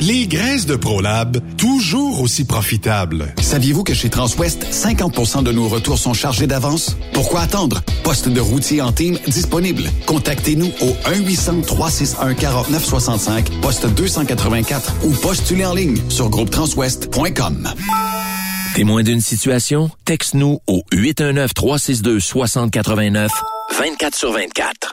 Les graisses de ProLab, toujours aussi profitables. Saviez-vous que chez Transwest, 50% de nos retours sont chargés d'avance? Pourquoi attendre? Poste de routier en team disponible. Contactez-nous au 1-800-361-4965, poste 284 ou postulez en ligne sur groupetranswest.com. Témoin d'une situation? Texte-nous au 819-362-6089, 24 sur 24.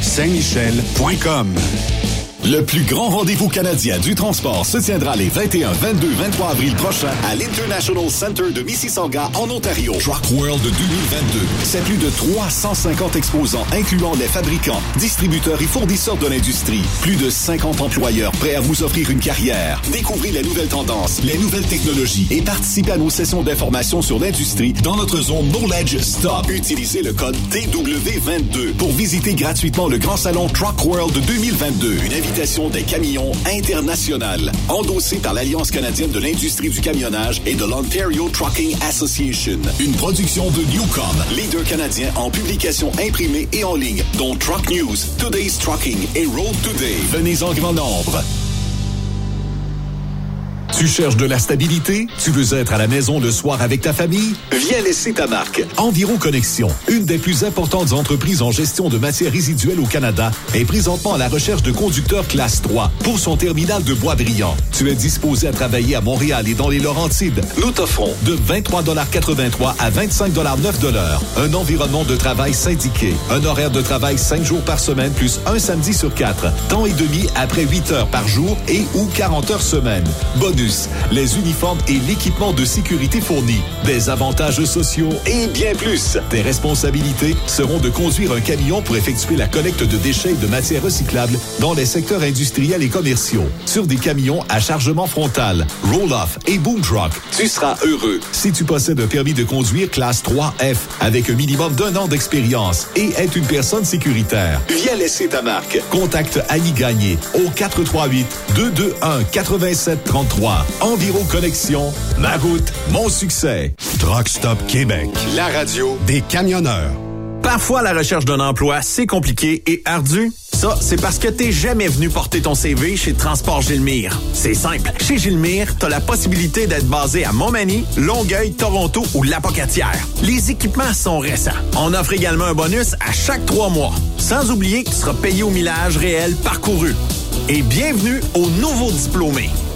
Saint-Michel.com. Le plus grand rendez-vous canadien du transport se tiendra les 21, 22, 23 avril prochains à l'International Center de Mississauga en Ontario. Truck World 2022. C'est plus de 350 exposants incluant les fabricants, distributeurs et fournisseurs de l'industrie. Plus de 50 employeurs prêts à vous offrir une carrière. Découvrez les nouvelles tendances, les nouvelles technologies et participez à nos sessions d'information sur l'industrie dans notre zone Knowledge Stop. Utilisez le code TW22 pour visiter gratuitement le grand salon Truck World 2022. Une des camions internationales, endossée par l'Alliance canadienne de l'industrie du camionnage et de l'Ontario Trucking Association. Une production de Newcom, leader canadien en publication imprimée et en ligne, dont Truck News, Today's Trucking et Road Today. Venez en grand nombre. Tu cherches de la stabilité? Tu veux être à la maison le soir avec ta famille? Viens laisser ta marque. Environ Connexion, une des plus importantes entreprises en gestion de matières résiduelles au Canada, est présentement à la recherche de conducteurs classe 3 pour son terminal de Bois-Brillant. Tu es disposé à travailler à Montréal et dans les Laurentides. Nous t'offrons de 23,83 à 25,9 un environnement de travail syndiqué, un horaire de travail 5 jours par semaine plus un samedi sur 4, temps et demi après 8 heures par jour et ou 40 heures semaine. Les uniformes et l'équipement de sécurité fournis, des avantages sociaux et bien plus. Tes responsabilités seront de conduire un camion pour effectuer la collecte de déchets et de matières recyclables dans les secteurs industriels et commerciaux, sur des camions à chargement frontal, roll-off et boom truck. Tu seras heureux si tu possèdes un permis de conduire classe 3F avec un minimum d'un an d'expérience et être une personne sécuritaire. Viens laisser ta marque. Contacte Annie Gagné au 438 221 8733 Environ Connexion, ma route, mon succès. Truck Stop Québec, la radio des camionneurs. Parfois, la recherche d'un emploi, c'est compliqué et ardu. Ça, c'est parce que t'es jamais venu porter ton CV chez Transport Gilmire. C'est simple. Chez Gilmire, t'as la possibilité d'être basé à Montmagny, Longueuil, Toronto ou Lapocatière. Les équipements sont récents. On offre également un bonus à chaque trois mois. Sans oublier que tu seras payé au millage réel parcouru. Et bienvenue aux nouveaux diplômés.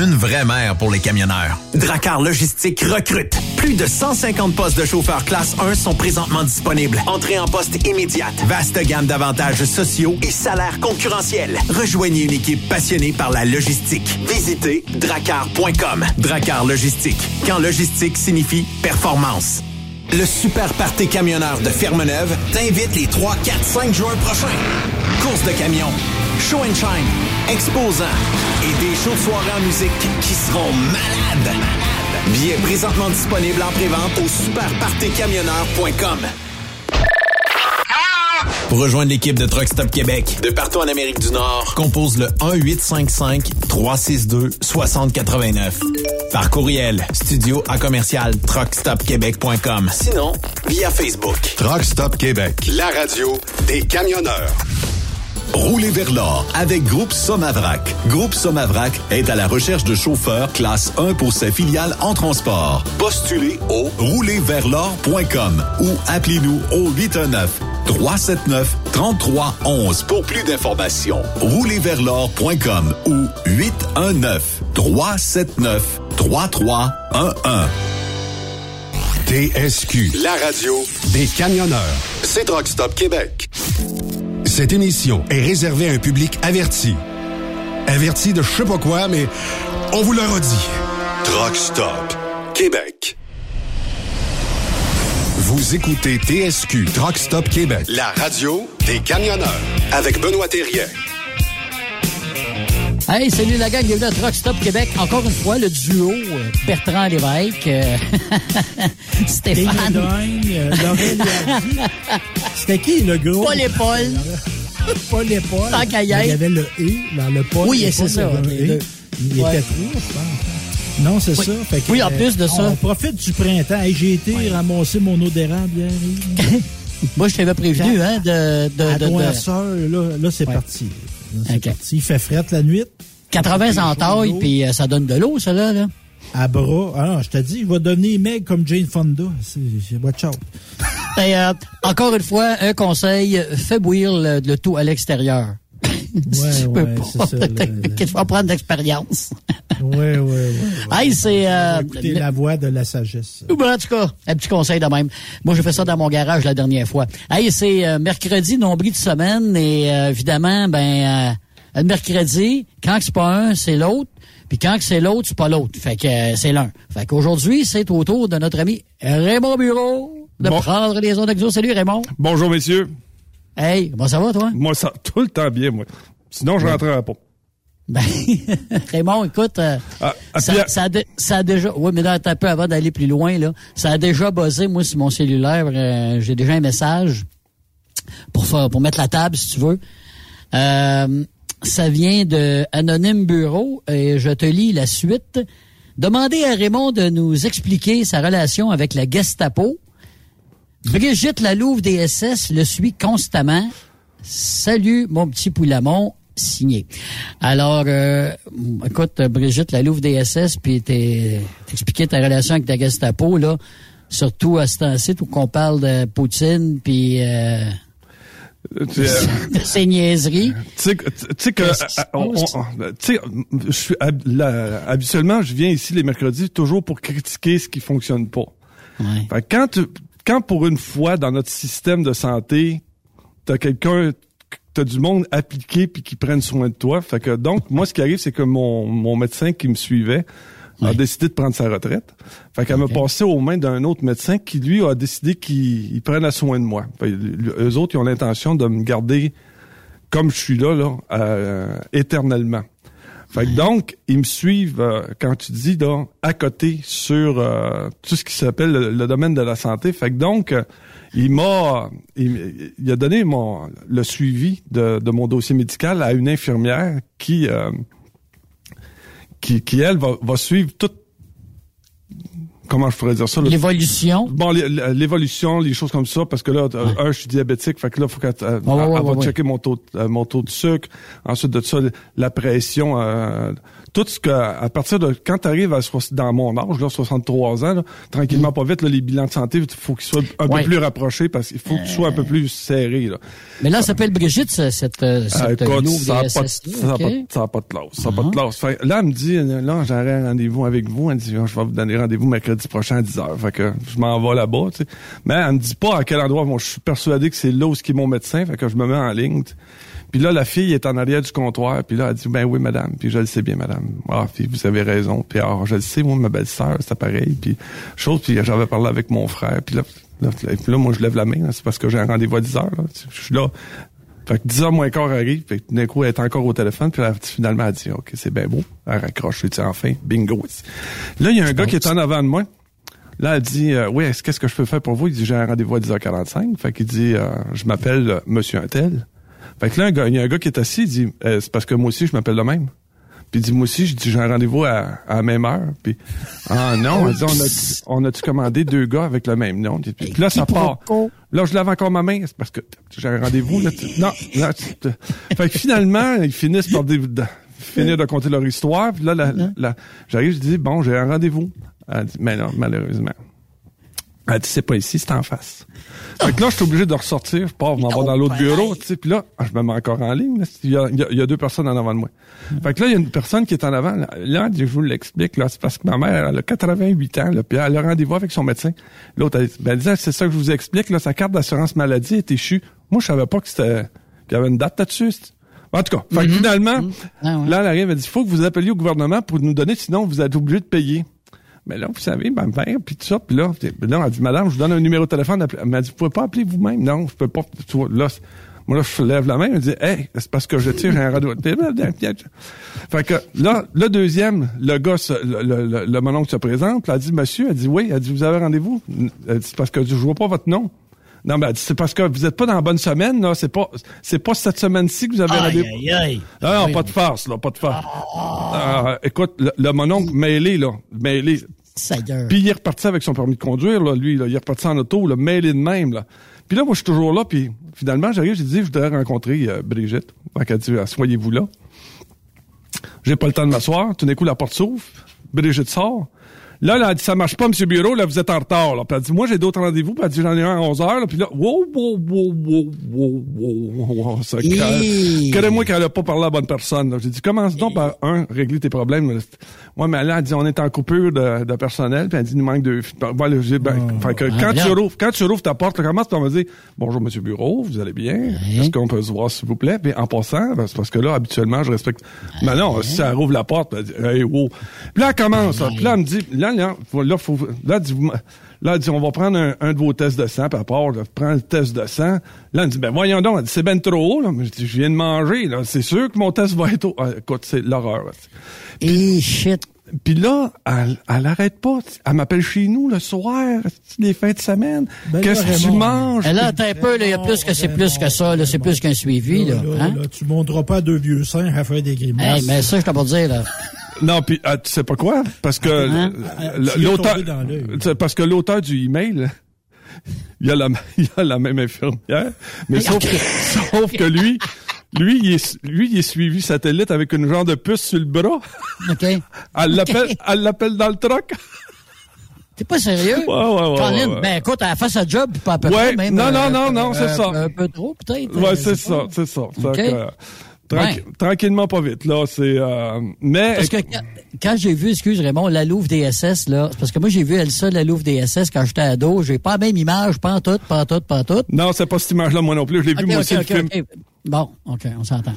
Une vraie mère pour les camionneurs. Dracar Logistique recrute. Plus de 150 postes de chauffeurs classe 1 sont présentement disponibles. Entrée en poste immédiate. Vaste gamme d'avantages sociaux et salaires concurrentiels. Rejoignez une équipe passionnée par la logistique. Visitez dracar.com. Dracar Logistique. Quand logistique signifie performance. Le Super Party Camionneur de Fermeneuve t'invite les 3, 4, 5 juin prochains. Course de camions, show and shine, exposants et des shows de soirée en musique qui seront malades. Billets présentement disponibles en prévente au superpartycamionneur.com. Pour rejoindre l'équipe de Truck Stop Québec, de partout en Amérique du Nord, compose le 1-855-362-6089. Par courriel, studio à commercial truckstopquebec.com. Sinon, via Facebook. Truck Stop Québec, la radio des camionneurs. Roulez vers l'or avec Groupe Somavrac. Groupe Somavrac est à la recherche de chauffeurs classe 1 pour ses filiales en transport. Postulez au roulerversl'or.com ou appelez-nous au 819 379 3311 pour plus d'informations. Roulerversl'or.com ou 819 379 3311. TSQ, la radio des camionneurs. C'est Truck Stop Québec. Cette émission est réservée à un public averti. Averti de je sais pas quoi, mais on vous le redit. Truck Stop Québec. Vous écoutez TSQ Truck Stop Québec, la radio des camionneurs avec Benoît Thérien. Hey, salut la gang, bienvenue à Truck Stop Québec. Encore une fois, le duo euh, Bertrand Lévesque, euh, Stéphane. euh, C'était qui le gros? Paul et Paul. Paul et Paul. Tant Il y avait le E dans le Paul. Oui, c'est ça, il E. Ouais. était trois, je pense. Non, c'est Oui. ça. Fait que, Oui, en plus de ça. On profite du printemps. Hey, J'ai été ramasser mon eau d'érable hier. Moi, je t'avais prévenu, hein, de, de, de, là, là c'est parti. Là, c'est Ok. parti. Il fait frette la nuit. 80 en taille, puis euh, ça donne de l'eau, ça, là. là. À bras. Ah non, je te dis, il va devenir maigre comme Jane Fonda. C'est c'est- watch out. Et, euh, encore une fois, un conseil, fais bouillir le, le tout à l'extérieur. Ouais, Tu peux ouais, pas. Tu vas prendre d'expérience. Ouais, ouais, ouais. Hey, c'est... Euh, Écoutez la voix de la sagesse. Ou ben, en tout cas, un petit conseil de même. Moi, j'ai fait ça dans mon garage la dernière fois. Hey, c'est euh, mercredi, nombril de semaine, et euh, évidemment, ben, euh, le mercredi, quand c'est pas un, c'est l'autre. Puis quand que c'est l'autre, c'est pas l'autre. Fait que euh, c'est l'un. Fait qu'aujourd'hui, c'est au tour de notre ami Raymond Bureau de Bon. prendre les ondes d'exo. Salut Raymond. Bonjour, messieurs. Hey, comment ça va, toi? Moi, ça tout le temps bien, moi. Sinon, je rentrerai pas. Ben, Raymond, écoute, euh, Ah, ah, ça, puis, ça, a dé- ça a déjà... Oui, mais là, attends un peu avant d'aller plus loin, là. Ça a déjà buzzé, moi, sur mon cellulaire. euh, J'ai déjà un message pour faire, pour mettre la table, si tu veux. Euh, ça vient de Anonyme Bureau et je te lis la suite. Demandez à Raymond de nous expliquer sa relation avec la Gestapo. Brigitte Lalouve des SS le suit constamment. Salut, mon petit Poulamon, signé. Alors, euh, écoute, Brigitte Lalouve des SS, puis t'es- t'expliquais ta relation avec la Gestapo, là, surtout à ce temps-ci où qu'on parle de Poutine, puis euh, de ses niaiseries. tu sais que- tu sais euh, sais, je suis habituellement, je viens ici les mercredis toujours pour critiquer ce qui fonctionne pas. Ouais. Fait quand tu, quand pour une fois dans notre système de santé, t'as quelqu'un, t'as du monde appliqué puis qui prennent soin de toi. Fait que donc, moi, ce qui arrive, c'est que mon, mon médecin qui me suivait a décidé de prendre sa retraite. Fait qu'elle Ok. m'a passé aux mains d'un autre médecin qui, lui, a décidé qu'il il prenne soin de moi. Fait, eux autres, ils ont l'intention de me garder comme je suis là, là, euh, éternellement. Fait que donc, ils me suivent, euh, quand tu dis, là, à côté sur euh, tout ce qui s'appelle le, le domaine de la santé. Fait que donc, euh, il m'a, il, il a donné mon le suivi de, de mon dossier médical à une infirmière qui, euh, qui, qui elle va, va suivre toute comment je pourrais dire ça? L'évolution. Bon, l'é- l'évolution, les choses comme ça, parce que là, un, je suis diabétique, fait que là, faut qu'elle Ouais, ouais, va checker mon taux, de- euh, mon taux de sucre. Ensuite de ça, la pression, euh, tout ce que, à partir de quand tu arrives à, dans mon âge, là, 63 ans, là, tranquillement, pas vite, là, les bilans de santé, il faut qu'ils soient un Ouais. peu plus rapprochés parce qu'il faut qu'ils soient un peu plus serrés, là. Mais là, ça s'appelle Brigitte, ce- cette, euh, Ah, cette écoute, ça n'a pas, pas, de classe. Ça a pas de classe. Fait, là, elle me dit, euh, là, j'aurai un rendez-vous avec vous. Elle me dit, je vais vous donner rendez-vous mercredi prochain à 10 heures. Fait que je m'en vais là-bas, tu sais. Mais elle me dit pas à quel endroit. Moi, je suis persuadé que c'est là où est mon médecin. Fait que je me mets en ligne. Puis là, la fille est en arrière du comptoir. Puis là, elle dit, ben oui, madame. Puis je le sais bien, madame. Ah, puis vous avez raison. Puis alors, je le sais, moi, ma belle-sœur, c'est pareil. Puis chose, puis j'avais parlé avec mon frère. Puis là, là, puis là, moi, je lève la main. C'est parce que j'ai un rendez-vous à 10 heures. là. Je suis là. Fait que 10 heures moins quart arrive, puis d'un coup, elle est encore au téléphone, puis là, finalement, elle dit, OK, c'est bien beau. Elle raccroche, sais, enfin, bingo. Là, il y a un gars qui est en avant de moi. Là, elle dit, euh, oui, est-ce- qu'est-ce que je peux faire pour vous? Il dit, j'ai un rendez-vous à 10h45. Fait qu'il dit, euh, je m'appelle euh, Monsieur Untel. Fait que là, un gars- il y a un gars qui est assis, il dit, Euh, c'est parce que moi aussi, je m'appelle le même. Puis il dit, moi aussi, je dis, j'ai un rendez-vous à, à la même heure. Puis, ah non, elle dit, on a, on a-tu commandé deux gars avec le même nom? Puis, là, ça part. Là, je lave encore ma main, c'est parce que j'ai un rendez-vous. Là, tu- non, là, tu- fait que finalement, ils finissent par finir de compter leur histoire. Puis là, la- la- j'arrive, je dis, bon, j'ai un rendez-vous. Elle dit, mais non, malheureusement. Elle dit, c'est pas ici, c'est en face. Fait que là, je suis obligé de ressortir, je pars, je m'en vais dans l'autre bureau, tu sais, puis là, je me mets encore en ligne, il y, a, il y a- deux personnes en avant de moi. Fait que là, il y a une personne qui est en avant, là, je vous l'explique, là, c'est parce que ma mère, elle a 88 ans, là, puis elle a rendez-vous avec son médecin. L'autre, elle dit, ben, elle dit, c'est ça que je vous explique, là, sa carte d'assurance maladie est échue. Moi, je savais pas que c'était, qu'il y avait une date là-dessus. En tout cas, fait que finalement, Ah ouais. là, elle arrive, elle dit, il faut que vous appeliez au gouvernement pour nous donner, sinon vous êtes obligé de payer. Mais là, vous savez, ma mère, puis tout ça, puis là, là, elle dit, madame, je vous donne un numéro de téléphone. Elle m'a dit, vous pouvez pas appeler vous-même? Non, je peux pas. Là, moi, là, je lève la main, elle dit, hey, c'est parce que je tire un radio. fait que là, le deuxième, le gars, le, le, le, le se présente, elle dit, monsieur, elle dit, oui, elle dit, vous avez rendez-vous? Elle dit, parce que je vois pas votre nom. Non, mais elle c'est parce que vous êtes pas dans la bonne semaine, là. C'est pas, c'est pas cette semaine-ci que vous avez Aïe, aïe, aïe. Non, non, pas de farce, là, pas de farce. Ah, écoute, le, le mononcle mêlé, là, mêlé. Puis il est reparti avec son permis de conduire, là, lui, là, il est reparti en auto, là, mêlé de même, là. Puis là, moi, je suis toujours là, puis finalement, j'arrive, j'ai dit, je voudrais rencontrer euh, Brigitte. Fait qu'elle dit, soyez-vous là. J'ai pas le temps de m'asseoir. Tout d'un coup, la porte s'ouvre. Brigitte sort. Là, là, elle dit, ça marche pas, monsieur Bureau, là, vous êtes en retard, là. Puis elle dit, moi, j'ai d'autres rendez-vous. Puis elle dit, j'en ai un à 11 heures, là. Puis là, wow, wow, wow, wow, wow, wow, wow, ça calme. moi qu'elle a pas parlé à la bonne personne, là. J'ai dit, commence donc par, un, régler tes problèmes. Ouais, mais là, elle dit, on est en coupure de, de personnel, puis elle dit, il nous manque deux filles. Voilà, ben, fait que quand tu rouvres, quand tu rouvres ta porte, commence par me dire, bonjour, monsieur Bureau, vous allez bien? Est-ce qu'on peut se voir, s'il vous plaît? Puis en passant, ben, parce que là, habituellement, je respecte. Mais non, si elle rouvre la porte, elle dit, hey, wow. Puis là, elle commence, là. Puis là, elle me dit, là, là, là, faut, là, m- là, elle dit, on va prendre un, de vos tests de sang, puis à part, prends le test de sang. Là, elle dit, ben, voyons donc, elle dit, c'est ben trop haut, là. Je dis, je viens de manger, là. C'est sûr que mon test va être haut. Ah, écoute, c'est l'horreur. Et shit. Puis là, elle, elle arrête pas. Elle m'appelle chez nous le soir, les fins de semaine. Ben Qu'est-ce que tu manges? Et là, attends un peu, là, il y a plus que c'est plus que ça, là. C'est plus qu'un suivi, là. Là, là, Hein? là, tu monteras pas deux vieux seins à faire des grimaces. Hey, mais ça, je t'ai pas dire, là. Non, puis ah, tu sais pas quoi? Parce que Hein? l'auteur, parce que l'auteur du email, il y a la, il y a la même infirmière, mais sauf que, sauf que lui, lui, il est, lui, il est suivi satellite avec une genre de puce sur le bras. OK? Elle l'appelle, elle l'appelle dans le truck. T'es pas sérieux? Ouais, ouais, ouais, Colin, ouais, ouais. ben écoute, elle fait sa job, pas à peu Ouais, près, même. non, non, euh, non, non, euh, c'est ça. Un peu trop, peut-être. Ouais, euh, c'est ça, c'est ça. Fait Ouais. Tranquillement, pas vite, là, c'est, euh, mais, Parce que quand, quand j'ai vu, excuse Raymond, la Louvre DSS, là, c'est parce que moi j'ai vu elle ça, la Louvre DSS, quand j'étais ado, j'ai pas la même image, pas en tout, pas en tout, pas en tout. non, c'est pas cette image-là, moi non plus. Je l'ai vu, moi aussi, le film. Bon, OK, on s'entend.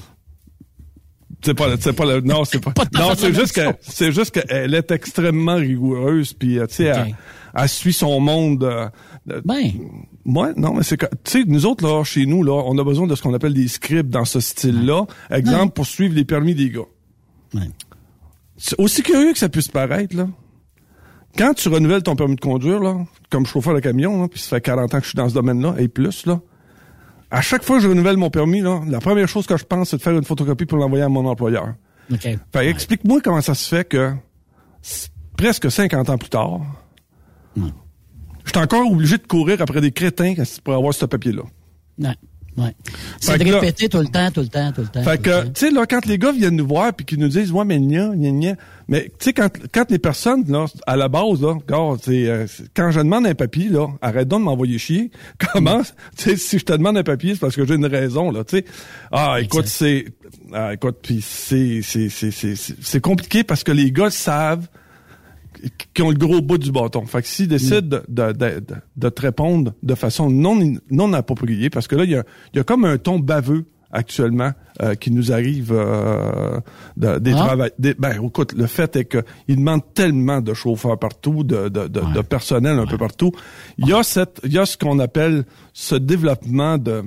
C'est pas, c'est pas le, non, c'est pas, Pas non, c'est juste que, c'est juste qu'elle est extrêmement rigoureuse, puis, euh, tu sais. Elle, suit son monde, euh, Ben, Ouais, non, mais c'est que, tu sais, nous autres, là, chez nous, là, on a besoin de ce qu'on appelle des scripts dans ce style-là. Exemple, pour suivre les permis des gars. Ouais. C'est aussi curieux que ça puisse paraître, là. quand tu renouvelles ton permis de conduire, là, comme chauffeur de camion, là, puis ça fait 40 ans que je suis dans ce domaine-là, et plus, là, à chaque fois que je renouvelle mon permis, là, la première chose que je pense, c'est de faire une photocopie pour l'envoyer à mon employeur. OK. Fait explique-moi comment ça se fait que presque 50 ans plus tard, je suis encore obligé de courir après des crétins pour avoir ce papier-là. Ouais. Ouais. C'est de là- répéter tout le temps, tout le temps, tout le temps. Fait que, tu sais, là, quand les gars viennent nous voir puis qu'ils nous disent, ouais, mais gna, gna, gna. Mais, tu sais, quand, quand les personnes, là, à la base, là, euh, quand je demande un papier, là, arrête donc de m'envoyer chier. Comment, tu sais, si je te demande un papier, c'est parce que j'ai une raison, là, tu sais. Ah, écoute, c'est, ah, écoute, puis c'est, c'est, c'est, c'est c'est compliqué parce que les gars savent qui ont le gros bout du bâton. Fait que s'ils décident de, de, de, de- te répondre de façon non, non appropriée, parce que là, il y a, il y a comme un ton baveux actuellement euh, qui nous arrive euh, de- des Ah. ben, écoute, le fait est que ils demandent tellement de chauffeurs partout, de, de, de, de personnel un peu partout. Il y a cette, il y a ce qu'on appelle ce développement de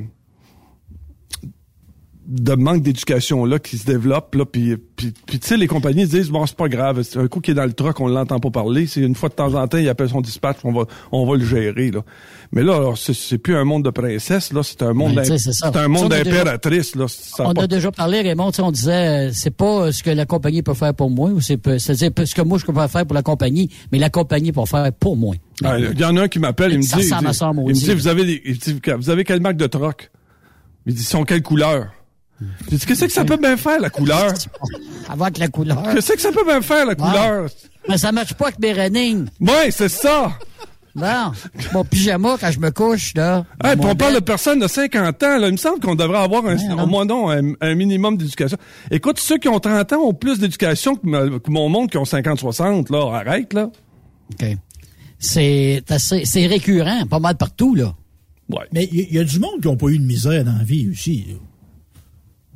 de manque d'éducation là qui se développe là puis puis, puis tu sais les compagnies disent bon c'est pas grave c'est un coup qui est dans le truck on l'entend pas parler c'est une fois de temps en temps il appelle son dispatch on va on va le gérer là mais là alors, c'est, c'est plus un monde de princesse là c'est un monde Ben, c'est un monde d'impératrice là ça on pas- a déjà parlé, Raymond, on disait, euh, c'est pas ce que la compagnie peut faire pour moi, ou c'est c'est-à-dire ce que moi je peux faire pour la compagnie, mais la compagnie peut faire pour moi. Ah, Il y en a un qui m'appelle, il me dit, il il me dit, vous avez des, vous avez quelle marque de troc? Il dit, ils sont quelle couleur? Qu'est-ce que ça peut bien faire, la couleur? Avec la couleur. Qu'est-ce que ça peut bien faire, la couleur? Mais ça marche pas avec mes running. Ouais, c'est ça! Non. Mon pyjama, quand je me couche, là. Hey, on parle de personnes de 50 ans. Là. Il me semble qu'on devrait avoir un, au moins non, un, un minimum d'éducation. Écoute, ceux qui ont 30 ans ont plus d'éducation que, mon monde qui ont 50-60. Là, arrête, là. OK. C'est assez, c'est récurrent, pas mal partout, là. Ouais. Mais il y, il y a du monde qui n'a pas eu de misère dans la vie aussi. là.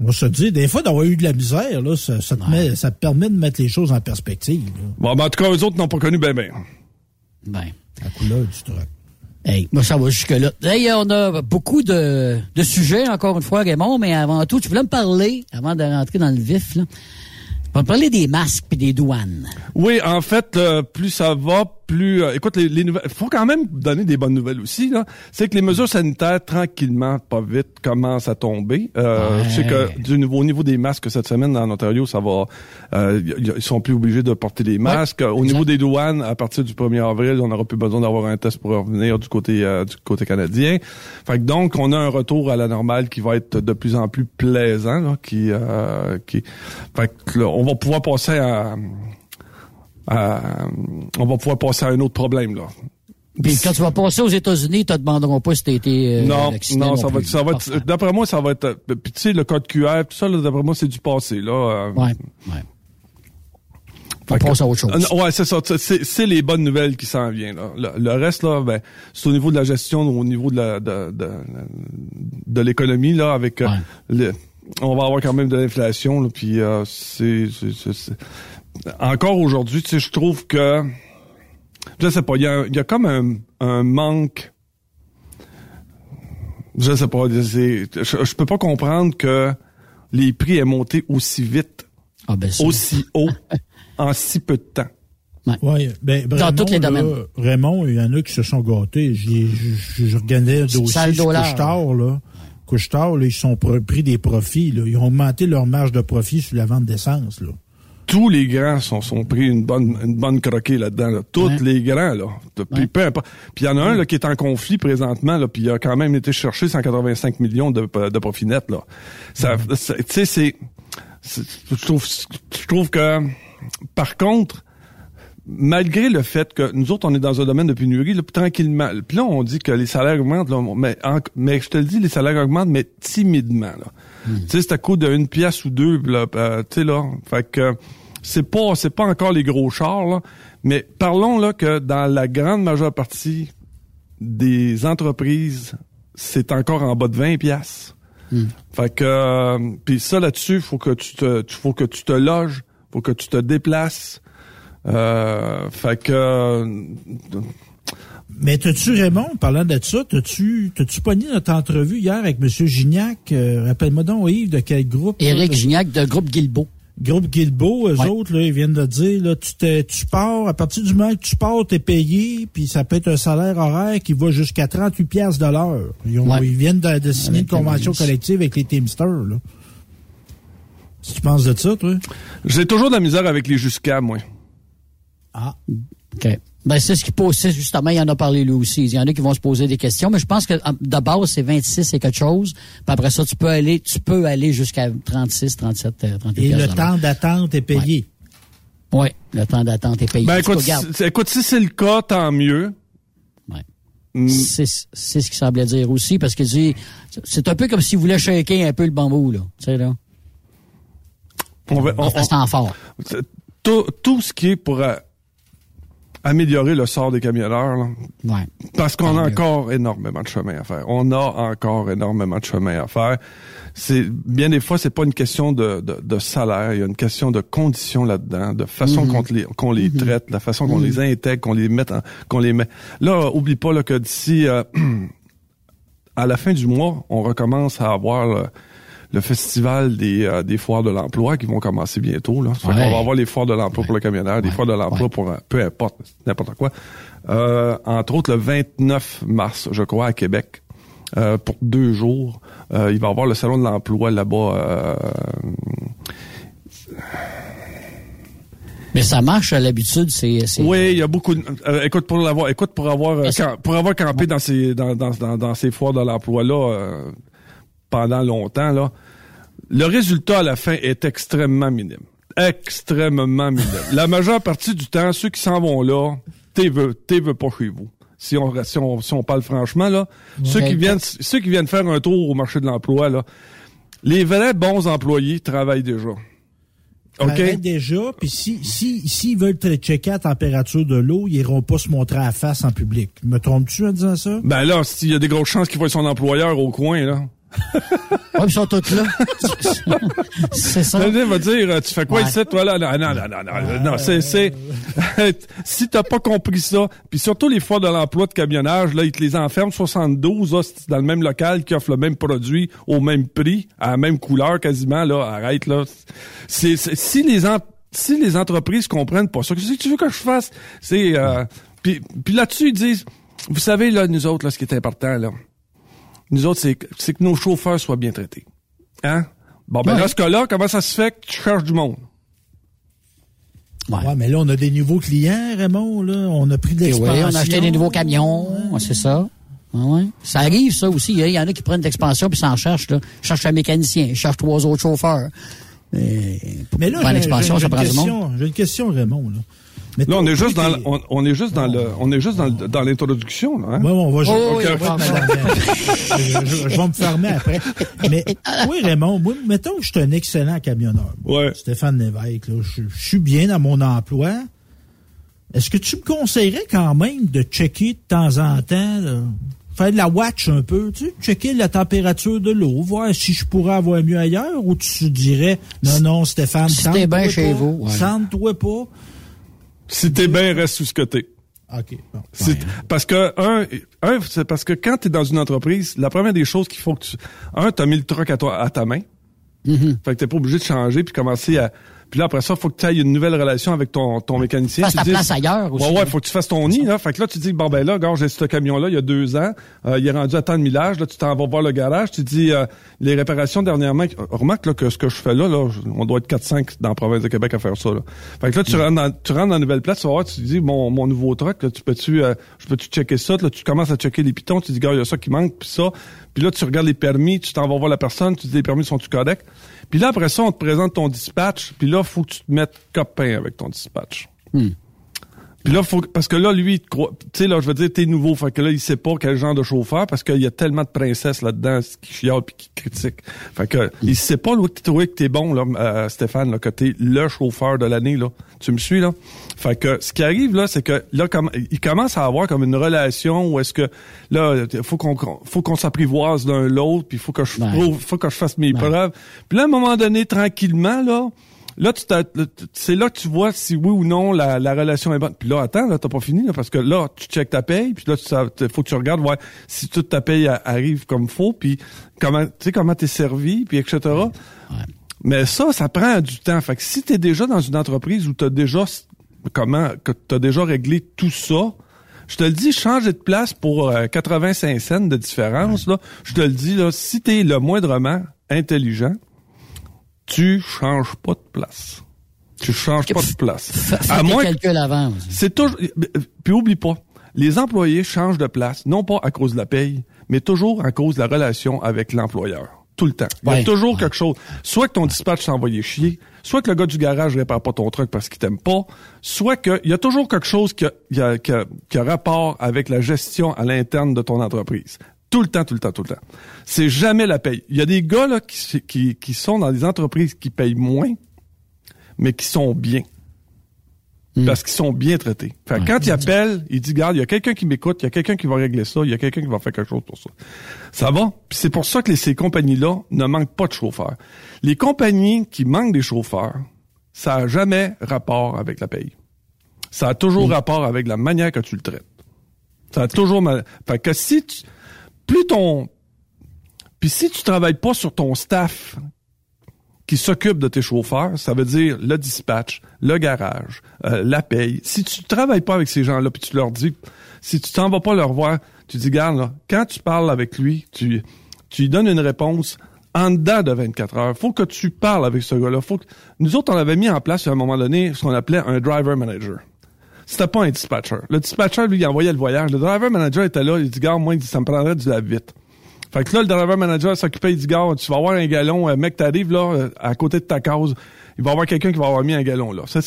On va se dire, des fois, d'avoir eu de la misère, là, ça, ça te met- ça te permet de mettre les choses en perspective. là. Bon, ben, en tout cas, eux autres n'ont pas connu ben ben. Ben. La couleur du truc. Hey, moi, ça va jusque-là. Hey, on a beaucoup de, de sujets, encore une fois, Raymond, mais avant tout, tu voulais me parler, avant de rentrer dans le vif, là, tu vas me parler des masques et des douanes. Oui, en fait, euh, plus ça va, plus... euh, écoute, les, les nouvelles... faut quand même donner des bonnes nouvelles aussi. là. C'est que les mesures sanitaires, tranquillement, pas vite, commencent à tomber. Euh, Ouais. Je sais que du niveau, au niveau des masques cette semaine, en Ontario, ça va... euh, ils sont plus obligés de porter des masques. au niveau des douanes, à partir du 1er avril, on n'aura plus besoin d'avoir un test pour revenir du côté euh, du côté canadien. Fait que donc, on a un retour à la normale qui va être de plus en plus plaisant. Là, qui, euh, qui... Fait que là, on va pouvoir passer à... à- on va pouvoir passer à un autre problème là. Puis quand tu vas passer aux États-Unis, ils te demanderont pas si t'as été euh, non, non, ça va, ça va être, d'après moi, ça va être, euh, puis tu sais, le code QR, tout ça, d'après moi, c'est du passé, là. euh. Ouais, ouais. On que- passe à autre chose. Euh, ouais, c'est ça. C'est, les bonnes nouvelles qui s'en viennent. Là. Le, le reste, là, ben, c'est au niveau de la gestion, au niveau de la de, de, de l'économie, là, avec euh, le- on va avoir quand même de l'inflation, puis euh, c'est- encore aujourd'hui, tu sais, je trouve que je sais pas, il y a, il y a comme un, un manque. Je sais pas, je, je peux pas comprendre que les prix aient monté aussi vite, Ah, ben, aussi haut, en si peu de temps. Ouais, ben, Dans Raymond, tous les là, domaines. Raymond, il y en a qui se sont gâtés. J'ai- Je regardais un C'est dossier. Couche-Tard, là. Couche-Tard, là, ils sont pr- pris des profits, là. Ils ont augmenté leur marge de profit sur la vente d'essence, là. Tous les grands sont, sont pris une bonne, une bonne croquée là-dedans. Là. Tous Ouais. les grands, là. Puis peu importe. Puis il y en a un là, qui est en conflit présentement, là, puis il a quand même été chercher 185 millions de, de profit net. Là. Ça, ça- tu sais, c'est. Je trouve, je trouve que, par contre, malgré le fait que nous autres, on est dans un domaine de pénurie, là, tranquillement. Puis là, on dit que les salaires augmentent, là, mais, en- mais je te le dis, les salaires augmentent, mais timidement. Là. Tu sais, c'est à coup d'une pièce ou deux, là, euh, tu sais, là. Fait que c'est pas c'est pas encore les gros chars, là. Mais parlons là que dans la grande majeure partie des entreprises, c'est encore en bas de 20 pièces. Fait que euh, puis ça là-dessus, faut que tu te tu- faut que tu te loges, faut que tu te déplaces. Euh, fait que euh, Mais t'as-tu, Raymond, parlant de ça, t'as-tu, t'as-tu pogné notre entrevue hier avec M. Gignac? Euh, rappelle-moi donc, Yves, de quel groupe? Éric Gignac de groupe Guilbeault. Groupe Guilbeault, eux Ouais. autres, là, ils viennent de dire, là, tu, t'es- tu pars, à partir du moment que tu pars, t'es payé, puis ça peut être un salaire horaire qui va jusqu'à 38 piastres de l'heure. Ils, ont- Ouais. ils viennent de, de signer Avec une convention collective avec les Teamsters, là. Si tu penses de ça, toi? J'ai toujours de la misère avec les jusqu'à, moi. Ah. OK. Ben, c'est ce qui pose, c'est justement, il y en a parlé lui aussi. Il y en a qui vont se poser des questions, mais je pense que ah, de base, c'est 26 et quelque chose. Puis après ça, tu peux aller, tu peux aller jusqu'à 36, 37, euh, 38 Et le temps d'attente est payé. Oui, le temps d'attente est payé. Ben, écoute, si, écoute, si c'est le cas, tant mieux. Ouais. Mm. c'est c'est ce qu'il semblait dire aussi, parce qu'il dit, c'est un peu comme s'il voulait shaker un peu le bambou, là. Tu sais, là. On va- on- En faisant fort. Tout, tout ce qui est pour euh, améliorer le sort des camionneurs, là, Ouais. parce qu'on a encore énormément de chemin à faire. On a encore énormément de chemin à faire. C'est bien des fois, c'est pas une question de, de, de salaire, il y a une question de conditions là-dedans, de façon Mhm. qu'on les, qu'on les traite, la façon qu'on les intègre, qu'on les mette, qu'on les met. Là, oublie pas là, que d'ici euh, à la fin du mois, on recommence à avoir le, le festival des, euh, des foires de l'emploi qui vont commencer bientôt. Là. Ouais. qu'on va avoir les foires de l'emploi pour le camionneur, des Ouais. foires de l'emploi pour euh, peu importe, n'importe quoi. Euh, entre autres, le 29 mars, je crois, à Québec, euh, pour deux jours. Euh, il va y avoir le salon de l'emploi là-bas. euh, Mais ça marche à l'habitude, c'est. oui, il y a beaucoup. De, euh, écoute pour l'avoir, écoute pour avoir euh, pour avoir campé dans ces dans, dans, dans, dans ces foires de l'emploi là pendant longtemps là, le résultat à la fin est extrêmement minime, extrêmement minime. la majeure partie du temps, ceux qui s'en vont là, t'es veux t'es veux pas chez vous. Si on, si on si on parle franchement là, ceux qui viennent ceux qui viennent faire un tour au marché de l'emploi là, les vrais bons employés travaillent déjà. OK? Déjà, puis si, si, s'ils veulent te checker la température de l'eau, ils iront pas se montrer à la face en public. Me trompes-tu en disant ça? Ben là, s'il y a des grosses chances qu'il voit son employeur au coin, là. Ouais, ils sont tous là. c'est ça. Va dire, euh, tu fais quoi Ouais. ici, toi, là? Non, non, non, non, non, non, c'est, c'est, si t'as pas compris ça, puis surtout les foires de l'emploi de camionnage, là, ils te les enferment 72, là, dans le même local qui offre le même produit au même prix, à la même couleur quasiment, là, arrête, là. C'est, c'est- si les en- si les entreprises comprennent pas ça, qu'est-ce que tu veux que je fasse? C'est, euh, puis, puis là-dessus, ils disent, vous savez, là, nous autres, là, ce qui est important, là, nous autres, c'est, que- c'est que nos chauffeurs soient bien traités. Hein? Bon, ben, Ouais. dans ce cas-là, comment ça se fait que tu cherches du monde? Ouais. Ouais, mais là, on a des nouveaux clients, Raymond, là. On a pris de l'expansion. oui, on a acheté des nouveaux camions, c'est ça. Ouais. Ça arrive, ça aussi. hein. Il y en a qui prennent de l'expansion puis s'en cherchent. Là. Ils cherchent un mécanicien, ils cherchent trois autres chauffeurs. Mais, Mais là, J'ai une question, Raymond, là. Là, on est juste dans, on, on est juste dans le, on est juste dans, dans l'introduction, là, hein? On va, Oh, oui, on va fermer. je, je- je vais me fermer après. Mais oui, Raymond, moi, mettons que je suis un excellent camionneur. Ouais. Stéphane Lévesque, là, je, je suis bien dans mon emploi. Est-ce que tu me conseillerais quand même de checker de temps en temps, là, faire de la watch un peu, tu sais, checker la température de l'eau, voir si je pourrais avoir mieux ailleurs, ou tu dirais, non, non, Stéphane, Si t'es bien sente-toi chez pas, vous, ouais. sente-toi pas. Si t'es bien, reste sous ce côté. OK, bon. Parce que, un, un c'est parce que quand t'es dans une entreprise, la première des choses qu'il faut que tu, un, t'as mis le truc à, toi, à ta main. Mm-hmm. Fait que t'es pas obligé de changer puis commencer à, puis là, après ça, faut que tu aies une nouvelle relation avec ton, ton mécanicien. Fasses Tu ta dis- place ailleurs aussi. Ouais, ouais, faut que tu fasses ton nid, là. Fait que là, tu dis, bon, ben là, gars, j'ai ce camion-là, il y a deux ans, euh, il est rendu à tant de millage, là, tu t'en vas voir le garage, tu dis, euh, les réparations dernièrement, euh, remarque, là, que ce que je fais là, là, on doit être 4-5 dans la province de Québec à faire ça, là. Fait que là, tu rentres dans, tu rentres dans la nouvelle place, tu vas voir, tu dis, mon, mon nouveau truck, là, tu peux-tu, euh, je peux-tu checker ça, là, tu commences à checker les pitons, tu dis, gars, il y a ça qui manque, puis ça. Puis là, tu regardes les permis, tu t'en vas voir la personne, tu dis, les permis sont-tu corrects? Puis là, après ça, on te présente ton dispatch, puis là, faut que tu te mettes copain avec ton dispatch. Puis là, faut parce que là, lui, tu sais, là, je veux dire, t'es nouveau, fait que là, il sait pas quel genre de chauffeur, parce qu'il y a tellement de princesses là-dedans qui chialent puis qui critiquent. Fait que, il sait pas, là, que toi, que t'es bon, là, euh, Stéphane, là, que t'es le chauffeur de l'année, là. Tu me suis, là? Fait que, ce qui arrive, là, c'est que, là, comme, il commence à avoir comme une relation où est-ce que, là, faut qu'on, faut qu'on s'apprivoise l'un l'autre, puis faut que je, prouve- faut que je fasse mes preuves. Puis là, à un moment donné, tranquillement, là, Là, tu t'as- c'est là que tu vois si oui ou non la, la relation est bonne. Puis là, attends, là, t'as pas fini, là, parce que là, tu checkes ta paye, puis là, tu faut que tu regardes ouais, si toute ta paye a- arrive comme faut, puis comment tu sais comment t'es servi, puis etc. Mais ça, ça prend du temps. Fait que si tu es déjà dans une entreprise où tu as déjà comment que tu as déjà réglé tout ça, je te le dis, changer de place pour euh, 85 cents de différence, là, je te le dis, là, si tu es le moindrement intelligent, tu changes pas de place. Tu changes pas de place. Fais À moins que- calculs avant. c'est toujours. Puis oublie pas, les employés changent de place, non pas à cause de la paye, mais toujours à cause de la relation avec l'employeur. Tout le temps. Il y a Ouais. toujours quelque chose. Soit que ton dispatch s'est envoyé chier, soit que le gars du garage répare pas ton truck parce qu'il t'aime pas, soit que il y a toujours quelque chose qui a, qui a- qui a- qui a rapport avec la gestion à l'interne de ton entreprise. Tout le temps, tout le temps, tout le temps. C'est jamais la paye. Il y a des gars là, qui, qui, qui sont dans des entreprises qui payent moins, mais qui sont bien. Parce qu'ils sont bien traités. Fait que quand il appelle, il dit, garde, il y a quelqu'un qui m'écoute, il y a quelqu'un qui va régler ça, il y a quelqu'un qui va faire quelque chose pour ça. Ça va? Puis c'est pour ça que les- ces compagnies-là ne manquent pas de chauffeurs. Les compagnies qui manquent des chauffeurs, ça a jamais rapport avec la paye. Ça a toujours rapport avec la manière que tu le traites. Ça a toujours mal. Fait que si tu, plus ton, puis si tu travailles pas sur ton staff qui s'occupe de tes chauffeurs, ça veut dire le dispatch, le garage, euh, la paye. Si tu travailles pas avec ces gens-là, puis tu leur dis, si tu t'en vas pas leur voir, tu dis, garde, là, quand tu parles avec lui, tu, tu lui donnes une réponse en dedans de 24 heures. Faut que tu parles avec ce gars-là. Faut que... Nous autres, on avait mis en place à un moment donné ce qu'on appelait un driver manager. C'était pas un dispatcher. Le dispatcher, lui, il envoyait le voyage. Le driver manager était là, il dit, gars, moi, il dit, ça me prendrait du lave-vite. Fait que là, le driver manager s'occupait, il dit, gars, tu vas avoir un galon, euh, mec, t'arrives là, euh, à côté de ta case, il va y avoir quelqu'un qui va avoir mis un galon là. Ça,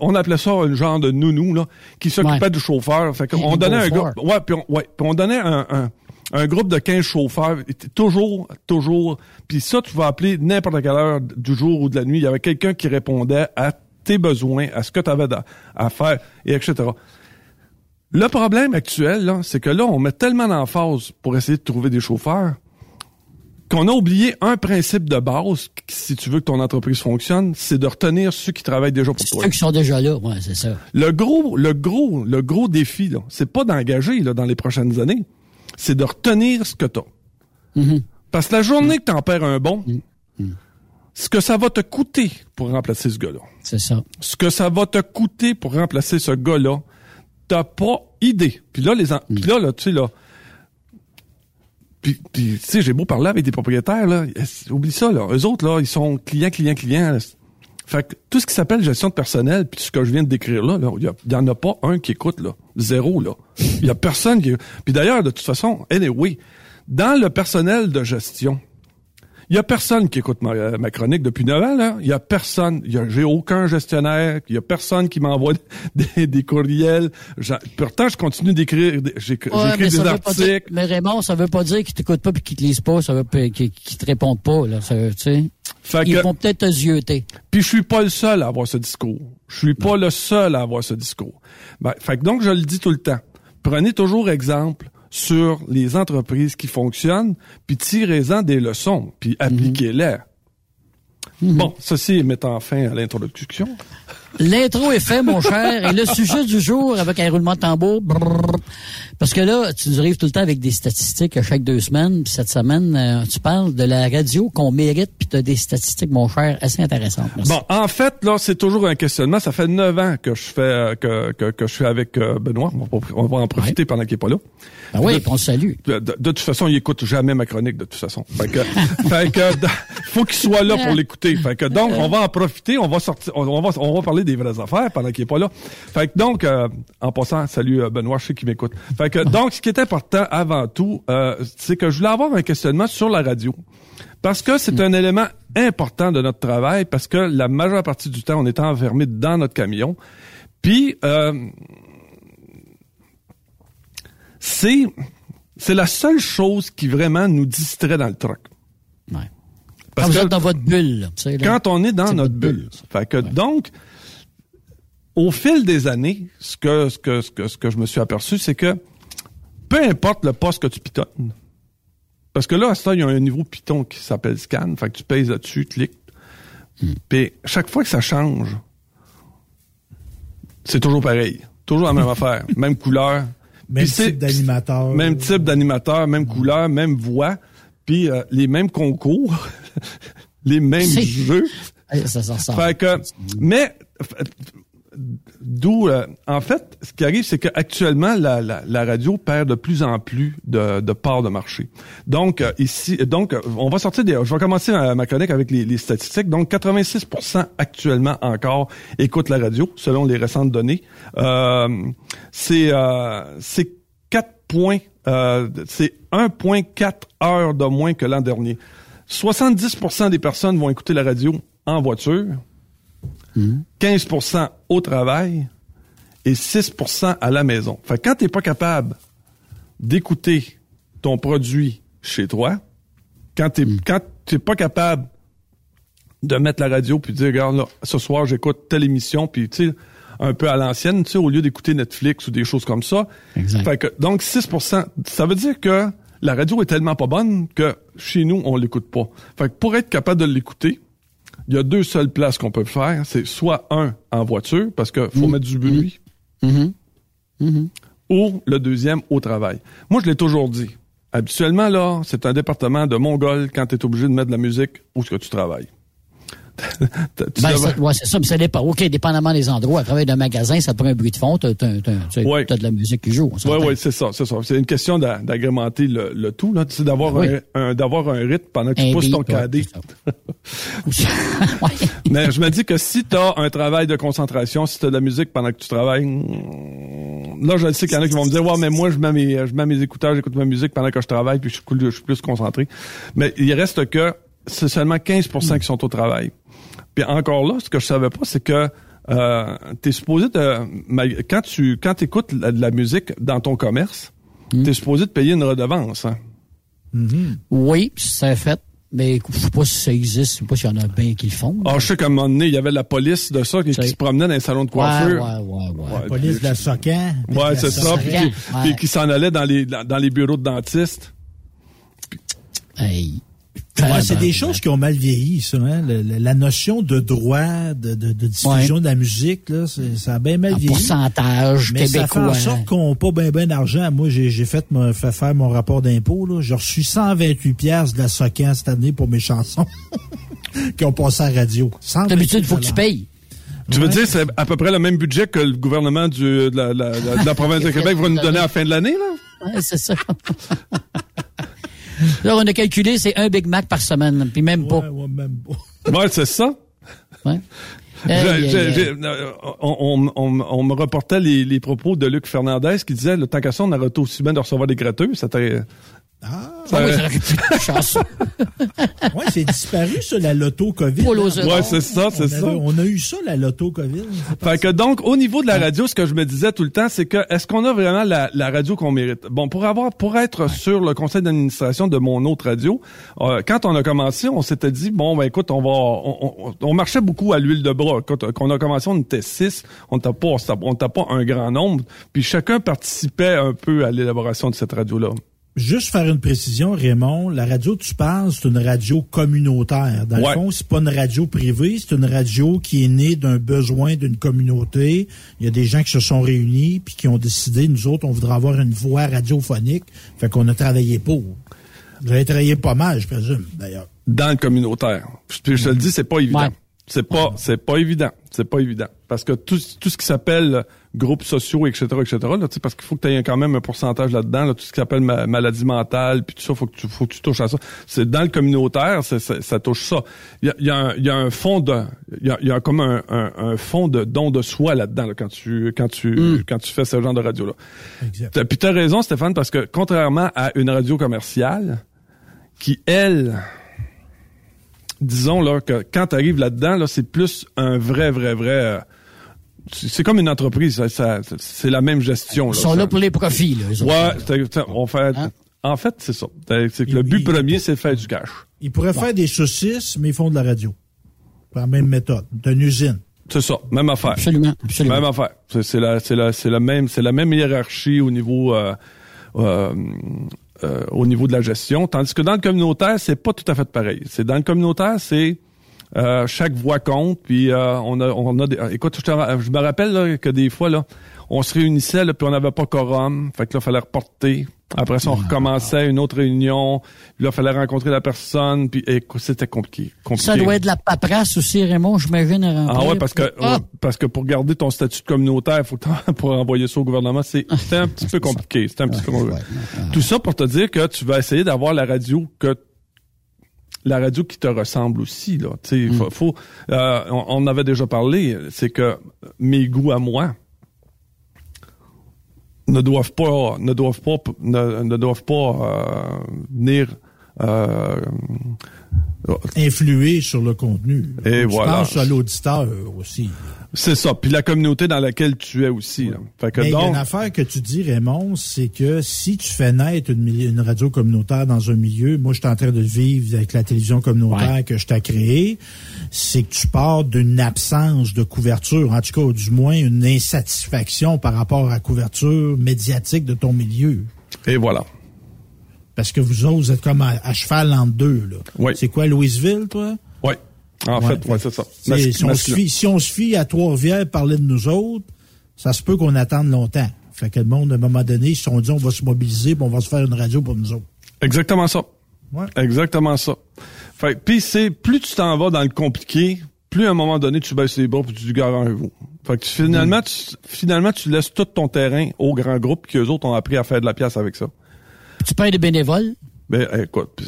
on appelait ça un genre de nounou, là, qui s'occupait Ouais. du chauffeur. Fait qu'on donnait un gars, ouais, puis on, ouais, puis on donnait un, un, un groupe de 15 chauffeurs, toujours, toujours, puis ça, tu vas appeler n'importe quelle heure du jour ou de la nuit, il y avait quelqu'un qui répondait à tes besoins, à ce que tu avais à, faire, et etc. Le problème actuel, c'est que là, on met tellement d'emphase pour essayer de trouver des chauffeurs qu'on a oublié un principe de base, si tu veux que ton entreprise fonctionne, c'est de retenir ceux qui travaillent déjà pour toi. Ceux qui sont déjà là, ouais, c'est ça. Le gros, le gros, le gros défi, là, c'est pas d'engager là, dans les prochaines années, c'est de retenir ce que tu as. Parce que la journée que tu en perds un bon, ce que ça va te coûter pour remplacer ce gars-là, C'est ça. ce que ça va te coûter pour remplacer ce gars-là, t'as pas idée. Puis là, les, en- puis là, là, tu sais, là, puis, puis, tu sais, j'ai beau parler avec des propriétaires, là, es- oublie ça, là. Eux autres, là, ils sont clients, clients, clients. là. Fait que tout ce qui s'appelle gestion de personnel, puis ce que je viens de décrire là, là, il y a- il y, en a pas un qui écoute, là. Zéro, là. Il y a personne qui... Puis d'ailleurs, de toute façon, anyway, dans le personnel de gestion, il y a personne qui écoute ma, euh, ma chronique depuis 9 ans, là. Il y a personne. J'ai aucun gestionnaire. Il y a personne qui m'envoie des, des courriels. Pourtant, je continue d'écrire. Ouais, j'écris des dire- articles. mais Raymond, ça veut pas dire qu'ils t'écoutent pas puis qu'ils te lisent pas, ça veut pas qu'ils qu'ils te répondent pas, là. Ça. Fait Ils que- vont peut-être te zioter. Puis je suis pas le seul à avoir ce discours. Je suis pas le seul à avoir ce discours. Ben, fait que donc, je le dis tout le temps. Prenez toujours exemple sur les entreprises qui fonctionnent, puis tirez-en des leçons, puis appliquez-les. Bon, ceci mettant fin à l'introduction. L'intro est fait, mon cher, et le sujet du jour avec un roulement de tambour. brrr. parce que là, tu nous arrives tout le temps avec des statistiques à chaque deux semaines. Puis cette semaine, euh, tu parles de la radio qu'on mérite, puis tu as des statistiques, mon cher, assez intéressantes. Merci. Bon, en fait, là, c'est toujours un questionnement. Ça fait neuf ans que je fais euh, que, que, que je suis avec euh, Benoît. On va, on va en profiter pendant qu'il est pas là. Ah oui, de- on salue. De, de- de toute façon, il écoute jamais ma chronique, de toute façon. Fait que, fait que, faut qu'il soit là pour l'écouter. Fait que, donc, on va en profiter, on va sortir, on, on va, on va parler des vraies affaires pendant qu'il est pas là. Fait que, donc, euh, en passant, salut euh, Benoît, je sais qu'il m'écoute. Fait que, donc, ce qui est important avant tout, euh, c'est que je voulais avoir un questionnement sur la radio. Parce que c'est un élément important de notre travail, parce que la majeure partie du temps, on est enfermé dans notre camion. Puis, euh, c'est c'est la seule chose qui vraiment nous distrait dans le truck. Ouais. Parce Quand vous que êtes dans votre bulle, là, tu sais, là. quand on est dans notre bulle. bulle, ça. Fait que donc, au fil des années, ce que, ce que, ce que, ce que je me suis aperçu, c'est que peu importe le poste que tu pitonnes, parce que là, à il y a un niveau Python qui s'appelle scan, fait que tu pèses là-dessus, cliques. Hmm. Puis chaque fois que ça change, c'est toujours pareil. Toujours la même affaire. Même couleur. Même type d'animateur. Même type d'animateur, même couleur, même voix, puis euh, les mêmes concours. les mêmes jeux. Ça s'en sort. Fait que, mais d'où, euh, en fait, ce qui arrive, c'est qu'actuellement la, la, radio perd de plus en plus de, de parts de marché. Donc euh, ici, donc euh, on va sortir des, je vais commencer ma, ma chronique avec les, statistiques. Donc 86% actuellement encore écoutent la radio selon les récentes données. C'est c'est 4 points, c'est 1.4 heures de moins que l'an dernier. 70% des personnes vont écouter la radio en voiture, 15% au travail et 6% à la maison. Fait que quand t'es pas capable d'écouter ton produit chez toi, quand t'es quand t'es pas capable de mettre la radio puis de dire regarde là, ce soir j'écoute telle émission puis tu sais un peu à l'ancienne, tu sais au lieu d'écouter Netflix ou des choses comme ça. Exact. Fait que donc 6%, ça veut dire que la radio est tellement pas bonne que chez nous on l'écoute pas. Fait que pour être capable de l'écouter, il y a deux seules places qu'on peut faire, c'est soit un en voiture parce que faut mettre du bruit ou le deuxième au travail. Moi, je l'ai toujours dit. Habituellement, là, c'est un département de Mongol quand tu es obligé de mettre de la musique où est-ce que tu travailles. Tu Ben, devrais- ça- ouais, c'est ça, mais ça dépend. OK, dépendamment des endroits. À travers d'un magasin, ça te prend un bruit de fond, t'as, t'as, t'as, t'as- Ouais. t'as de la musique qui joue. Oui, oui, c'est ça, c'est ça. C'est une question d'a- d'agrémenter le, le tout, là. C'est d'avoir un, un- d'avoir un rythme pendant que tu Un pousses beat, ton cadet. Mais je me dis que si tu as un travail de concentration, si tu as de la musique pendant que tu travailles, hmm, là, je sais qu'il y en a qui vont me dire, ouais, mais moi, je mets mes, je mets mes écouteurs, j'écoute ma musique pendant que je travaille, puis je suis, je suis plus concentré. Mais il reste que c'est seulement 15% qui sont au travail. Puis encore là, ce que je savais pas, c'est que euh, tu es supposé de, quand tu quand écoutes la, de la musique dans ton commerce, tu es supposé de payer une redevance. Hein? Oui, c'est fait. Mais je sais pas si ça existe, je sais pas s'il y en a bien qui le font. Ah, je sais qu'à un moment donné, il y avait la police de ça qui, se promenait dans les salons de ouais, coiffure. ouais, ouais, ouais. Ouais, Police de la Socan. Ouais, c'est ça. Ouais. puis qui s'en allait dans les dans les bureaux de dentistes. Hey. Ouais, c'est Ben, des choses qui ont mal vieilli, ça. Hein? Le- le- la notion de droit, de, de, de diffusion Ouais. de la musique, là, ça a bien mal En vieilli. pourcentage Mais ça fait québécois. en sorte qu'on n'a pas bien ben d'argent. Moi, j'ai j'ai fait, me- fait faire mon rapport d'impôt. là. J'ai reçu 128 piastres de la Socan cette année pour mes chansons qui ont passé à la radio. 128 D'habitude, il faut que tu payes. Tu veux Ouais. dire c'est à peu près le même budget que le gouvernement du, de, la, la- la- de la province de Québec va nous donner à la fin de l'année là? Ouais, c'est ça. Là, on a calculé, c'est un Big Mac par semaine, puis même pas. Ouais, ouais, même pas. Ouais, c'est ça. Ouais. On, on- on- on me reportait les, les propos de Luc Fernandez qui disait le tant qu'à ça, on aurait aussi bien de recevoir des gratteux. Ça Ah, ça Ah oui, aurait- être chanceux. ouais, c'est disparu, ça, la loto COVID. Paul là. Ozero. Ouais, c'est ça, c'est ça. On a eu ça, la loto COVID. c'est pas Fait que donc, au niveau de la radio, ce que je me disais tout le temps, c'est que est-ce qu'on a vraiment la, la radio qu'on mérite? Bon, pour avoir, pour être sur le conseil d'administration de mon autre radio, euh, quand on a commencé, on s'était dit bon, ben écoute, on va, on, on- on marchait beaucoup à l'huile de bras. Quand, quand on a commencé, on était six, on n'était pas, on n'était pas un grand nombre, puis chacun participait un peu à l'élaboration de cette radio-là. Juste faire une précision, Raymond, la radio tu parles, c'est une radio communautaire. Dans Ouais. le fond, c'est pas une radio privée, c'est une radio qui est née d'un besoin d'une communauté. Il y a des gens qui se sont réunis puis qui ont décidé, nous autres, on voudrait avoir une voix radiophonique. Fait qu'on a travaillé pour. Vous avez travaillé pas mal, je présume, d'ailleurs. dans le communautaire. Puis je te le dis, c'est pas évident. Ouais. C'est pas, c'est pas évident. C'est pas évident. Parce que tout, tout ce qui s'appelle groupes sociaux, etc., etc., là, tu sais, parce qu'il faut que tu aies quand même un pourcentage là-dedans, là, tout ce qui s'appelle ma- maladie mentale, puis tout ça, faut que tu, faut que tu touches à ça. C'est dans le communautaire, c'est- ça touche ça. Il y a, y a un, il y a un fond de, il y a, y a comme un, un, un fond de don de soi là-dedans, là, quand tu, quand tu, quand tu fais ce genre de radio-là. Exact. T'as- Puis t'as raison, Stéphane, parce que contrairement à une radio commerciale, qui, elle, disons là que quand tu arrives là-dedans, là, c'est plus un vrai, vrai, vrai. C'est comme une entreprise, ça, ça- c'est la même gestion. Ils sont ça. là pour les profits, là. Ouais, on fait. Hein? En fait, c'est ça. C'est c'est que le but Il- premier, c'est de faire du cash. Ils pourraient faire des saucisses, mais ils font de la radio. Par la même méthode. C'est une usine. C'est ça, même affaire. Absolument, absolument. Même affaire. C'est c'est la, c'est la, c'est la même, c'est la même hiérarchie au niveau, euh, euh, euh, au niveau de la gestion. Tandis que dans le communautaire, c'est pas tout à fait pareil. C'est dans le communautaire, c'est euh, chaque voix compte. Puis euh, on a, on a des, écoute, je, te je me rappelle là, que des fois là, on se réunissait, là, puis on n'avait pas quorum. Fait que là, il fallait reporter. Après ça, on recommençait une autre réunion. Puis là, il fallait rencontrer la personne. Puis écoute, c'était compliqué, compliqué. Ça doit être de la paperasse aussi, Raymond, j'imagine. Ah ouais, parce que Ah! ouais, parce que pour garder ton statut de communautaire, faut pour envoyer ça au gouvernement, c'est c'était un petit peu compliqué. C'était un petit peu compliqué. Tout ça pour te dire que tu vas essayer d'avoir la radio que la radio qui te ressemble aussi là. Tu sais, faut, faut- euh, on, on avait déjà parlé, c'est que mes goûts à moi ne doivent pas ne doivent pas ne, ne doivent pas euh, venir euh, Influer sur le contenu. Et Tu voilà. penses à l'auditeur aussi. c'est ça, puis la communauté dans laquelle tu es aussi. Là. Fait que Mais il y a donc, une affaire que tu dis, Raymond, c'est que si tu fais naître une, radio communautaire dans un milieu, moi je suis en train de vivre avec la télévision communautaire que je t'ai créée, c'est que tu pars d'une absence de couverture, en tout cas, ou du moins une insatisfaction par rapport à la couverture médiatique de ton milieu. et voilà. Parce que vous autres, vous êtes comme à, à cheval entre deux. Là. Oui. C'est quoi, Louisville, toi? Oui. En Ouais. fait, ouais, c'est ça. Si, on se fie, si on se fie à Trois-Rivières parler de nous autres, ça se peut qu'on attende longtemps. Fait que le monde, à un moment donné, ils se sont dit, on va se mobiliser, puis on va se faire une radio pour nous autres. Exactement ça. Ouais. Exactement ça. Fait puis c'est plus tu t'en vas dans le compliqué, plus à un moment donné tu baisses les bras puis tu dis gars vous. Fait que finalement tu, finalement tu laisses tout ton terrain aux grands groupes qui eux autres ont appris à faire de la pièce avec ça. Tu payes des bénévoles? Ben écoute,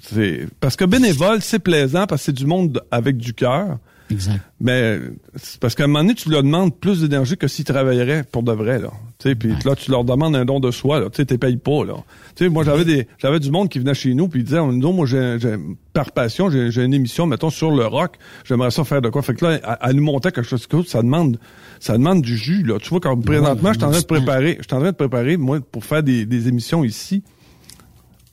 c'est parce que bénévole c'est plaisant parce que c'est du monde avec du cœur. Exact. Mais parce qu'à un moment donné, tu leur demandes plus d'énergie que s'ils travailleraient pour de vrai, là. Tu sais, puis là, tu leur demandes un don de soi, là. Tu sais, t'es payes pas, là. Tu sais, moi, j'avais des, j'avais du monde qui venait chez nous, puis ils disaient, nous, moi, j'ai, j'ai- par passion, j'ai, j'ai une émission, mettons, sur le rock. J'aimerais ça faire de quoi? Fait que là, à, nous monter quelque chose que ça demande, ça demande du jus, là. Tu vois, comme présentement, je suis en train de préparer, je suis en train de préparer, moi, pour faire des, des émissions ici.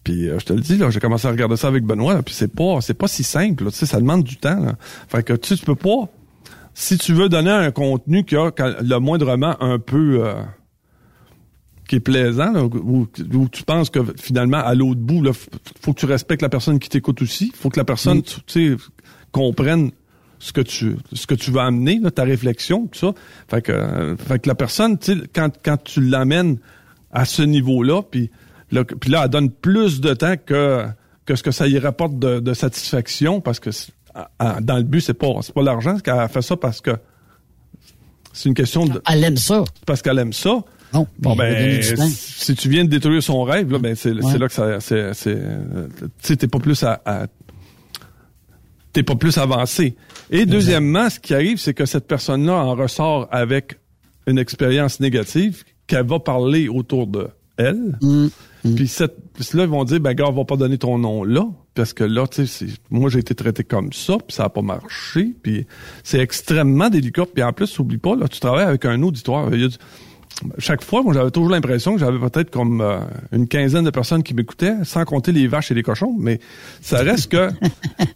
Puis euh, je te le dis là, j'ai commencé à regarder ça avec Benoît, là, puis c'est pas c'est pas si simple, là, tu sais, ça demande du temps. Là. Fait que tu tu peux pas si tu veux donner un contenu qui a le moindrement un peu euh, qui est plaisant, là, où, où tu penses que finalement à l'autre bout, là, f- faut que tu respectes la personne qui t'écoute aussi, faut que la personne, sais, comprenne ce que tu ce que tu vas amener, là, ta réflexion, tout ça. Fait que, euh, fait que la personne, tu quand quand tu l'amènes à ce niveau-là, puis là, puis là, elle donne plus de temps que que ce que ça y rapporte de, de satisfaction, parce que dans le but, c'est pas pas l'argent, c'est qu'elle fait ça parce que c'est une question de Elle aime ça. parce qu'elle aime ça. Non, Bon ben, si tu viens de détruire son rêve, là, ben c'est Ouais. là que ça, c'est, c'est, tu sais, t'es pas plus à, à- t'es pas plus avancé. Et deuxièmement, ce qui arrive, c'est que cette personne-là en ressort avec une expérience négative qu'elle va parler autour de elle. Mm. Puis cette, puis là, ils vont dire, ben gars, on va pas donner ton nom là, parce que là, tu sais, moi j'ai été traité comme ça, puis ça a pas marché, puis c'est extrêmement délicat. Puis en plus, oublie pas, là, tu travailles avec un auditoire. Il y a du- chaque fois, moi, j'avais toujours l'impression que j'avais peut-être comme euh, une quinzaine de personnes qui m'écoutaient, sans compter les vaches et les cochons, mais ça reste que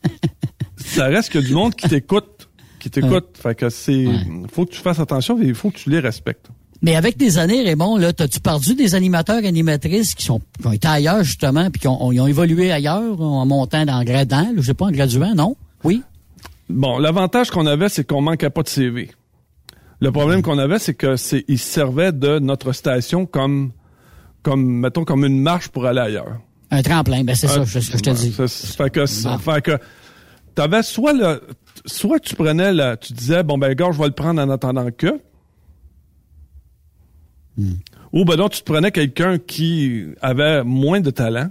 ça reste que du monde qui t'écoute, qui t'écoute. Fait que c'est, faut que tu fasses attention et il faut que tu les respectes. Mais avec des années, Raymond, là, t'as-tu perdu des animateurs, animatrices qui sont qui ont été ailleurs, justement, puis qui ont, ils ont évolué ailleurs en montant dans gradant, là, je sais pas, en graduant, non? Oui? Bon, l'avantage qu'on avait, c'est qu'on manquait pas de CV. Le problème qu'on avait, c'est que c'est, ils servaient de notre station comme, comme, mettons, comme une marche pour aller ailleurs. Un tremplin, ben c'est ça, Ah, je, je te dis. ça, ça fait que, ça Bon. fait que, t'avais soit le, soit tu prenais la, tu disais, bon, ben, gars, je vais le prendre en attendant que, Hmm. ou ben non, tu te prenais quelqu'un qui avait moins de talent,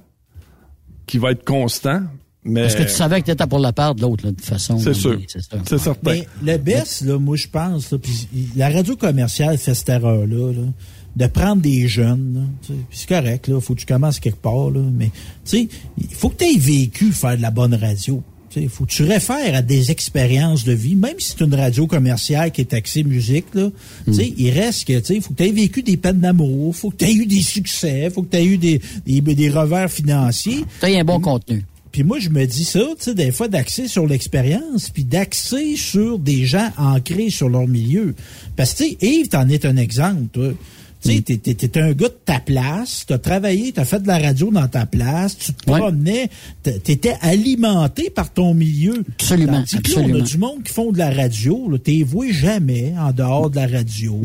qui va être constant, mais. Parce que tu savais que t'étais pour la part de l'autre, là, de toute façon. C'est sûr. C'est certain. Mais le best, là, moi, je pense, là, puis la radio commerciale fait cette erreur-là, là, de prendre des jeunes. là, tu sais, puis c'est correct, là, faut que tu commences quelque part, là, mais tu sais, il faut que tu aies vécu faire de la bonne radio. Il faut que tu réfères à des expériences de vie, même si c'est une radio commerciale qui est axée musique, là, tu sais, il reste que, tu sais, il faut que tu aies vécu des peines d'amour, faut que tu aies eu des succès, faut que tu aies eu des, des, des revers financiers. T'as un bon contenu. Puis moi, je me dis ça, tu sais, des fois, d'axer sur l'expérience, puis d'axer sur des gens ancrés sur leur milieu. Parce que, tu sais, Yves, t'en es un exemple, toi. Tu sais, t'es- un gars de ta place, t'as travaillé, t'as fait de la radio dans ta place, tu te Ouais. promenais, t'étais alimenté par ton milieu. Absolument, Tandis là, on absolument. a du monde qui font de la radio, là, t'es voué jamais en dehors de la radio.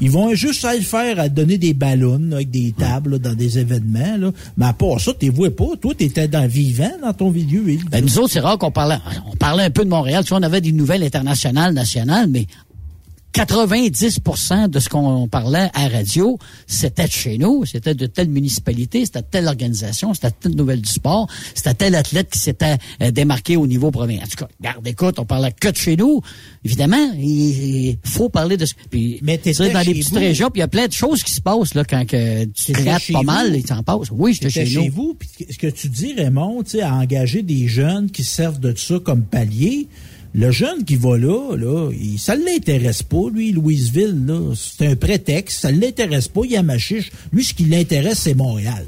Ils vont juste aller faire à donner des ballons avec des tables là, dans des événements. Là. Mais à part ça, t'es voué pas. Toi, t'étais dans vivant dans ton milieu. Ben, nous autres, c'est rare qu'on parlait, on parlait un peu de Montréal. Tu vois, on avait des nouvelles internationales, nationales, mais 90% de ce qu'on parlait à radio, c'était de chez nous, c'était de telle municipalité, c'était de telle organisation, c'était de telle nouvelle du sport, c'était tel athlète qui s'était euh, démarqué au niveau provincial. En tout cas, garde, écoute, on parlait que de chez nous. Évidemment, il, il faut parler de ce... Puis, Mais tu sais, dans les petites vous. régions, puis il y a plein de choses qui se passent là quand que tu chez pas mal, il s'en passe. Oui, j'étais chez, chez nous. vous, puis ce que tu dis, Raymond, tu sais, à engager des jeunes qui servent de ça comme palier, le jeune qui va là, là, il, ça l'intéresse pas, lui, Louisville. C'est un prétexte, ça l'intéresse pas, il a ma chiche. Lui, ce qui l'intéresse, c'est Montréal.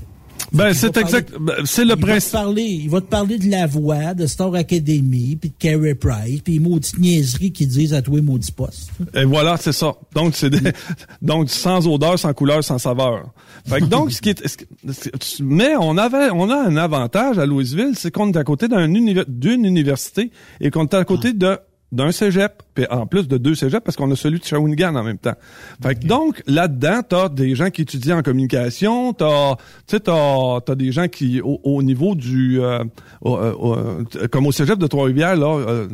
Ben, Il c'est exact. ben, C'est le il va te principe. parler, il va te parler de la voix, de Star Academy, puis de Carey Price, puis les maudites niaiseries qu'ils disent à tous les maudits postes. Et voilà, c'est ça. Donc, c'est des- donc sans odeur, sans couleur, sans saveur. Fait que donc, ce qui est, mais on avait, on a un avantage à Louisville, c'est qu'on est à côté d'un univer- d'une université et qu'on est à côté de d'un cégep, puis en plus de deux cégeps, parce qu'on a celui de Shawinigan en même temps. Fait que donc, là-dedans, t'as des gens qui étudient en communication, t'as, tu sais, t'as, t'as des gens qui, au, au niveau du, euh, au- euh, au- comme au cégep de Trois-Rivières, là, euh,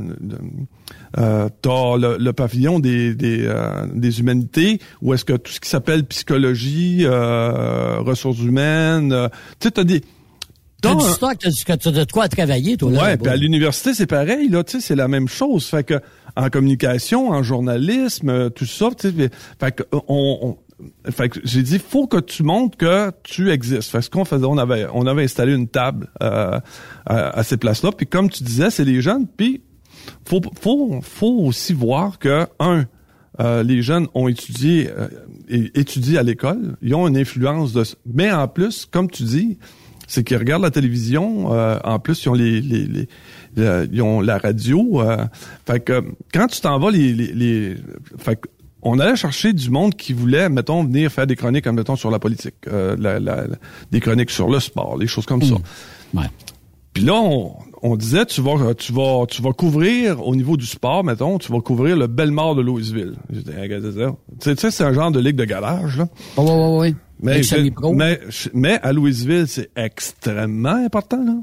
euh, t'as le, le pavillon des, des, euh, des humanités, où est-ce que tout ce qui s'appelle psychologie, euh, ressources humaines, euh, tu sais, t'as des... T'as du stock, de quoi travailler, toi, là. Ouais, puis à l'université c'est pareil là, tu sais, c'est la même chose. Fait que en communication, en journalisme, euh, tout ça, tu sais, fait que euh, on, on- fait que j'ai dit faut que tu montres que tu existes. Fait que ce qu'on faisait, on avait on avait installé une table euh, à, à ces places-là, puis comme tu disais, c'est les jeunes, puis faut faut faut aussi voir que un euh, les jeunes ont étudié euh, étudient à l'école, ils ont une influence de mais en plus comme tu dis, c'est qu'ils regardent la télévision, euh, en plus ils ont les, les, les- le- ils ont la radio, euh, fait que quand tu t'en vas les, les, les- fait que on allait chercher du monde qui voulait, mettons, venir faire des chroniques, mettons, sur la politique, euh, la- la- la- des chroniques sur le sport, les choses comme ça. Ouais. Puis là, on, on disait, tu vas, tu vas, tu vas couvrir au niveau du sport, mettons, tu vas couvrir le Belmort de Louisville. Tu sais, c'est un genre de ligue de garage, là. Ouais, ouais, ouais. Mais, mais, mais à Louisville, c'est extrêmement important, là.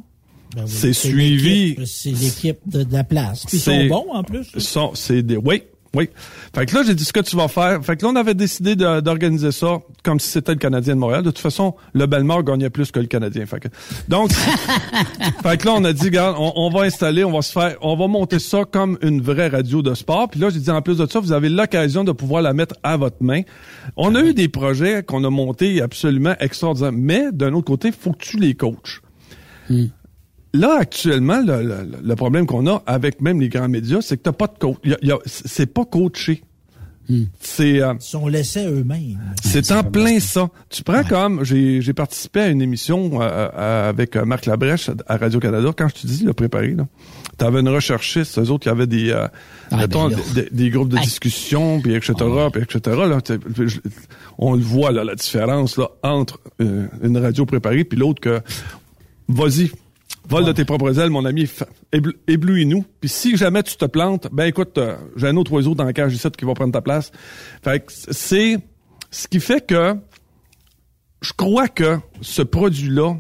Ben oui, C'est suivi. C'est l'équipe de, de la place. Ils sont bons en plus. Sont- des, oui, oui. Fait que là, j'ai dit ce que tu vas faire. Fait que là, on avait décidé d'organiser ça comme si c'était le Canadien de Montréal. De toute façon, le Belmort gagnait plus que le Canadien. Fait que, donc, fait que là, on a dit, regarde, on, on va installer, on va se faire, on va monter ça comme une vraie radio de sport. Puis là, j'ai dit, en plus de ça, vous avez l'occasion de pouvoir la mettre à votre main. On a eu des projets qu'on a montés absolument extraordinaires. Mais d'un autre côté, faut que tu les coaches. Là, actuellement, le, le- le problème qu'on a avec même les grands médias, c'est que t'as pas de coach. Il y a- il y a- C'est pas coaché. C'est euh, Ils sont laissés eux-mêmes. c'est en plein ça. Tu prends comme j'ai j'ai participé à une émission euh, euh, avec euh, Marc Labrèche à Radio Canada. Quand je te dis le préparé, là, t'avais une recherchiste, eux autres, qui avaient des euh, Ah, mettons, ben des, des groupes de Hey. discussion, puis etc., puis etc. Là, je- on le voit là la différence là entre euh, une radio préparée puis l'autre que vas-y. Vole de tes propres ailes, mon ami, éblouis-nous. Puis si jamais tu te plantes, ben écoute, euh, j'ai un autre oiseau dans la cage ici qui va prendre ta place. Fait que c'est ce qui fait que je crois que ce produit-là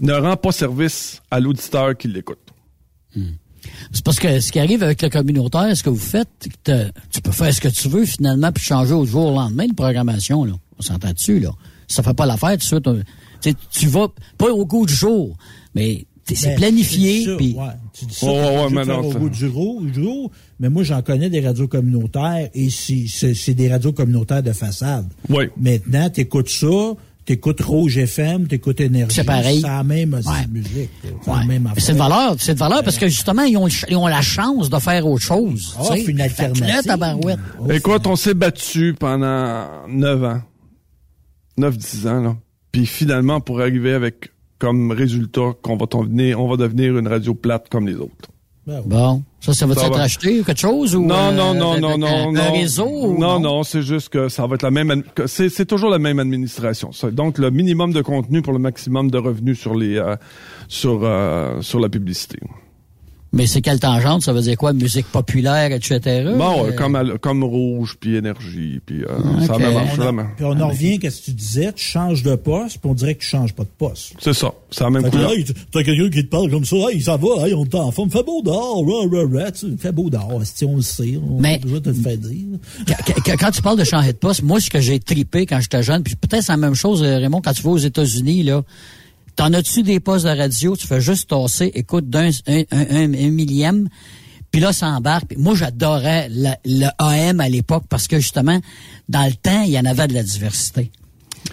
ne rend pas service à l'auditeur qui l'écoute. C'est parce que ce qui arrive avec le communautaire, ce que vous faites, tu peux faire ce que tu veux finalement puis changer au jour au lendemain de programmation. Là. On s'entend dessus. Là? Ça fait pas l'affaire, tout de tu sais, tu vas pas au goût du jour, mais c'est Ben, planifié. tu dis ça, puis ouais, tu dis ça, ouais, ouais, faire au goût du jour, du jour. Mais moi, j'en connais des radios communautaires et c'est- c'est c'est des radios communautaires de façade. Oui. Maintenant, t'écoutes ça, t'écoutes Rouge FM, t'écoutes Énergie. C'est pareil. C'est la même Ouais. musique. C'est Ouais. la même Mais affaire. c'est de valeur, c'est de valeur parce que justement ils ont, ils ont la chance de faire autre chose. Tu sais. une alternative. Oh, Écoute, on s'est battu pendant 9 ans. 9-10 ans, là. Puis finalement, pour arriver avec comme résultat qu'on va devenir, on va devenir une radio plate comme les autres. Ben. Bon. Ça, ça va Ça être va. acheté ou quelque chose? Ou, Non, euh, non, non, avec non, un- non, un, non. réseau? ou Non, non, c'est juste que ça va être la même. C'est c'est toujours la même administration. ça. Donc le minimum de contenu pour le maximum de revenus sur les euh, sur euh, sur la publicité. Mais c'est quelle tangente? Ça veut dire quoi? Musique populaire, etc.? Bon, euh, comme comme rouge puis énergie puis euh, Ok. ça en- même. puis on en revient à ce que tu disais, tu changes de poste, puis on dirait que tu changes pas de poste. C'est ça, c'est la même Fait que, couleur. t'as quelqu'un qui te parle comme ça, hey, ça va, hey, on est en forme, fait beau dehors, rah, rah, rah, fait beau dehors, si on le sait, on Mais- de te le faire dire. Quand, quand- quand tu parles de changer de poste, moi, ce que j'ai tripé quand j'étais jeune, puis peut-être c'est la même chose, euh, Raymond, quand tu vas aux États-Unis, là, t'en as-tu des postes de radio, tu fais juste tasser, écoute, d'un un, un, un- millième, puis là, ça embarque. Moi, j'adorais la- le AM à l'époque parce que, justement, dans le temps, il y en avait de la diversité.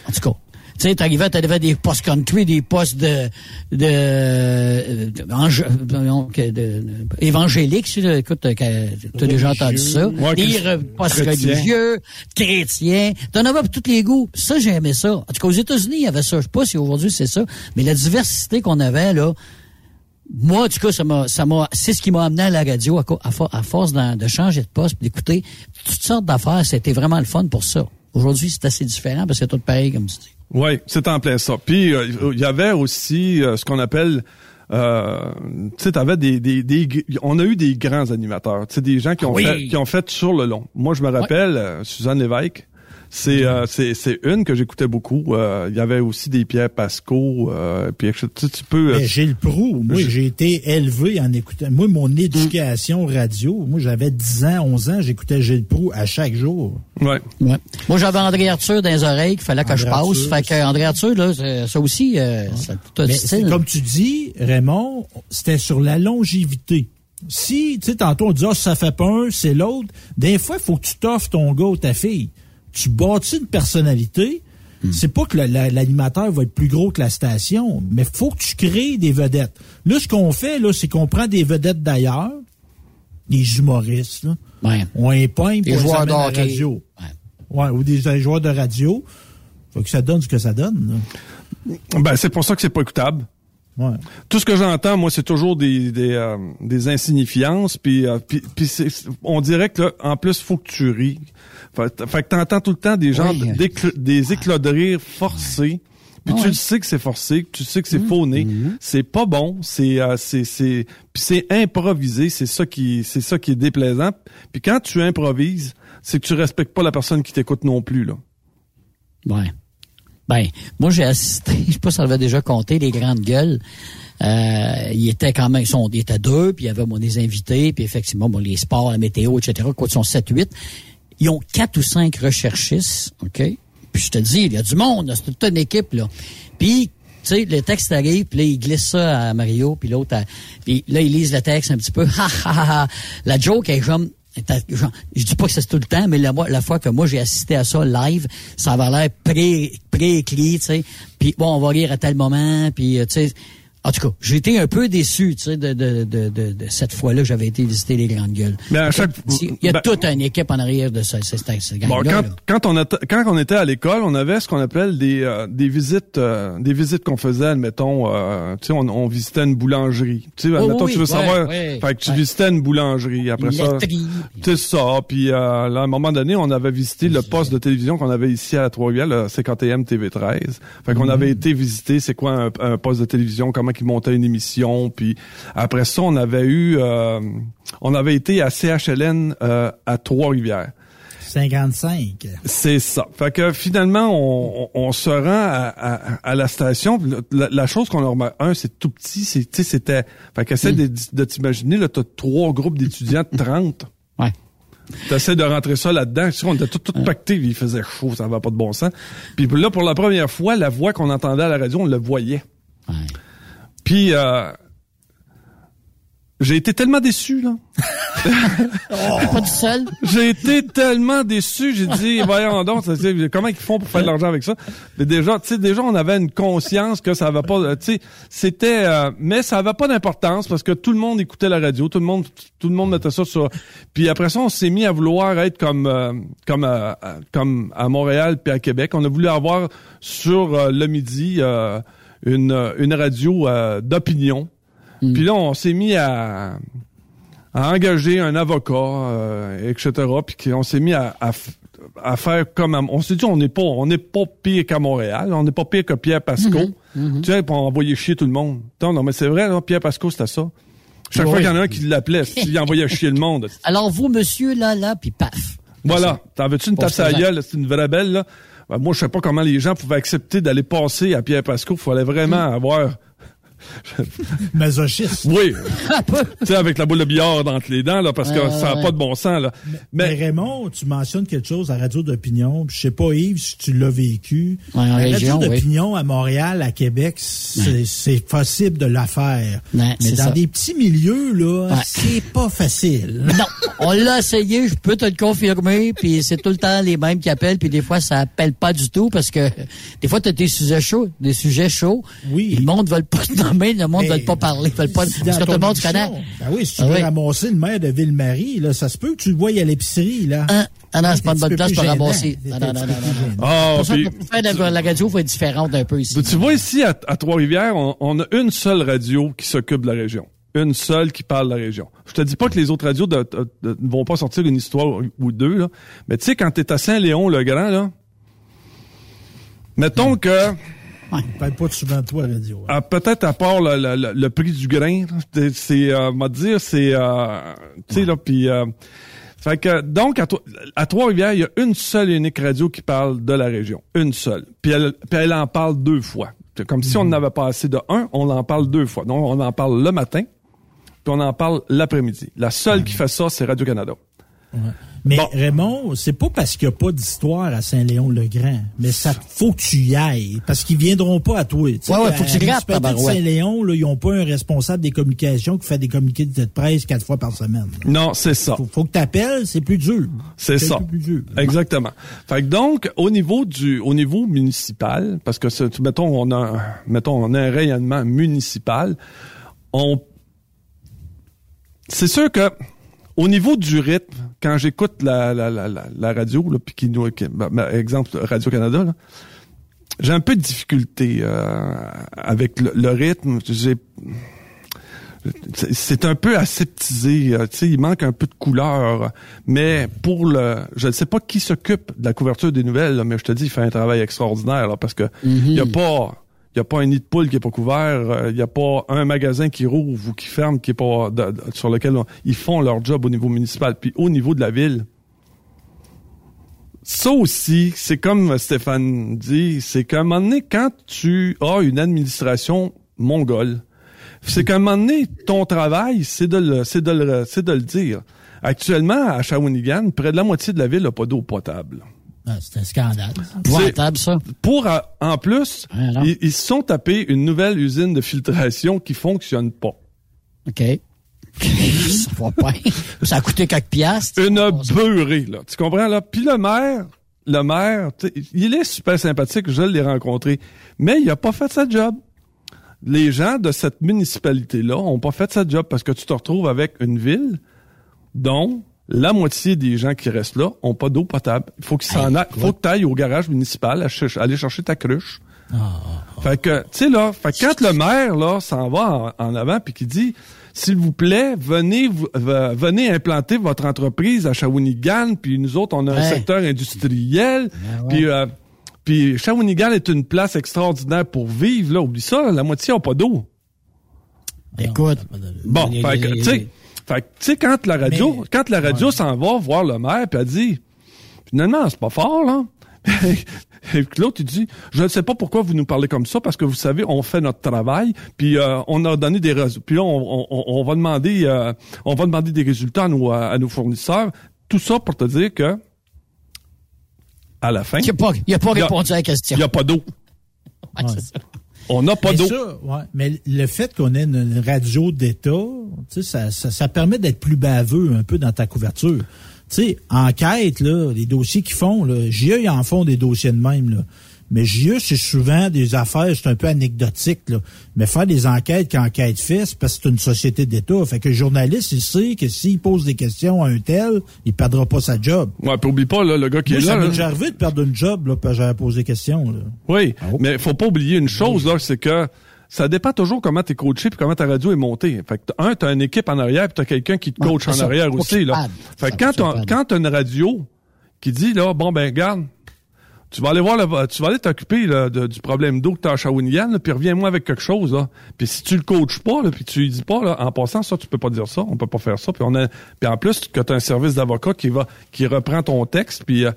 En tout cas. Tu sais, t'arrivais, t'avais des postes country, des postes de, de, donc, de- de- évangéliques, tu sais, écoute, t'as déjà entendu ça. Ouais, des postes Chrétien. religieux, chrétiens. T'en avais pour tous les goûts. Ça, j'ai aimé ça. En tout cas, aux États-Unis, il y avait ça. Je sais pas si aujourd'hui c'est ça. Mais la diversité qu'on avait, là, moi, en tout cas, ça m'a, ça m'a, c'est ce qui m'a amené à la radio à, force de changer de poste, d'écouter toutes sortes d'affaires. C'était vraiment le fun pour ça. Aujourd'hui, c'est assez différent parce que c'est tout pareil, comme tu dis. Oui, c'est en plein ça. Puis euh, il y avait aussi euh, ce qu'on appelle euh, tu sais, t'avais des, des, des, on a eu des grands animateurs, tu sais, des gens qui ont Oui. fait, qui ont fait sur le long. Moi, je me rappelle, euh, Suzanne Lévesque, c'est, euh, c'est, c'est une que j'écoutais beaucoup. Euh, Il y avait aussi des Pierre Pasco, euh, puis tu, sais, tu peux. euh, Mais Gilles Proux, moi, j'ai été élevé en écoutant. Moi, mon éducation radio, moi, j'avais 10 ans, 11 ans, j'écoutais Gilles Proux à chaque jour. ouais. Ouais. Moi, j'avais André Arthur dans les oreilles qu'il fallait que André je passe. Arthur, fait que André Arthur, là, ça aussi, euh, ça a tout style. comme tu dis, Raymond, c'était sur la longévité. Si, tu sais, tantôt on dit, ah, ça fait pas un, c'est l'autre. Des fois, il faut que tu t'offres ton gars ou ta fille. Tu bâtis une personnalité. Hmm. C'est pas que la- la- l'animateur va être plus gros que la station, mais faut que tu crées des vedettes. Là, ce qu'on fait, là, c'est qu'on prend des vedettes d'ailleurs, des humoristes, là. Ouais. On les Des pour joueurs amener à la de radio. Ouais. Ouais, ou des, des joueurs de radio. Faut que ça donne ce que ça donne, Ben, c'est pour ça que c'est pas écoutable. Ouais. Tout ce que j'entends, moi, c'est toujours des des, euh, des insignifiances, puis euh, puis, puis c'est- on dirait que là, en plus, faut que tu ris. Fait, fait que t'entends tout le temps des gens Oui. des éclats de rire forcés. Puis tu le sais que c'est forcé, tu sais que c'est fauné, c'est pas bon, c'est euh, c'est c'est puis c'est improvisé, c'est ça qui c'est ça qui est déplaisant. Puis quand tu improvises, c'est que tu respectes pas la personne qui t'écoute non plus là. Ouais. Ben, moi, j'ai assisté, je sais pas si ça avait déjà compté, les grandes gueules. Euh, ils étaient quand même, ils étaient deux, puis il y avait bon, des invités, puis effectivement, bon, les sports, la météo, etc. Quoi, ils sont 7-8. Ils ont quatre ou cinq recherchistes, OK? Puis je te dis, il y a du monde, c'est toute une équipe, là. Puis, tu sais, le texte arrive, puis là, ils glissent ça à Mario, puis l'autre, à- puis là, ils lisent le texte un petit peu. Ha, ha, ha. La joke est comme, Je dis pas que c'est tout le temps, mais la, fois que moi j'ai assisté à ça live, ça avait l'air pré, pré-écrit, tu sais. Puis bon, on va rire à tel moment, puis euh, tu sais. En tout cas, j'ai été un peu déçu, tu sais, de, de, de, de, de cette fois-là que j'avais été visiter les grandes gueules. Mais à chaque- Il y a ben- toute une équipe en arrière de ça, Bon, gang-là. quand, on était, quand on était à l'école, on avait ce qu'on appelle des euh, des visites euh, des visites qu'on faisait, admettons, euh, tu sais, on, on visitait une boulangerie. Tu sais, Oh, admettons, oui, tu veux ouais, savoir, ouais, fait que tu ouais. visitais une boulangerie. Après Une ça, c'est ça. Puis à un moment donné, on avait visité le poste de télévision qu'on avait ici à Trois-Rivières, le 50e TV13. Fait qu'on avait été visiter c'est quoi un, un poste de télévision, comment ils montaient une émission. Puis après ça, on avait eu, euh, on avait été à CHLN euh, à Trois-Rivières. 55. C'est ça. Fait que finalement, on, on, on se rend à, à, à la station. La, la chose qu'on a remarqué, un, c'est tout petit, c'est, c'était. Fait qu'essaie de, de t'imaginer, là, t'as trois groupes d'étudiants de 30. Ouais. T'essaies de rentrer ça là-dedans. On était tout, tout pacté, il faisait chaud, ça va pas de bon sens. Puis là, pour la première fois, la voix qu'on entendait à la radio, on le voyait. Ouais. Puis euh, j'ai été tellement déçu, là. Pas tout seul. J'ai été tellement déçu, j'ai dit voyons donc, comment ils font pour faire de l'argent avec ça? Mais déjà, tu sais déjà on avait une conscience que ça avait pas euh, tu sais, c'était euh, mais ça avait pas d'importance parce que tout le monde écoutait la radio, tout le monde tout le monde mettait ça sur puis après ça on s'est mis à vouloir être comme euh, comme à, à- comme à Montréal puis à Québec, on a voulu avoir sur euh, le midi euh, une une radio euh, d'opinion. Puis là on s'est mis à à engager un avocat, euh, etc. Puis qu'on s'est mis à, à, à faire comme à- on s'est dit on n'est pas on n'est pas pire qu'à Montréal, on n'est pas pire que Pierre Pasco. Mm-hmm. Tu sais, pour envoyer chier tout le monde. Non, non mais c'est vrai, là, Pierre Pasco c'était ça. Chaque fois qu'il y en a un qui l'appelait, il envoyait chier le monde. Alors, vous, monsieur, là, là, puis paf. Voilà. T'en veux-tu une tasse à gueule? C'est une vraie belle, là. Ben, moi, je sais pas comment les gens pouvaient accepter d'aller passer à Pierre Pasco. Il fallait vraiment avoir, Masochiste. oui, tu sais, avec la boule de billard entre les dents, là, parce que Ouais, ça n'a ouais. pas de bon sens, là. Mais Mais, Raymond, tu mentionnes quelque chose à Radio d'opinion. puis Je sais pas, Yves, si tu l'as vécu. Ouais, en La région, Radio oui. d'opinion à Montréal, à Québec, c'est c'est possible de la faire. Ouais, Mais c'est dans ça. des petits milieux, là, Ouais. c'est pas facile. Non, on l'a essayé, je peux te le confirmer, puis c'est tout le temps les mêmes qui appellent, puis des fois ça appelle pas du tout parce que des fois tu as des sujets chauds, des sujets chauds. Oui. Et Le monde veut pas te nommer, le monde Mais veut pas parler, veut pas si parce que tout le monde connaît. Ben oui, si tu Ah veux oui. ramasser le maire de Ville-Marie, là, ça se peut que tu le voies à l'épicerie, là. Hein? Ah non, c'est pas une bonne place pour ramasser. Non, non, non, non, ah, Pour ça, puis, pour faire la, la radio, faut être différente un peu ici. tu vois ici, à, à Trois-Rivières, on, on a une seule radio qui s'occupe de la région. Une seule qui parle de la région. Je te dis pas que les autres radios ne vont pas sortir une histoire ou deux, là. Mais tu sais, quand t'es à Saint-Léon-le-Grand, là, mettons que, On parle pas souvent de toi, la radio. hein. Ah, peut-être à part le, le- le- le prix du grain, c'est- euh, m'a dire, c'est, euh, tu sais là, puis, euh, fait que donc à, à Trois-Rivières, il y a une seule et unique radio qui parle de la région, une seule. Puis elle, puis elle en parle deux fois. Comme si on n'avait pas assez de un, on en parle deux fois. Donc on en parle le matin, puis on en parle l'après-midi. La seule qui fait ça, c'est Radio Canada. Mais Bon. Raymond, c'est pas parce qu'il n'y a pas d'histoire à Saint-Léon-le-Grand, mais ça faut que tu y ailles, parce qu'ils viendront pas à toi. Ouais, ouais, à faut que tu grattes. Saint-Léon, là, ils ont pas un responsable des communications qui fait des communiqués de presse quatre fois par semaine. Non, c'est ça. Faut, faut que tu appelles, c'est plus dur. C'est ça. plus dur. Exactement. Fait que donc, au niveau du, au niveau municipal, parce que mettons, on a, mettons, on a un rayonnement municipal, on, c'est sûr que, au niveau du rythme, quand j'écoute la, la, la, la, la radio, là, puis qui nous, ben, ben, exemple, Radio-Canada, là, j'ai un peu de difficulté euh, avec le, le rythme. J'ai c'est- un peu aseptisé, euh, tu sais, il manque un peu de couleur, mais pour le, je ne sais pas qui s'occupe de la couverture des nouvelles, là, mais je te dis, il fait un travail extraordinaire, là, parce que il y a pas, il y a pas un nid de poule qui est pas couvert, euh, il y a pas un magasin qui rouvre ou qui ferme sur lequel ils font leur job au niveau municipal, puis au niveau de la ville. Ça aussi, c'est comme Stéphane dit, c'est qu'à un moment donné, quand tu as une administration mongole, c'est qu'à un moment donné, ton travail, c'est de le, c'est de le, c'est de le dire. Actuellement, à Shawinigan, près de la moitié de la ville n'a pas d'eau potable. Ah, c'est un scandale. Ça. Pour, euh, en plus, alors? ils, ils se sont tapés une nouvelle usine de filtration qui fonctionne pas. OK. ça va pas. Ça a coûté quelques piastres. Une beurrée, là. Tu comprends, là? Puis le maire, le maire, il est super sympathique, je l'ai rencontré, mais il a pas fait sa job. Les gens de cette municipalité-là ont pas fait sa job parce que tu te retrouves avec une ville dont la moitié des gens qui restent là ont pas d'eau potable. Il faut qu'ils s'en aillent, faut que tu ailles au garage municipal à ch- aller chercher ta cruche. Fait que, tu sais, là, fait que quand le maire, là, s'en va en, en avant puis qui dit, s'il vous plaît, venez, venez implanter votre entreprise à Shawinigan, puis nous autres, on a un secteur industriel, Ben ouais. euh, puis Shawinigan est une place extraordinaire pour vivre, là, oublie ça, la moitié n'a pas d'eau. Écoute. Bon, Il- fait que, tu sais, fait que, tu sais, quand la radio, Mais- quand la radio s'en va voir le maire, puis elle dit, finalement, c'est pas fort, là. Et puis l'autre, il dit, je ne sais pas pourquoi vous nous parlez comme ça, parce que vous savez, on fait notre travail, puis euh, on a donné des résultats. Puis là, on, on- on va demander, euh, on va demander des résultats à nos, à nos fournisseurs. Tout ça pour te dire que, à la fin, Il n'a pas, il a pas Il y a- répondu à la question. il n'y a pas d'eau. Ouais. On n'a pas d'eau. ouais. Mais le fait qu'on ait une, radio d'État, tu sais, ça, ça, ça permet d'être plus baveux un peu dans ta couverture. Tu sais, enquête, là, les dossiers qu'ils font, là, ils en font des dossiers de même, là. Mais JE, c'est souvent des affaires, c'est un peu anecdotique, là. Mais faire des enquêtes qu'enquête fait, c'est parce que c'est une société d'État. Fait que le journaliste, il sait que s'il pose des questions à un tel, il perdra pas sa job. Ouais, puis oublie pas, là, le gars qui Moi, est ça là. m'est là, déjà arrivé de perdre une job, là, parce que j'avais posé des questions, là. Oui, Ah, oh. mais faut pas oublier une chose là, c'est que ça dépend toujours comment tu es coaché puis comment ta radio est montée. Fait que, un, tu as une équipe en arrière puis tu as quelqu'un qui te coach en ça. arrière aussi. Là. Fait que quand t'as- quand tu as une radio qui dit, là, bon, ben, garde, tu vas aller voir le, tu vas aller t'occuper du problème d'eau que tu as à Shawinigan, puis reviens-moi avec quelque chose. Là. Puis si tu le coaches pas, là, puis tu lui dis pas, là, en passant, ça, tu peux pas dire ça, on peut pas faire ça. Puis on a, puis en plus, que tu as un service d'avocat qui va qui reprend ton texte, puis euh,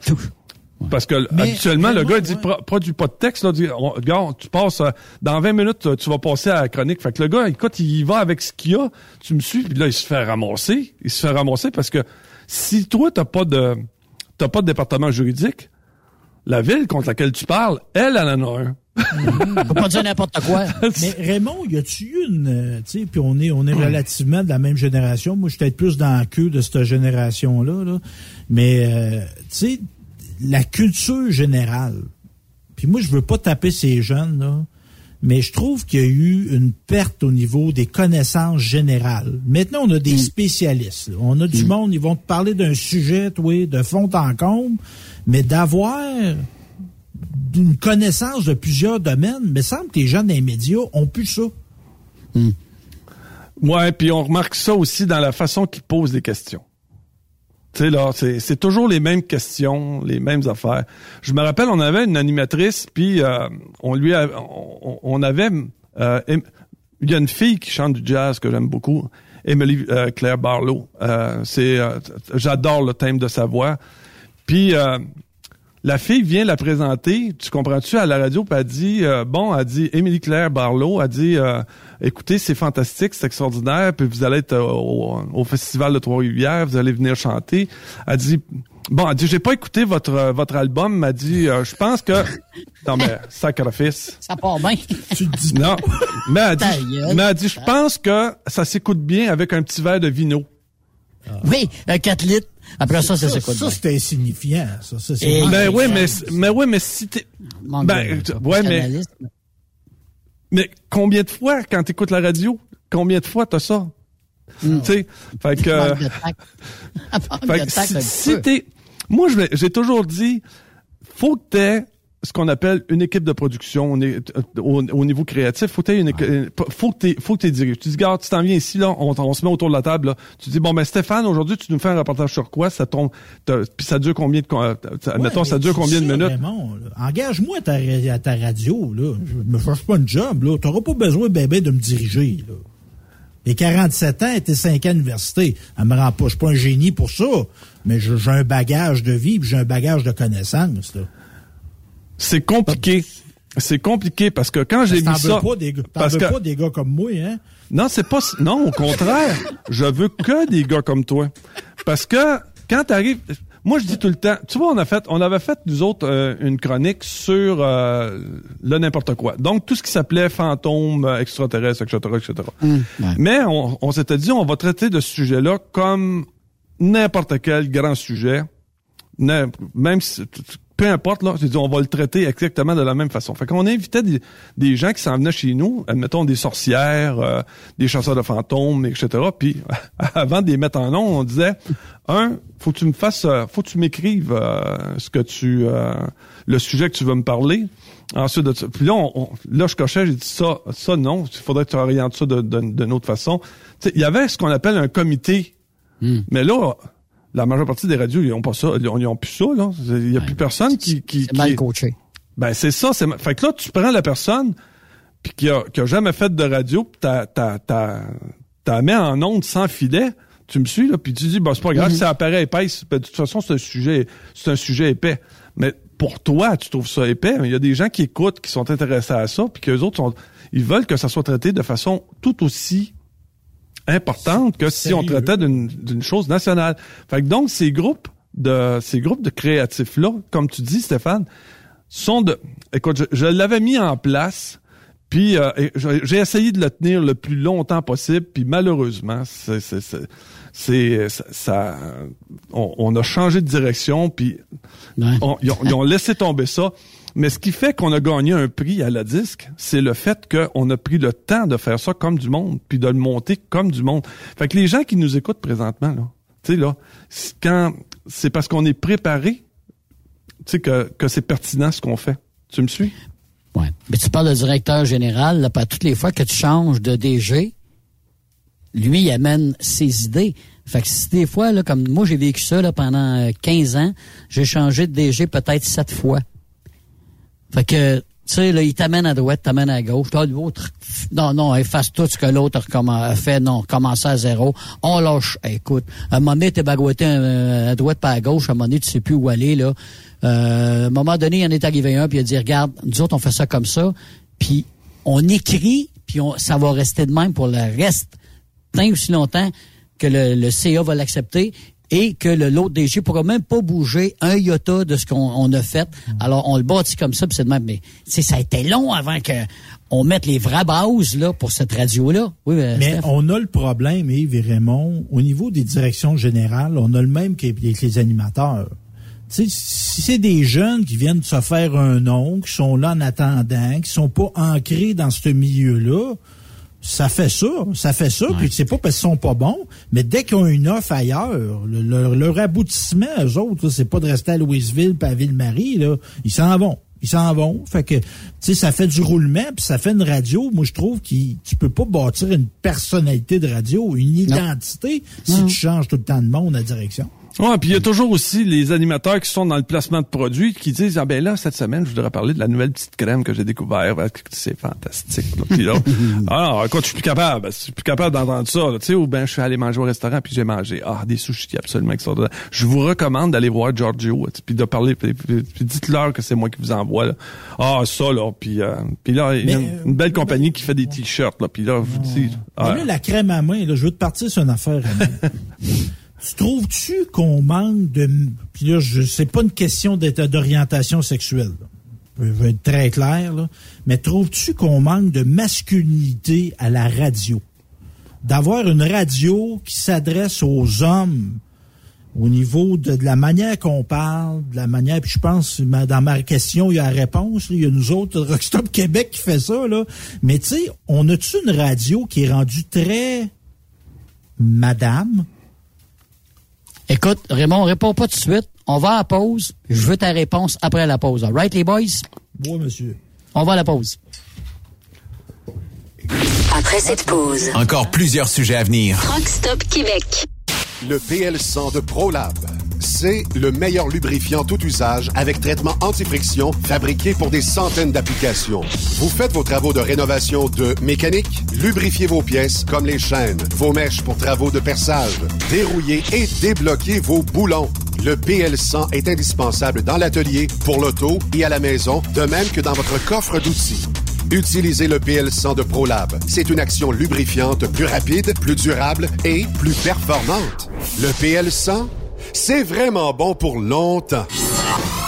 parce que Mais habituellement, le gars il dit ouais. pro- produis pas de texte, là, dit, on- regarde, tu passes euh, dans 20 minutes, tu vas passer à la chronique. Fait que le gars, écoute, il y va avec ce qu'il a, tu me suis, puis là, il se fait ramasser. Il se fait ramasser parce que si toi, t'as pas de t'as pas de département juridique, la ville contre laquelle tu parles, elle, elle en a un. On peut pas dire n'importe quoi. Mais Raymond, y a-tu eu une, euh, tu sais, puis on est, on est relativement de la même génération. Moi, je suis peut-être plus dans la queue de cette génération-là, là. Mais, euh, tu sais, la culture générale. Puis moi, je veux pas taper ces jeunes, là. Mais je trouve qu'il y a eu une perte au niveau des connaissances générales. Maintenant, on a des spécialistes. là. On a du monde, ils vont te parler d'un sujet, oui, de fond en comble, mais d'avoir d'une connaissance de plusieurs domaines, mais semble que les gens des médias ont plus ça. Ouais, puis on remarque ça aussi dans la façon qu'ils posent des questions. Tu sais, là, c'est toujours les mêmes questions, les mêmes affaires. Je me rappelle, on avait une animatrice, puis euh, on lui on, avait... euh, il y a une fille qui chante du jazz que j'aime beaucoup, Emily euh, Claire Barlow. C'est, J'adore le thème de sa voix. Puis... euh, la fille vient la présenter, tu comprends-tu, à la radio, puis elle dit, euh, bon, elle dit, Émilie Claire Barlow, elle dit, euh, écoutez, c'est fantastique, c'est extraordinaire, puis vous allez être au, au Festival de Trois-Rivières, vous allez venir chanter. Elle dit, bon, elle dit, j'ai pas écouté votre votre album, elle dit, je pense que... Non, mais, sacrifice. Ça part bien. Tu dis Non, mais elle dit, gueule. mais elle dit, je pense que ça s'écoute bien avec un petit verre de vino. Oui, un 4 litres. Après ça, ça, ça, ça, bien. c'est insignifiant. Ça, ça, c'est Et- Ben oui, mais, ça- mais oui, mais si t'es... Manque Ben, ouais, mais-. Mais combien de fois, quand tu écoutes la radio, combien de fois t'as ça? Tu sais, fait que... Manque Fait que si, si t'es- moi, j'ai toujours dit, faut que t'aies ce qu'on appelle une équipe de production on est, euh, au, au niveau créatif. Faut que t'aies une, euh, faut que t'aies, faut que. Tu dis, regarde, tu t'en viens ici, là, on, on se met autour de la table, là. Tu dis, bon, ben, Stéphane, aujourd'hui, tu nous fais un reportage sur quoi? Ça tombe, puis ça dure combien de, euh, ça- Ouais, mettons, ça mais dure combien de minutes? Engage-moi à ta, radio, là. Je me cherche pas une job, là. T'auras pas besoin, bébé, de me diriger, là. J'ai 47 ans, été 5 ans à l'université. Elle me rend pas, je suis pas un génie pour ça, mais j'ai un bagage de vie, j'ai un bagage de connaissances, là. C'est compliqué. C'est compliqué parce que quand j'ai mis ça, pas des parce veux que- pas des gars comme moi, hein? Non, c'est pas non, au contraire. je veux que des gars comme toi. Parce que quand t'arrives moi je dis tout le temps, tu vois on a fait on avait fait nous autres euh, une chronique sur euh, le n'importe quoi. Donc tout ce qui s'appelait fantômes, euh, extraterrestres, etc., etc. ouais. Mais on, on s'était dit on va traiter de ce sujet-là comme n'importe quel grand sujet. Même si peu importe, là, j'ai dit, on va le traiter exactement de la même façon. Fait qu'on invitait des, des gens qui s'en venaient chez nous, admettons des sorcières, euh, des chasseurs de fantômes, etc. Puis, avant de les mettre en nom, on disait, un, faut que tu me fasses, euh, faut que tu m'écrives euh, ce que tu, euh, le sujet que tu veux me parler. Ensuite de ça, puis là, on, on- là, je cochais, j'ai dit ça, ça non, il faudrait que tu orientes ça de- de- d'une autre façon. Il y avait ce qu'on appelle un comité, mais là, la majeure partie des radios, ils ont pas ça, ils ont, ils ont plus ça, là. Il y a plus personne qui, qui, C'est mal qui- coaché. ben c'est ça, c'est fait que là tu prends la personne puis qui a, qui a jamais fait de radio, puis t'as t'as t'as t'as mets en onde sans filet. Tu me suis là, puis tu dis bah c'est pas grave, ça apparaît épaisse. Ben, de toute façon c'est un sujet c'est un sujet épais. Mais pour toi, tu trouves ça épais. mais Il y a des gens qui écoutent, qui sont intéressés à ça, puis qu'eux autres sont, ils veulent que ça soit traité de façon tout aussi importante que si on traitait d'une d'une chose nationale. Fait que donc ces groupes de ces groupes de créatifs là, comme tu dis Stéphane, sont de écoute, je, je l'avais mis en place puis euh, j'ai essayé de le tenir le plus longtemps possible puis malheureusement c'est c'est ça, ça- on, on a changé de direction puis Ouais. on- ils, ont, ils ont laissé tomber ça. Mais ce qui fait qu'on a gagné un prix à la disque, c'est le fait qu'on a pris le temps de faire ça comme du monde, puis de le monter comme du monde. Fait que les gens qui nous écoutent présentement, tu sais, là, quand c'est parce qu'on est préparé, tu sais, que, que c'est pertinent ce qu'on fait. Tu me suis? Ouais. Mais tu parles de directeur général, là, pas toutes les fois que tu changes de DG, lui, il amène ses idées. Fait que si des fois, là, comme moi, j'ai vécu ça là, pendant 15 ans, j'ai changé de DG peut-être sept fois. Fait que, tu sais, là, il t'amène à droite, t'amène à gauche. Là, l'autre, non, non, efface tout ce que l'autre a fait. Non, commence à zéro. On lâche. écoute, à un moment donné, t'es bagoté à droite pas à gauche. À un moment donné, tu sais plus où aller, là. Euh, à un moment donné, il en est arrivé un, puis il a dit, regarde, nous autres, on fait ça comme ça. Puis on écrit, puis on, ça va rester de même pour le reste tant aussi longtemps que le, le CA va l'accepter et que le l'autre DG pourra même pas bouger un iota de ce qu'on a fait. Alors on le bâtit comme ça, puis c'est de même. Mais ça a été long avant que on mette les vraies bases là pour cette radio là. Oui, euh, mais on a le problème, Yves et Raymond, au niveau des directions générales, on a le même qu'avec les animateurs. si c'est des jeunes qui viennent de se faire un nom, qui sont là en attendant, qui sont pas ancrés dans ce milieu-là, ça fait ça, ça fait ça, puis c'est pas parce qu'ils sont pas bons, mais dès qu'ils ont une offre ailleurs, leur aboutissement, eux autres, c'est pas de rester à Louisville pas à Ville-Marie, là, ils s'en vont. Ils s'en vont. Fait que, tu sais, ça fait du roulement, puis ça fait une radio. Moi, je trouve que tu peux pas bâtir une personnalité de radio, une identité, si tu changes tout le temps de monde à direction. Ouais, puis il y a toujours aussi les animateurs qui sont dans le placement de produits qui disent ah ben là cette semaine je voudrais parler de la nouvelle petite crème que j'ai découvert, c'est fantastique. Puis là, alors quand je suis plus capable, je suis plus capable d'entendre ça, tu sais ou ben je suis allé manger au restaurant puis j'ai mangé ah des sushis absolument extraordinaires. Je vous recommande d'aller voir Giorgio puis de parler puis, dites-leur que c'est moi qui vous envoie là. Ah ça là puis euh, puis là il y a une, belle compagnie qui fait des t-shirts là puis là je vous dis ah. là, la crème à main là, je veux te partir sur une affaire. Tu trouves-tu qu'on manque de... Puis là, je c'est pas une question d'orientation sexuelle. Je veux être très clair, là. Mais trouves-tu qu'on manque de masculinité à la radio? D'avoir une radio qui s'adresse aux hommes au niveau de, la manière qu'on parle, de la manière, puis je pense, dans ma question, il y a la réponse, il y a nous autres, Rockstop Québec qui fait ça, là. Mais tu sais, on a-tu une radio qui est rendue très madame? Écoute, Raymond, réponds pas tout de suite. On va à la pause. Je veux ta réponse après la pause. All right, les boys? Oui, monsieur. On va à la pause. Après cette pause, encore plusieurs sujets à venir. Rockstop Québec. Le PL100 de ProLab c'est le meilleur lubrifiant tout usage avec traitement anti-friction fabriqué pour des centaines d'applications. Vous faites vos travaux de rénovation de mécanique, lubrifiez vos pièces comme les chaînes, vos mèches pour travaux de perçage, dérouillez et débloquez vos boulons. Le PL100 est indispensable dans l'atelier, pour l'auto et à la maison, de même que dans votre coffre d'outils. Utilisez le PL100 de ProLab. C'est une action lubrifiante plus rapide, plus durable et plus performante. Le PL100 c'est vraiment bon pour longtemps.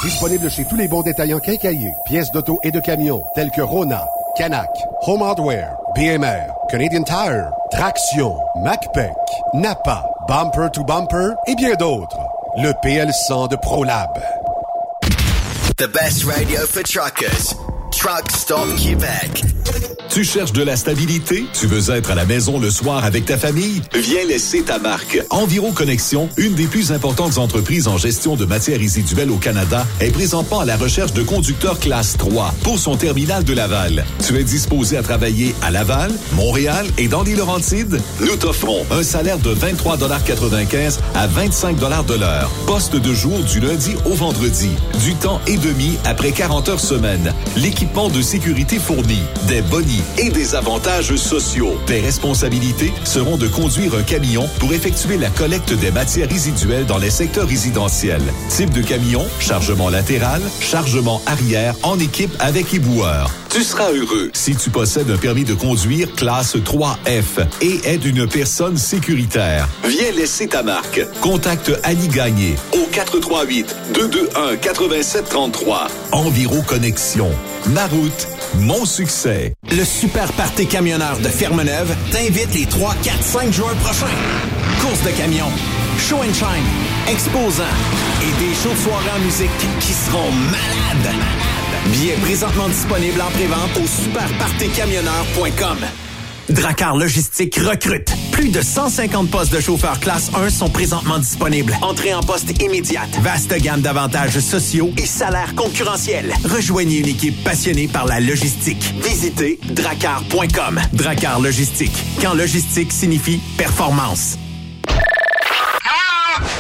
Disponible chez tous les bons détaillants quincaillés, pièces d'auto et de camions, tels que Rona, Canac, Home Hardware, BMR, Canadian Tire, Traction, MacPac, Napa, Bumper to Bumper et bien d'autres. Le PL100 de ProLab. The best radio for truckers. Truck Stop Québec. Tu cherches de la stabilité? Tu veux être à la maison le soir avec ta famille? Viens laisser ta marque. Environ Connexion, une des plus importantes entreprises en gestion de matières résiduelles au Canada, est présentement à la recherche de conducteurs classe 3 pour son terminal de Laval. Tu es disposé à travailler à Laval, Montréal et dans les Laurentides? Nous t'offrons un salaire de 23,95 à 25 de l'heure. Poste de jour du lundi au vendredi. Du temps et demi après 40 heures semaine. L'équipement de sécurité fourni. Des bonnies et des avantages sociaux. Tes responsabilités seront de conduire un camion pour effectuer la collecte des matières résiduelles dans les secteurs résidentiels. Type de camion, chargement latéral, chargement arrière en équipe avec éboueur. Tu seras heureux si tu possèdes un permis de conduire classe 3F et es une personne sécuritaire. Viens laisser ta marque. Contacte Annie Gagné au 438 221 8733. Enviro Connexion. Ma route, mon succès. Le Super Party Camionneur de Fermeneuve t'invite les 3, 4, 5 juin prochains. Course de camions, show and shine, exposants et des shows en musique qui seront malades. Billets présentement disponibles en prévente au superpartycamionneur.com. Dracar Logistique recrute. Plus de 150 postes de chauffeurs classe 1 sont présentement disponibles. Entrée en poste immédiate. Vaste gamme d'avantages sociaux et salaires concurrentiels. Rejoignez une équipe passionnée par la logistique. Visitez dracar.com. Dracar Logistique. Quand logistique signifie performance.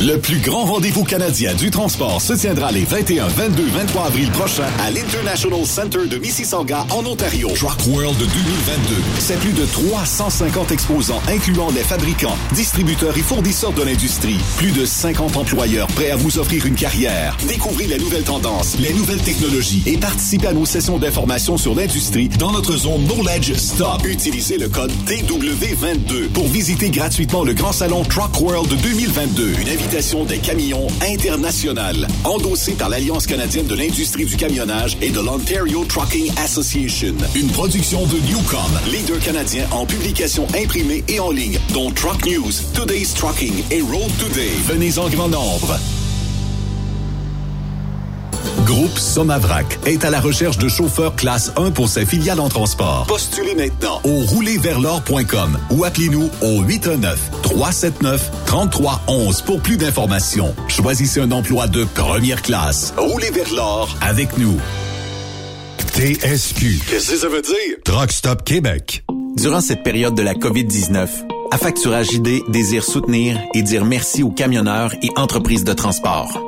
Le plus grand rendez-vous canadien du transport se tiendra les 21, 22, 23 avril prochains à l'International Center de Mississauga en Ontario. Truck World 2022. C'est plus de 350 exposants incluant les fabricants, distributeurs et fournisseurs de l'industrie. Plus de 50 employeurs prêts à vous offrir une carrière. Découvrez les nouvelles tendances, les nouvelles technologies et participez à nos sessions d'information sur l'industrie dans notre zone Knowledge Stop. Utilisez le code TW22 pour visiter gratuitement le grand salon Truck World 2022. Une des camions internationales, endossée par l'Alliance canadienne de l'industrie du camionnage et de l'Ontario Trucking Association. Une production de Newcom, leader canadien en publication imprimée et en ligne, dont Truck News, Today's Trucking et Road Today. Venez en grand nombre. Groupe Somavrac est à la recherche de chauffeurs classe 1 pour ses filiales en transport. Postulez maintenant au roulerversl'or.com ou appelez-nous au 819-379-3311 pour plus d'informations. Choisissez un emploi de première classe. Roulez vers l'or avec nous. TSQ. Qu'est-ce que ça veut dire? Truck Stop Québec. Durant cette période de la COVID-19, Affacturage ID désire soutenir et dire merci aux camionneurs et entreprises de transport.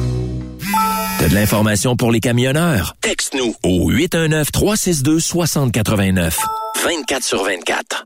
T'as de l'information pour les camionneurs? Texte-nous au 819-362-6089. 24 sur 24.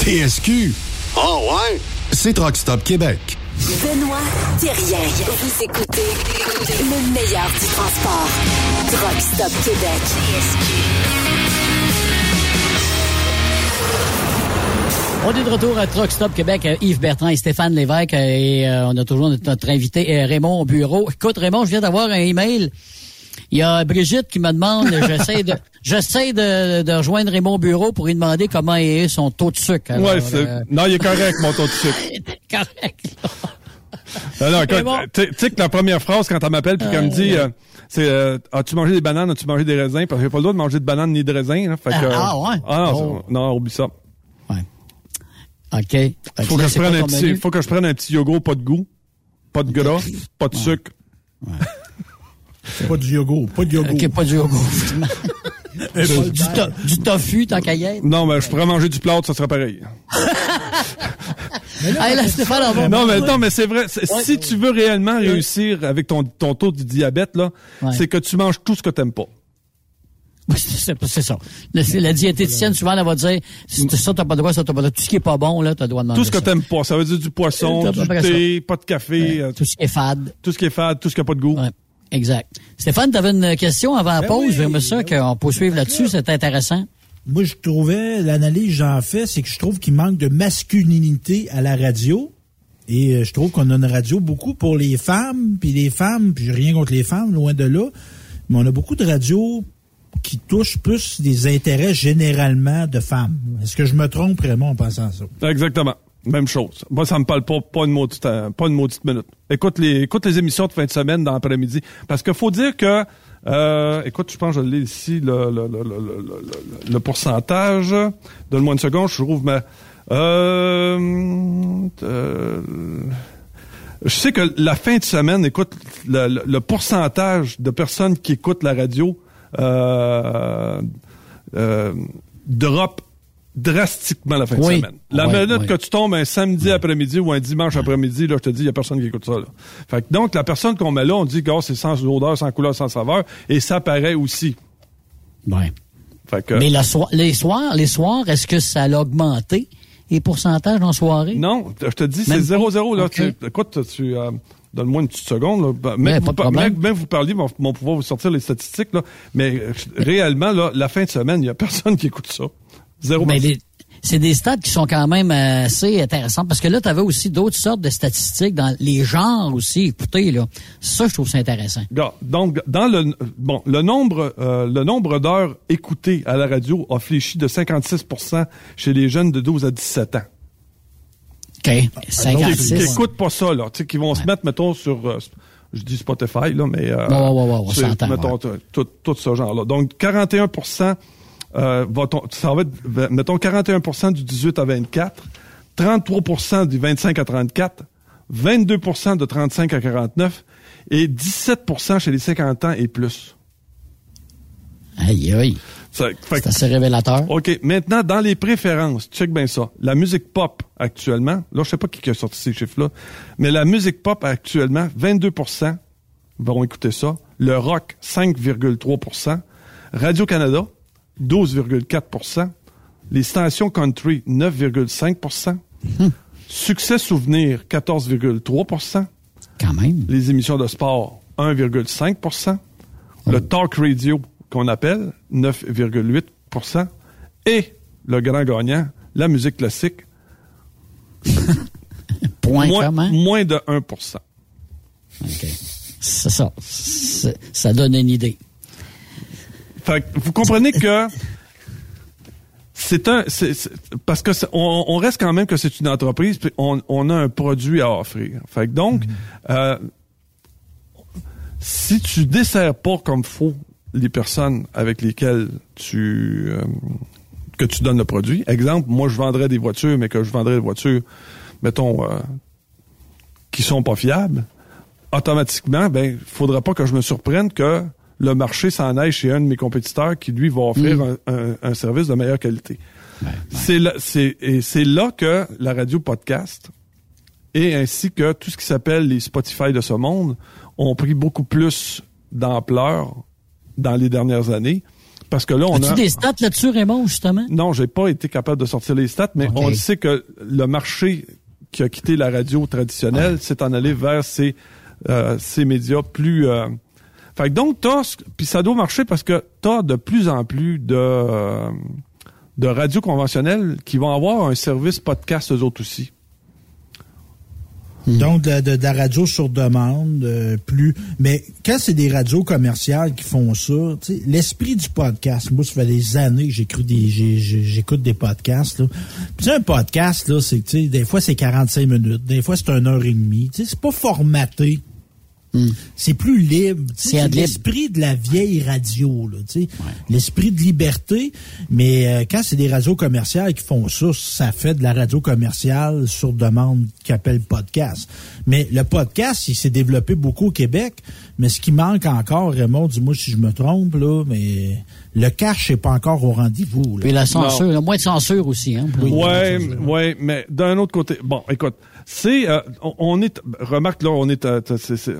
TSQ. Oh ouais? C'est Truck Stop Québec. Benoît Thérien. Vous écoutez le meilleur du transport. Truck Stop Québec. On est de retour à Truck Stop Québec, euh, Yves Bertrand et Stéphane Lévesque, euh, et euh, on a toujours notre, invité Raymond au bureau. Écoute, Raymond, je viens d'avoir un email. Il y a Brigitte qui me demande, j'essaie de, j'essaie de, de rejoindre Raymond au bureau pour lui demander comment est son taux de sucre. Alors, ouais, euh, non, il est correct, mon taux de sucre. correct. Non, non, écoute, Mais bon. tu sais que la première phrase quand elle m'appelle puis qu'elle me dit, euh, c'est euh, as-tu mangé des bananes, as-tu mangé des raisins? Parce que j'ai pas le droit de manger de bananes ni de raisins. Là, fait que, Ah, ah, ouais? Ah non, Oh. non, oublie ça. OK. Fait Faut là, que, je prenne un petit, faut que je prenne un petit yogourt, pas de goût, pas de gras, pas de sucre. Pas du yogourt, pas de yogourt. OK, pas du yogourt. du, to- du tofu, tant qu'à y être. Non, mais je pourrais manger du plâtre, ça serait pareil. Hey, là, Stéphane, on va- Non, mais non, mais c'est vrai. Si tu veux réellement réussir avec ton, ton taux de diabète, là, c'est que tu manges tout ce que t'aimes pas. Oui, c'est ça. La, diététicienne, souvent, elle va dire, ça, t'as pas le droit, ça, t'as pas le droit. Tout ce qui est pas bon, là, t'as le droit de manger Tout ce que t'aimes pas. Ça veut dire du poisson, du pas thé, pas de café, euh, Tout ce qui est fade. tout ce qui est fade, tout ce qui a pas de goût. Exact. Stéphane, t'avais une question avant la Ben pause. oui, J'aimerais ça ben qu'on peut suivre là-dessus. C'est intéressant. Moi, je trouvais, l'analyse que j'en fais, c'est que je trouve qu'il manque de masculinité à la radio. Et euh, je trouve qu'on a une radio beaucoup pour les femmes, puis les femmes, puis j'ai rien contre les femmes, loin de là. Mais on a beaucoup de radios qui touchent plus des intérêts généralement de femmes. Est-ce que je me trompe, Raymond, en pensant à ça? Exactement. Même chose. Moi, ça me parle pas, pas une maudite, euh, pas une maudite minute. Écoute les, écoute les émissions de fin de semaine dans l'après-midi. Parce qu'il faut dire que, euh, écoute, je pense que je l'ai ici, le, le, le, le, pourcentage. Donne-moi une seconde, je trouve ma, euh, euh, je sais que la fin de semaine, écoute, le pourcentage de personnes qui écoutent la radio, euh, euh, drop drastiquement la fin Oui. de semaine. La Oui, minute oui. que tu tombes un samedi après-midi ou un dimanche après-midi, là, je te dis, il y a personne qui écoute ça. Là. Fait que donc, la personne qu'on met là, on dit que oh, c'est sans odeur, sans couleur, sans saveur, et ça paraît aussi. Ouais. Fait que, Mais la les soirs, les soirs, est-ce que ça a augmenté les pourcentages en soirée? non, je te dis, c'est 0-0. Là. Ok. Tu- écoute, tu... euh, Donne-moi une petite seconde. Là. Ben, Même, pas vous, de même, même vous parliez, vont pouvoir vous sortir les statistiques. Là. Mais euh, réellement, là, la fin de semaine, il n'y a personne qui écoute ça. Zéro Mais personne. les- c'est des stats qui sont quand même assez intéressants parce que là, tu avais aussi d'autres sortes de statistiques dans les genres aussi. Écoutez, là, ça, je trouve ça intéressant. Donc, dans le bon, le nombre, euh, le nombre d'heures écoutées à la radio a fléchi de 56% chez les jeunes de 12 à 17 ans. OK. Qui, 56. qui écoutent pas ça, là. Tu sais, qui vont se mettre, mettons, sur, euh, je dis Spotify, là, mais, euh, Ouais, ouais, ouais, ouais, on mettons, ouais. tout, tout ce genre-là. Donc, 41 euh, va ton- ça va être, mettons, 41% du 18 à 24, 33% du 25 à 34, 22% de 35 à 49 et 17% chez les 50 ans et plus. Aïe, aïe. Ça, fait que- C'est assez révélateur. OK. Maintenant, dans les préférences, check bien ça. La musique pop actuellement, là, je sais pas qui qui a sorti ces chiffres-là, mais la musique pop actuellement, 22% vont écouter ça. Le rock, 5,3% Radio-Canada, 12,4 Les stations country, 9,5 Succès souvenir, 14,3 Quand même. les émissions de sport, 1,5 Le talk radio, qu'on appelle, 9,8 Et le grand gagnant, la musique classique, Point moins, de 1 OK. C'est ça. Ça donne une idée. Fait que vous comprenez que c'est un c'est- c'est- parce que c'est- on, on reste quand même que c'est une entreprise puis on, on a un produit à offrir. Fait que donc euh, si tu desserres pas comme faut les personnes avec lesquelles tu euh, que tu donnes le produit. Exemple, moi je vendrais des voitures mais que je vendrais des voitures mettons euh, qui sont pas fiables. Automatiquement, ben faudra pas que je me surprenne que le marché s'en aille chez un de mes compétiteurs qui, lui, va offrir un, un- un service de meilleure qualité. C'est là, c'est, et c'est là que la radio podcast et ainsi que tout ce qui s'appelle les Spotify de ce monde ont pris beaucoup plus d'ampleur dans les dernières années. Parce que là, on As-tu a... des stats là-dessus, Raymond, justement? Non, j'ai pas été capable de sortir les stats, mais on sait que le marché qui a quitté la radio traditionnelle s'est en allé vers ces, euh, ces médias plus... euh, Fait que donc, t'as... Puis ça doit marcher parce que t'as de plus en plus de... radios conventionnelles qui vont avoir un service podcast eux autres aussi. Donc, de, la radio sur demande, euh, plus. Mais quand c'est des radios commerciales qui font ça, l'esprit du podcast, moi, ça fait des années que j'écoute des, j'écoute des podcasts. Puis, un podcast, là, c'est, des fois, c'est 45 minutes, des fois, c'est une heure et demie. C'est pas formaté C'est plus libre. tu sais, C'est l'esprit de la vieille radio, là, tu sais. l'esprit de liberté. Mais euh, quand c'est des radios commerciales qui font ça, ça fait de la radio commerciale sur demande qui appelle podcast. Mais le podcast, il s'est développé beaucoup au Québec. Mais ce qui manque encore, Raymond, dis-moi si je me trompe, là, mais le cash n'est pas encore au rendez-vous. Puis la censure, il y a moins de censure aussi. Hein, pour- Ouais, ouais, mais d'un autre côté, bon, écoute, c'est, euh, on, est, remarque là, on est, euh,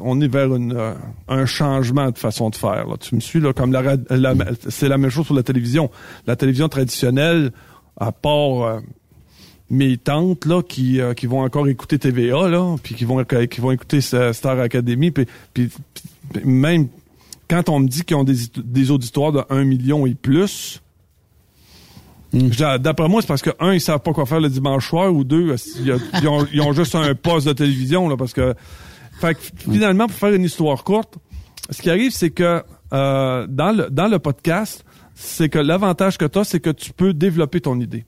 on est vers euh, un changement de façon de faire. Là. Tu me suis là, comme la, la- c'est la même chose sur la télévision. La télévision traditionnelle, à part euh, mes tantes là, qui, qui vont encore écouter TVA là, puis qui vont, qui vont écouter Star Academy, puis même quand on me dit qu'ils ont des, des auditoires de 1 million et plus. Je- D'après moi, c'est parce que, un, ils savent pas quoi faire le dimanche soir, ou deux, ils ont, ils ont juste un poste de télévision, là, parce que, fait que, finalement, pour faire une histoire courte, ce qui arrive, c'est que, euh, dans le, dans le podcast, c'est que l'avantage que tu as, c'est que tu peux développer ton idée.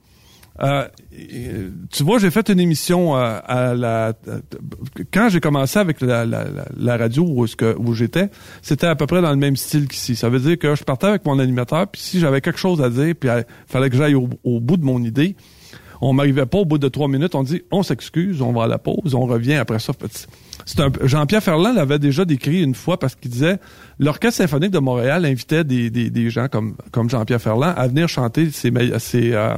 Euh, euh, tu vois, j'ai fait une émission euh, à la quand j'ai commencé avec la, la, radio où, j'étais, c'était à peu près dans le même style qu'ici. Ça veut dire que je partais avec mon animateur, puis si j'avais quelque chose à dire, puis il fallait que j'aille au, au bout de mon idée, on m'arrivait pas au bout de trois minutes, on dit on s'excuse, on va à la pause, on revient après ça. Petit- Jean-Pierre Ferland l'avait déjà décrit une fois parce qu'il disait l'Orchestre symphonique de Montréal invitait des, gens comme, Jean-Pierre Ferland à venir chanter euh,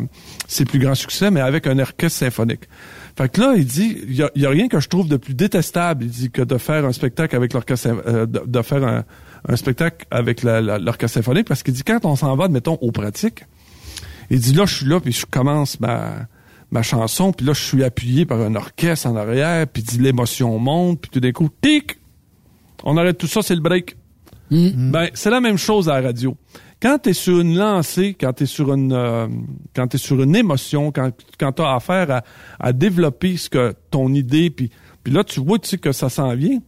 ses plus grands succès, mais avec un orchestre symphonique. Fait que là, il dit, il y a, rien que je trouve de plus détestable, il dit, que de faire un spectacle avec l'orchestre, euh, de, faire un, spectacle avec l'orchestre symphonique, parce qu'il dit, quand on s'en va, admettons, aux pratiques, il dit, là, je suis là, puis je commence ma, ma chanson, puis là, je suis appuyé par un orchestre en arrière, puis l'émotion monte, puis tout d'un coup, tic! On arrête tout ça, c'est le break. Ben, c'est la même chose à la radio. Quand tu es sur une lancée, quand tu es sur une euh, quand sur une émotion, quand quand tu as affaire à, à développer ce que ton idée puis puis là tu vois tu sais que ça s'en vient,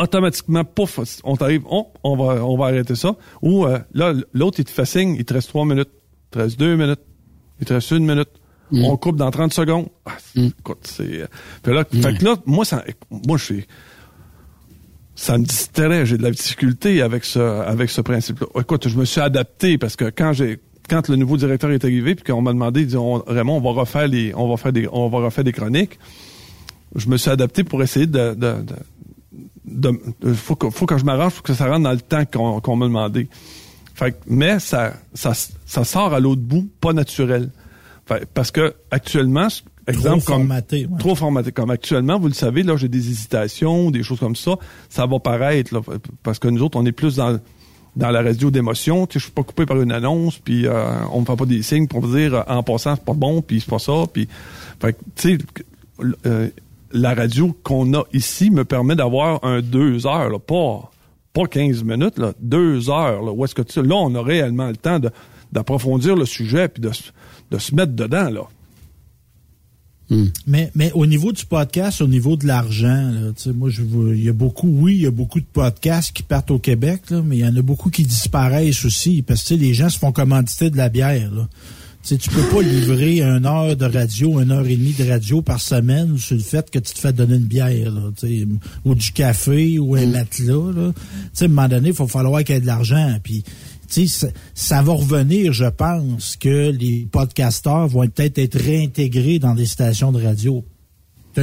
automatiquement pouf, on t'arrive on, on va on va arrêter ça ou euh, là l'autre il te fait signe, il te reste trois minutes, il te reste deux minutes, il te reste une minute. On coupe dans 30 secondes. Ah, écoute, c'est euh, puis là, fait que là moi ça moi je suis ça me distrait. J'ai de la difficulté avec ce, avec ce principe-là. Écoute, je me suis adapté parce que quand j'ai, quand le nouveau directeur est arrivé puis qu'on m'a demandé, il dit, on- Raymond, on va refaire les, on va faire des, on va refaire des chroniques. Je me suis adapté pour essayer de, de, de, de- faut que, faut que je m'arrange pour que ça rentre dans le temps qu'on, qu'on m'a demandé. Fait que- mais ça, ça, ça sort à l'autre bout, pas naturel. Parce que actuellement, exemple comme formaté, ouais. trop formaté comme actuellement, vous le savez, là j'ai des hésitations, des choses comme ça, ça va paraître là, parce que nous autres on est plus dans dans la radio d'émotion, tu sais, je suis pas coupé par une annonce, puis euh, on me fait pas des signes pour me dire euh, en passant c'est pas bon, puis c'est pas ça, puis fait que, tu sais euh, la radio qu'on a ici me permet d'avoir un deux heures, là, pas pas 15 minutes, là, deux heures, là, où est-ce que tu là on a réellement le temps de d'approfondir le sujet puis de, se- de se mettre dedans là. Mais, mais au niveau du podcast, au niveau de l'argent, là, tu sais, moi, il y a beaucoup, oui, il y a beaucoup de podcasts qui partent au Québec, là, mais il y en a beaucoup qui disparaissent aussi, parce que tu sais, les gens se font commanditer de la bière. Là. Tu sais, tu peux pas livrer une heure de radio, une heure et demie de radio par semaine sur le fait que tu te fais donner une bière, là, tu sais, ou du café, ou un matelas. Là. Tu sais, à un moment donné, il faut falloir qu'il y ait de l'argent. Puis, ça, ça va revenir, je pense, que les podcasteurs vont peut-être être réintégrés dans des stations de radio.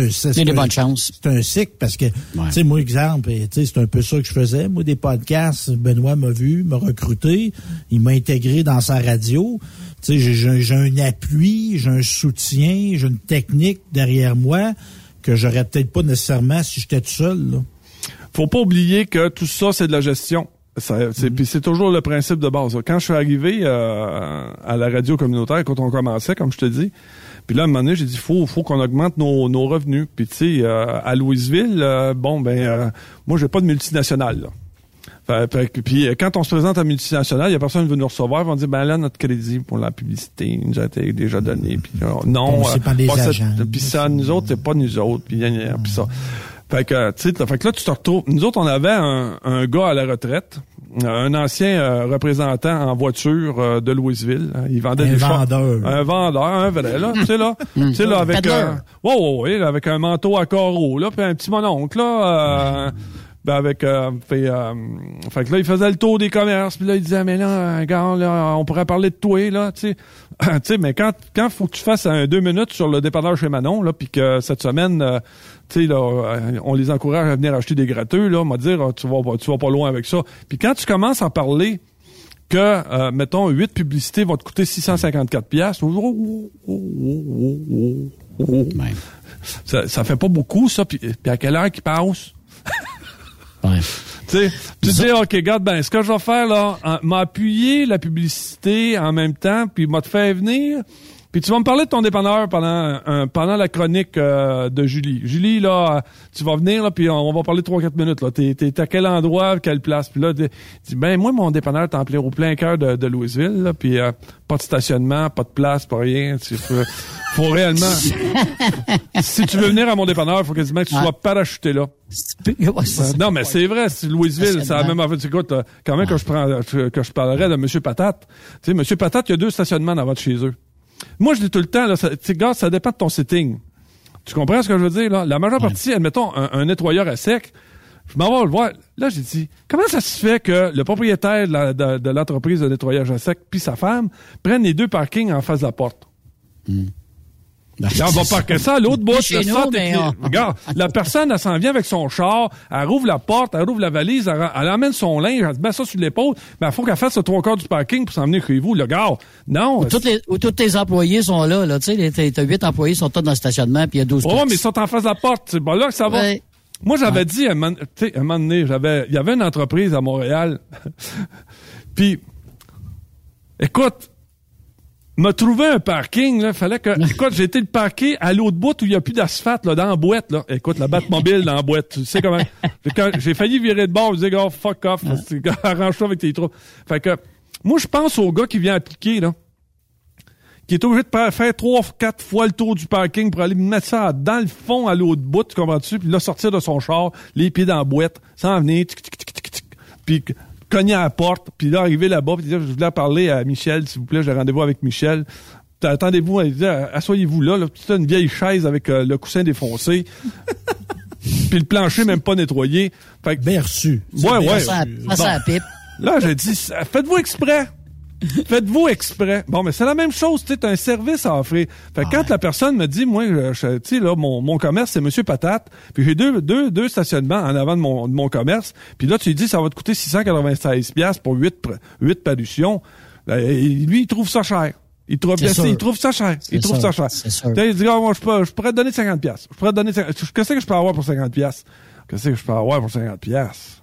C'est des un- bonnes chances. C'est un cycle parce que, tu sais, moi, exemple, sais, c'est un peu ça que je faisais. Moi, des podcasts, Benoît m'a vu, m'a recruté, il m'a intégré dans sa radio. Tu sais, j'ai un appui, j'ai un soutien, j'ai une technique derrière moi que j'aurais peut-être pas nécessairement si j'étais tout seul. Là. faut pas oublier que tout ça, c'est de la gestion. Ça, c'est, toujours le principe de base. Quand je suis arrivé euh, à la radio communautaire, quand on commençait, comme je te dis, puis là, à un moment donné, j'ai dit, faut, faut qu'on augmente nos, nos revenus. Puis tu sais, euh, à Louisville, euh, bon, ben, euh, moi, j'ai pas de multinationale. Là. Fait- fait que- puis euh, quand on se présente à multinationale, il y a personne qui veut nous recevoir, ils vont dire ben là notre crédit pour la publicité nous a été déjà donné puis euh, non, Bon, c'est pas des cette- agents. puis ça nous autres c'est pas nous autres puis gna, puis ça. Fait que tu sais, là, fait que là tu te retrouves. Nous autres on avait un, un gars à la retraite, un ancien euh, représentant en voiture euh, de Louisville. Il vendait Un des chars- vendeur. Un vendeur, un vrai là, tu sais là, tu sais là avec euh, Ouais, ouais, ouais, avec un manteau à carreaux, là, puis un petit mononcle, là. Euh, Ben avec euh, fait, euh, fait que là il faisait le tour des commerces puis là il disait mais là regarde là on pourrait parler de toi là tu sais. Tu sais mais quand quand faut que tu fasses un deux minutes sur le dépanneur chez Manon là puis que cette semaine euh, tu sais là euh, on les encourage à venir acheter des gratteux là on va dire ah, tu vas pas- tu vas pas loin avec ça. Puis quand tu commences à parler que euh, mettons huit publicités vont te coûter 654 pièces ça, ça fait pas beaucoup ça puis, puis à quelle heure qu'ils passent? Ouais. tu sais, tu dis, OK, regarde, ben, ce que je vais faire, là, m'appuyer la publicité en même temps, puis m'a te fait venir. Puis tu vas me parler de ton dépanneur pendant un- pendant la chronique euh, de Julie. Julie, là, euh, tu vas venir, là, puis on, on va parler 3-4 minutes. là. T'es, t'es à quel endroit, quelle place? Puis là, tu dis, ben, moi, mon dépanneur est en plein, au plein cœur de, de Louisville, là, puis euh, pas de stationnement, pas de place, pas rien. Tu faut, faut réellement... si tu veux venir à mon dépanneur, faut quasiment que tu sois parachuté là. Ouais, ça. Non, mais c'est vrai, c'est Louisville, c'est la même affaire. Écoute, euh, quand même que je prends que je parlerais de Monsieur Patate. Tu sais, Monsieur Patate, il y a deux stationnements devant de chez eux. Moi, je dis tout le temps, là, ça, gars, ça dépend de ton sitting. Tu comprends ce que je veux dire, là? La majeure partie, admettons, un, un nettoyeur à sec, je m'en vais le voir. Là, j'ai dit, comment ça se fait que le propriétaire de la- de, de l'entreprise de nettoyage à sec puis sa femme prennent les deux parkings en face de la porte? Ben, Là, on va parquer ça à l'autre bout. Chez le nous, mais on- Regarde, la personne, elle s'en vient avec son char, elle rouvre la porte, elle rouvre la valise, elle, elle emmène son linge, elle se met ça sur l'épaule, mais il faut qu'elle fasse le trois quarts du parking pour s'en venir chez vous. Le gars, non. Tous les, où tous tes employés sont là, là. Tu sais, les- t'as t'as huit employés sont tous dans le stationnement, puis il y a 12 Oh, mais ils sont en face de la porte. C'est pas là que ça va. Ouais. Moi, j'avais dit, à un moment- tu sais, un moment donné, j'avais, il y avait une entreprise à Montréal. Puis, écoute, m'a trouvé un parking, là. Fallait que, écoute, j'ai été le parquer à l'autre bout où il y a plus d'asphalte, là, dans la boîte, là. Écoute, la Batmobile dans la boîte. Tu sais comment, J'ai- quand- j'ai failli virer de bord, je disais, oh, fuck off, arrange-toi avec tes trous. Fait que, moi, je pense au gars qui vient appliquer, là qui est obligé de faire trois, quatre fois le tour du parking pour aller mettre ça dans le fond à l'autre bout, tu comprends-tu? Puis là, sortir de son char, les pieds dans la boîte, s'en venir, tic, tic, tic, tic, tic, puis cogner à la porte, puis là, arriver là-bas, puis dire, je voulais parler à Michel, s'il vous plaît, j'ai rendez-vous avec Michel. Attendez-vous, asseyez-vous là, là, c'est une vieille chaise avec euh, le coussin défoncé, puis le plancher même pas nettoyé. Fait que, Berçu. ouais, ouais. Ça, ça, ça, la pipe. Là, j'ai dit, faites-vous exprès. Faites-vous exprès. Bon, mais c'est la même chose, tu un service à offrir. Fait que quand la personne me dit, moi, tu sais, là, mon, mon commerce, c'est Monsieur Patate, puis j'ai deux, deux, deux stationnements en avant de mon, de mon commerce, puis là, tu lui dis, ça va te coûter 696 pièces pour huit, pr- huit parutions. Ben, lui, il trouve ça cher. Il trouve, sûr. il trouve ça cher. Il trouve sûr. ça cher. Il dit, Ah, moi, je, peux- je pourrais te donner 50 pièces. Je pourrais te donner 50 Qu'est-ce que je peux avoir pour 50 pièces? Qu'est-ce que je peux avoir pour 50 pièces?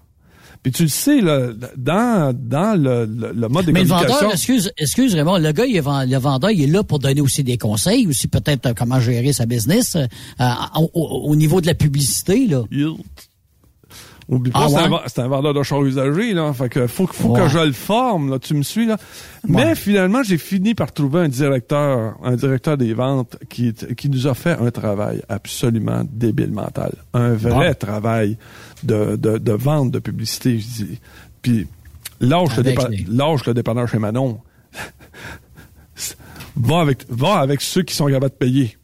Puis tu le sais, là, dans, dans le, le, le mode de Mais le communication... vendeur, excuse, excuse Raymond, le gars, il est le vendeur, il est là pour donner aussi des conseils, aussi peut-être euh, comment gérer sa business euh, au, au- au niveau de la publicité, là. Yield. Oublie pas, Ah, c'est un ouais? ven- c'est un, vendeur de chars usagés, là. Fait que faut, faut Ouais. que je le forme, là. Tu me suis, là. Mais finalement, j'ai fini par trouver un directeur, un directeur des ventes qui, qui nous a fait un travail absolument débile mental. Un vrai travail de, de, de vente de publicité, je dis. Puis, lâche le, dépa- lâche le dépanneur chez Manon. va avec, va avec ceux qui sont capables de payer.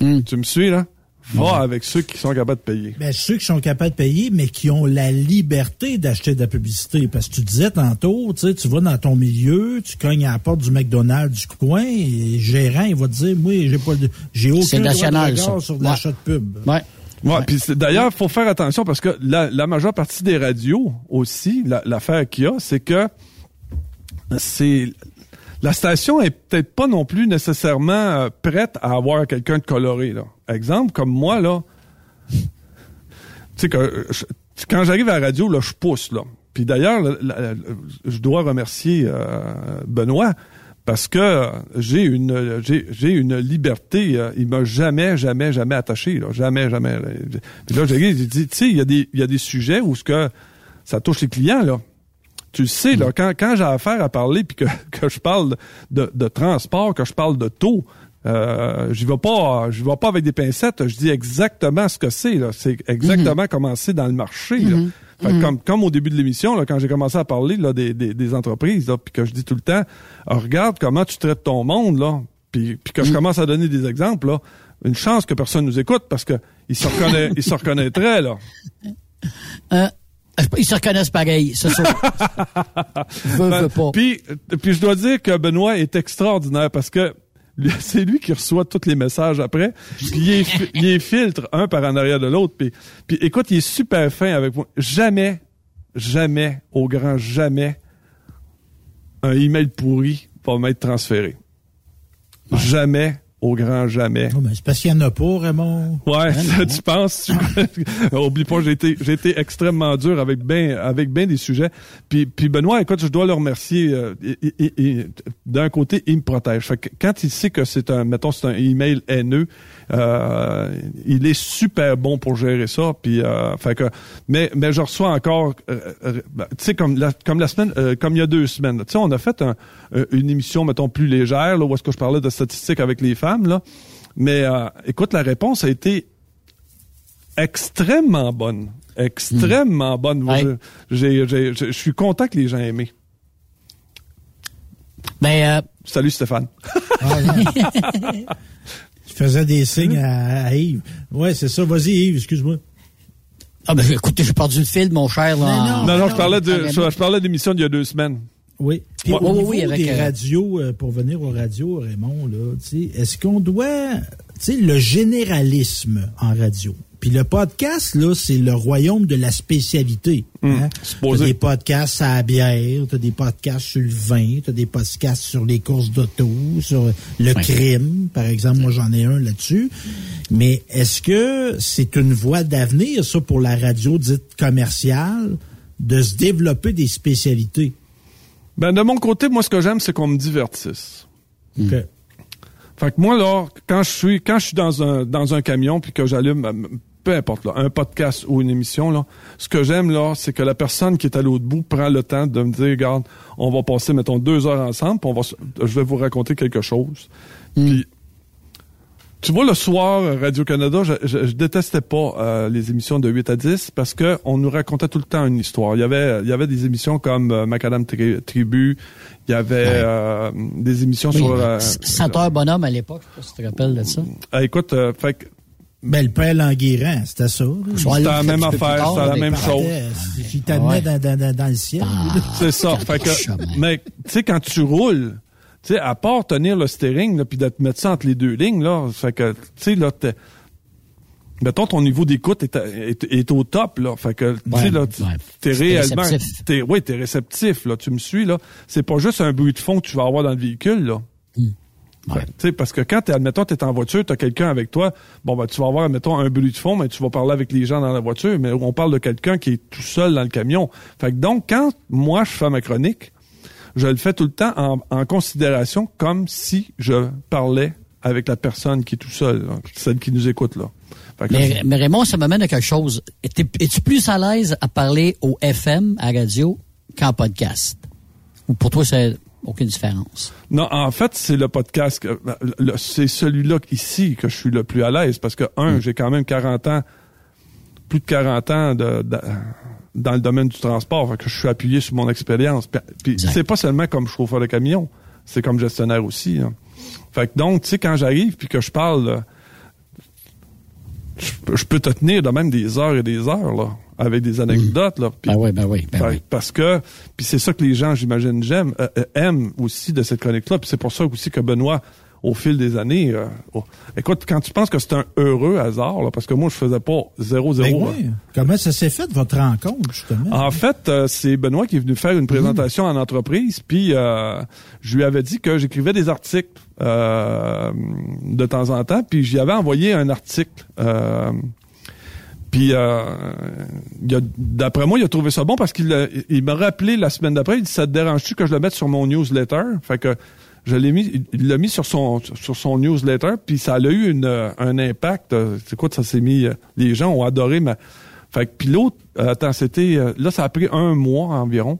Hmm. Tu me suis, là? Va avec ceux qui sont capables de payer. Ben, ceux qui sont capables de payer, mais qui ont la liberté d'acheter de la publicité. Parce que tu disais tantôt, tu sais, tu vas dans ton milieu, tu cognes à la porte du McDonald's du coin, et le gérant, il va te dire, moi, j'ai pas de, j'ai aucun C'est droit de national, regard ça. sur de Ouais. l'achat de pub. Ouais. Ouais, puis c'est- d'ailleurs, il faut faire attention parce que la, la majeure partie des radios aussi, la- l'affaire qu'il y a, c'est que c'est la station est peut-être pas non plus nécessairement euh, prête à avoir quelqu'un de coloré. Là. Exemple, comme moi, là, tu sais que euh, je- quand j'arrive à la radio, là, je pousse. là. Puis d'ailleurs, je dois remercier euh, Benoît parce que j'ai une j'ai une liberté. euh, il m'a jamais jamais jamais attaché. Là, jamais jamais. là. Puis là, j'ai dit, tu sais, il y a des il y a des sujets où ce que ça touche les clients là. Tu le sais, là, quand, quand j'ai affaire à parler puis que, que je parle de, de transport, que je parle de taux, euh, je vais pas, vais pas avec des pincettes. Je dis exactement ce que c'est. là. C'est exactement comment c'est dans le marché. là. Fait que comme, comme au début de l'émission, là, quand j'ai commencé à parler là, des, des, des entreprises, là, puis que je dis tout le temps, Ah, regarde comment tu traites ton monde, là, puis, puis que je commence à donner des exemples, là, une chance que personne nous écoute parce que ils se, reconnaît, ils se reconnaîtraient, là. Euh, Ils se reconnaissent pareil, c'est ça. veux, Ben, veux pas. Puis, puis je dois dire que Benoît est extraordinaire parce que c'est lui qui reçoit tous les messages après. Puis il est, fi- il est filtre un par en arrière de l'autre. Puis, puis écoute, il est super fin avec moi. Jamais, jamais, au grand jamais, un email pourri va m'être transféré. Jamais, au grand jamais. Mais c'est parce qu'il n'y en a pas, Raymond. Ouais, non. tu penses. Oublie pas, j'ai été, j'ai été extrêmement dur avec ben, avec ben des sujets. Puis, puis Benoît, écoute, je dois le remercier. euh, et- et- et- D'un côté, il me protège. Fait que quand il sait que c'est un, mettons, c'est un email haineux, euh, il est super bon pour gérer ça. Puis, euh, fait que, mais, mais je reçois encore, euh, ben, tu sais, comme la, comme la semaine, comme il y a deux semaines. Tu sais, on a fait un- une émission, mettons, plus légère, là, où est-ce que je parlais de statistiques avec les femmes, là. Mais euh, écoute, la réponse a été extrêmement bonne. Extrêmement bonne. Moi, Ouais. je- suis content que les gens aient aimé. Ben, Salut Stéphane. Tu faisais des signes à, à Yves. Ouais, c'est ça. Vas-y, Yves, excuse-moi. ah ben, écoute, j'ai perdu le fil, mon cher. Là, en- non, non, je parlais de, je, je parlais d'émission d'il y a deux semaines. Oui. Puis Ouais. au Oui, oui, niveau oui, avec, des euh, radios, euh, pour venir aux radios, Raymond, là, tu sais, est-ce qu'on doit, tu sais, le généralisme en radio? Puis le podcast, là, c'est le royaume de la spécialité. Hein? supposé. T'as des podcasts à la bière, t'as des podcasts sur le vin, t'as des podcasts sur les courses d'auto, sur le crime, par exemple. Moi, j'en ai un là-dessus. Mais est-ce que c'est une voie d'avenir, ça, pour la radio dite commerciale, de se développer des spécialités? Ben, de mon côté, moi, ce que j'aime, c'est qu'on me divertisse. OK. Fait que moi, là, quand je suis, quand je suis dans un, dans un camion puis que j'allume, euh, peu importe, là, un podcast ou une émission, là, ce que j'aime, là, c'est que la personne qui est à l'autre bout prend le temps de me dire, regarde, on va passer, mettons, deux heures ensemble, puis on va, je vais vous raconter quelque chose. Puis, tu vois, le soir, euh, Radio-Canada, je, je, je détestais pas euh, les émissions de 8 à 10 parce que on nous racontait tout le temps une histoire. Il y avait, il y avait des émissions comme euh, Macadam Tri- Tribu, il y avait euh, des émissions Oui, sur... euh, Senteur bonhomme à l'époque, je sais pas si tu te rappelles de ça. ah, écoute, euh, fait que Ben, le père Languérand, c'était ça. C'était la même affaire, c'était la même chose. Il t'amenait Ouais. dans, dans, dans, dans le ciel. C'est ça. Fait que, mais tu sais, quand tu roules, tu sais, à part tenir le steering, puis de te mettre ça entre les deux lignes, là, fait que, tu sais, là, t'es- mettons, ton niveau d'écoute est, à- est, est au top, là. Fait que, tu sais, là, t'es T'es réellement, réceptif. t'es, oui, t'es réceptif, là. Tu me suis, là. C'est pas juste un bruit de fond que tu vas avoir dans le véhicule, là. Tu parce que quand admettons, t'es en voiture, t'as quelqu'un avec toi, bon, ben, tu vas avoir, admettons, un bruit de fond, mais tu vas parler avec les gens dans la voiture, mais on parle de quelqu'un qui est tout seul dans le camion. Fait que donc, quand moi, je fais ma chronique, je le fais tout le temps en, en considération comme si je parlais avec la personne qui est tout seul, là, celle qui nous écoute, là. Mais, mais Raymond, ça m'amène à quelque chose. Es- Es-tu plus à l'aise à parler au FM, à radio, qu'en podcast? Ou pour toi, c'est aucune différence? Non, en fait, c'est le podcast, le- c'est celui-là ici que je suis le plus à l'aise parce que, un, Mm. j'ai quand même 40 ans, plus de 40 ans de, de- dans le domaine du transport, fait que je suis appuyé sur mon expérience. Puis, c'est pas seulement comme chauffeur de camion, c'est comme gestionnaire aussi. hein. Fait que donc, tu sais, quand j'arrive puis que je parle, là, je, peux- je peux te tenir de même des heures et des heures, là, avec des anecdotes, là. Puis- Ben oui, ben oui, ben oui. Parce que, puis c'est ça que les gens, j'imagine, j'aime, euh, euh, aiment aussi de cette chronique-là. Puis c'est pour ça aussi que Benoît, au fil des années, euh, oh, écoute, quand tu penses que c'est un heureux hasard, là, parce que moi, je faisais pas 0-0. Ben oui. Comment ça s'est fait, votre rencontre, justement? En fait, euh, c'est Benoît qui est venu faire une présentation en entreprise, puis euh, je lui avais dit que j'écrivais des articles euh, de temps en temps, puis j'y avais envoyé un article. Puis euh, d'après moi, il a trouvé ça bon parce qu'il m'a rappelé la semaine d'après, il dit ça te dérange-tu que je le mette sur mon newsletter? Fait que je l'ai mis, il l'a mis sur son sur son newsletter, puis ça a eu un impact. C'est quoi ça s'est mis euh, Les gens ont adoré ma. Fait que puis l'autre, euh, attends, c'était là, ça a pris un mois environ.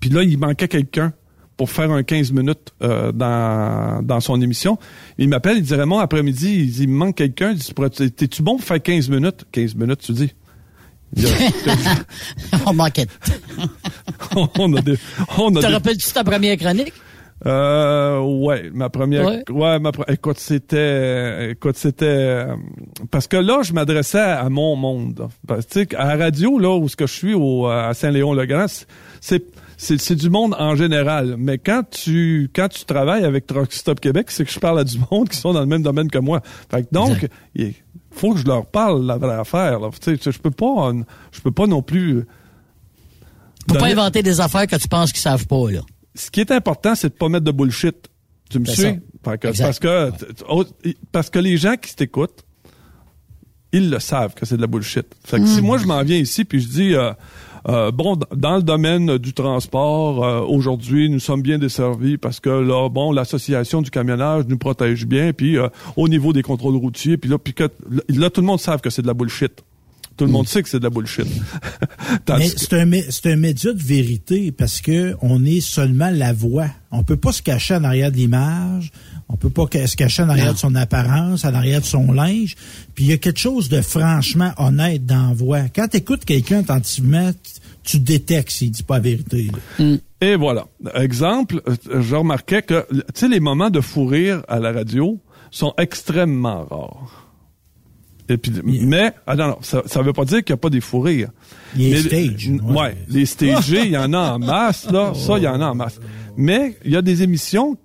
Puis là, il manquait quelqu'un pour faire un 15 minutes euh, dans, dans son émission. Il m'appelle, il dit Raymond, après-midi, il dit, il me manque quelqu'un. Il dit, t'es-tu bon pour faire 15 minutes? 15 minutes, tu dis. A- on manquait. de- on a des, on a Te des- rappelles-tu ta première chronique? Euh, ouais, ma première. Ouais. Ouais, ma écoute, c'était, écoute, c'était euh, parce que là, je m'adressais à mon monde. Parce que, tu sais, à la radio là où ce que je suis au à Saint-Léon-le-Grand, c'est c'est c'est du monde en général. Mais quand tu quand tu travailles avec Truck Stop Québec, c'est que je parle à du monde qui sont dans le même domaine que moi. Fait que donc, il faut que je leur parle la vraie affaire. Là. Tu sais, je peux pas, je peux pas non plus. Faut pas inventer des affaires que tu penses qu'ils savent pas, là. ce qui est important, c'est de pas mettre de bullshit. Tu me suis? Fait que- parce que parce que les gens qui t'écoutent, ils le savent que c'est de la bullshit. Fait que si moi je m'en viens ici puis je dis euh, euh, bon dans le domaine du transport euh, aujourd'hui nous sommes bien desservis parce que là bon l'association du camionnage nous protège bien puis euh, au niveau des contrôles routiers puis là puis que là tout le monde savent que c'est de la bullshit. Tout le monde sait que c'est de la bullshit. Mais c'est un, un média de vérité parce que on est seulement la voix. On peut pas se cacher en arrière de l'image. On peut pas se cacher en arrière de son apparence, en arrière de son linge. Puis il y a quelque chose de franchement honnête dans la voix. Quand tu écoutes quelqu'un attentivement, tu détectes s'il dit pas la vérité. là. Et voilà. Exemple, euh, je remarquais que, tu sais, les moments de fou rire à la radio sont extrêmement rares. Et puis, mais, ah non, non, ça, ça veut pas dire qu'il n'y a pas des fous rires. Les Mais- stages. Ouais, les stagés, il y en a en masse, là. Ça, il y en a en masse. Mais, il y a des émissions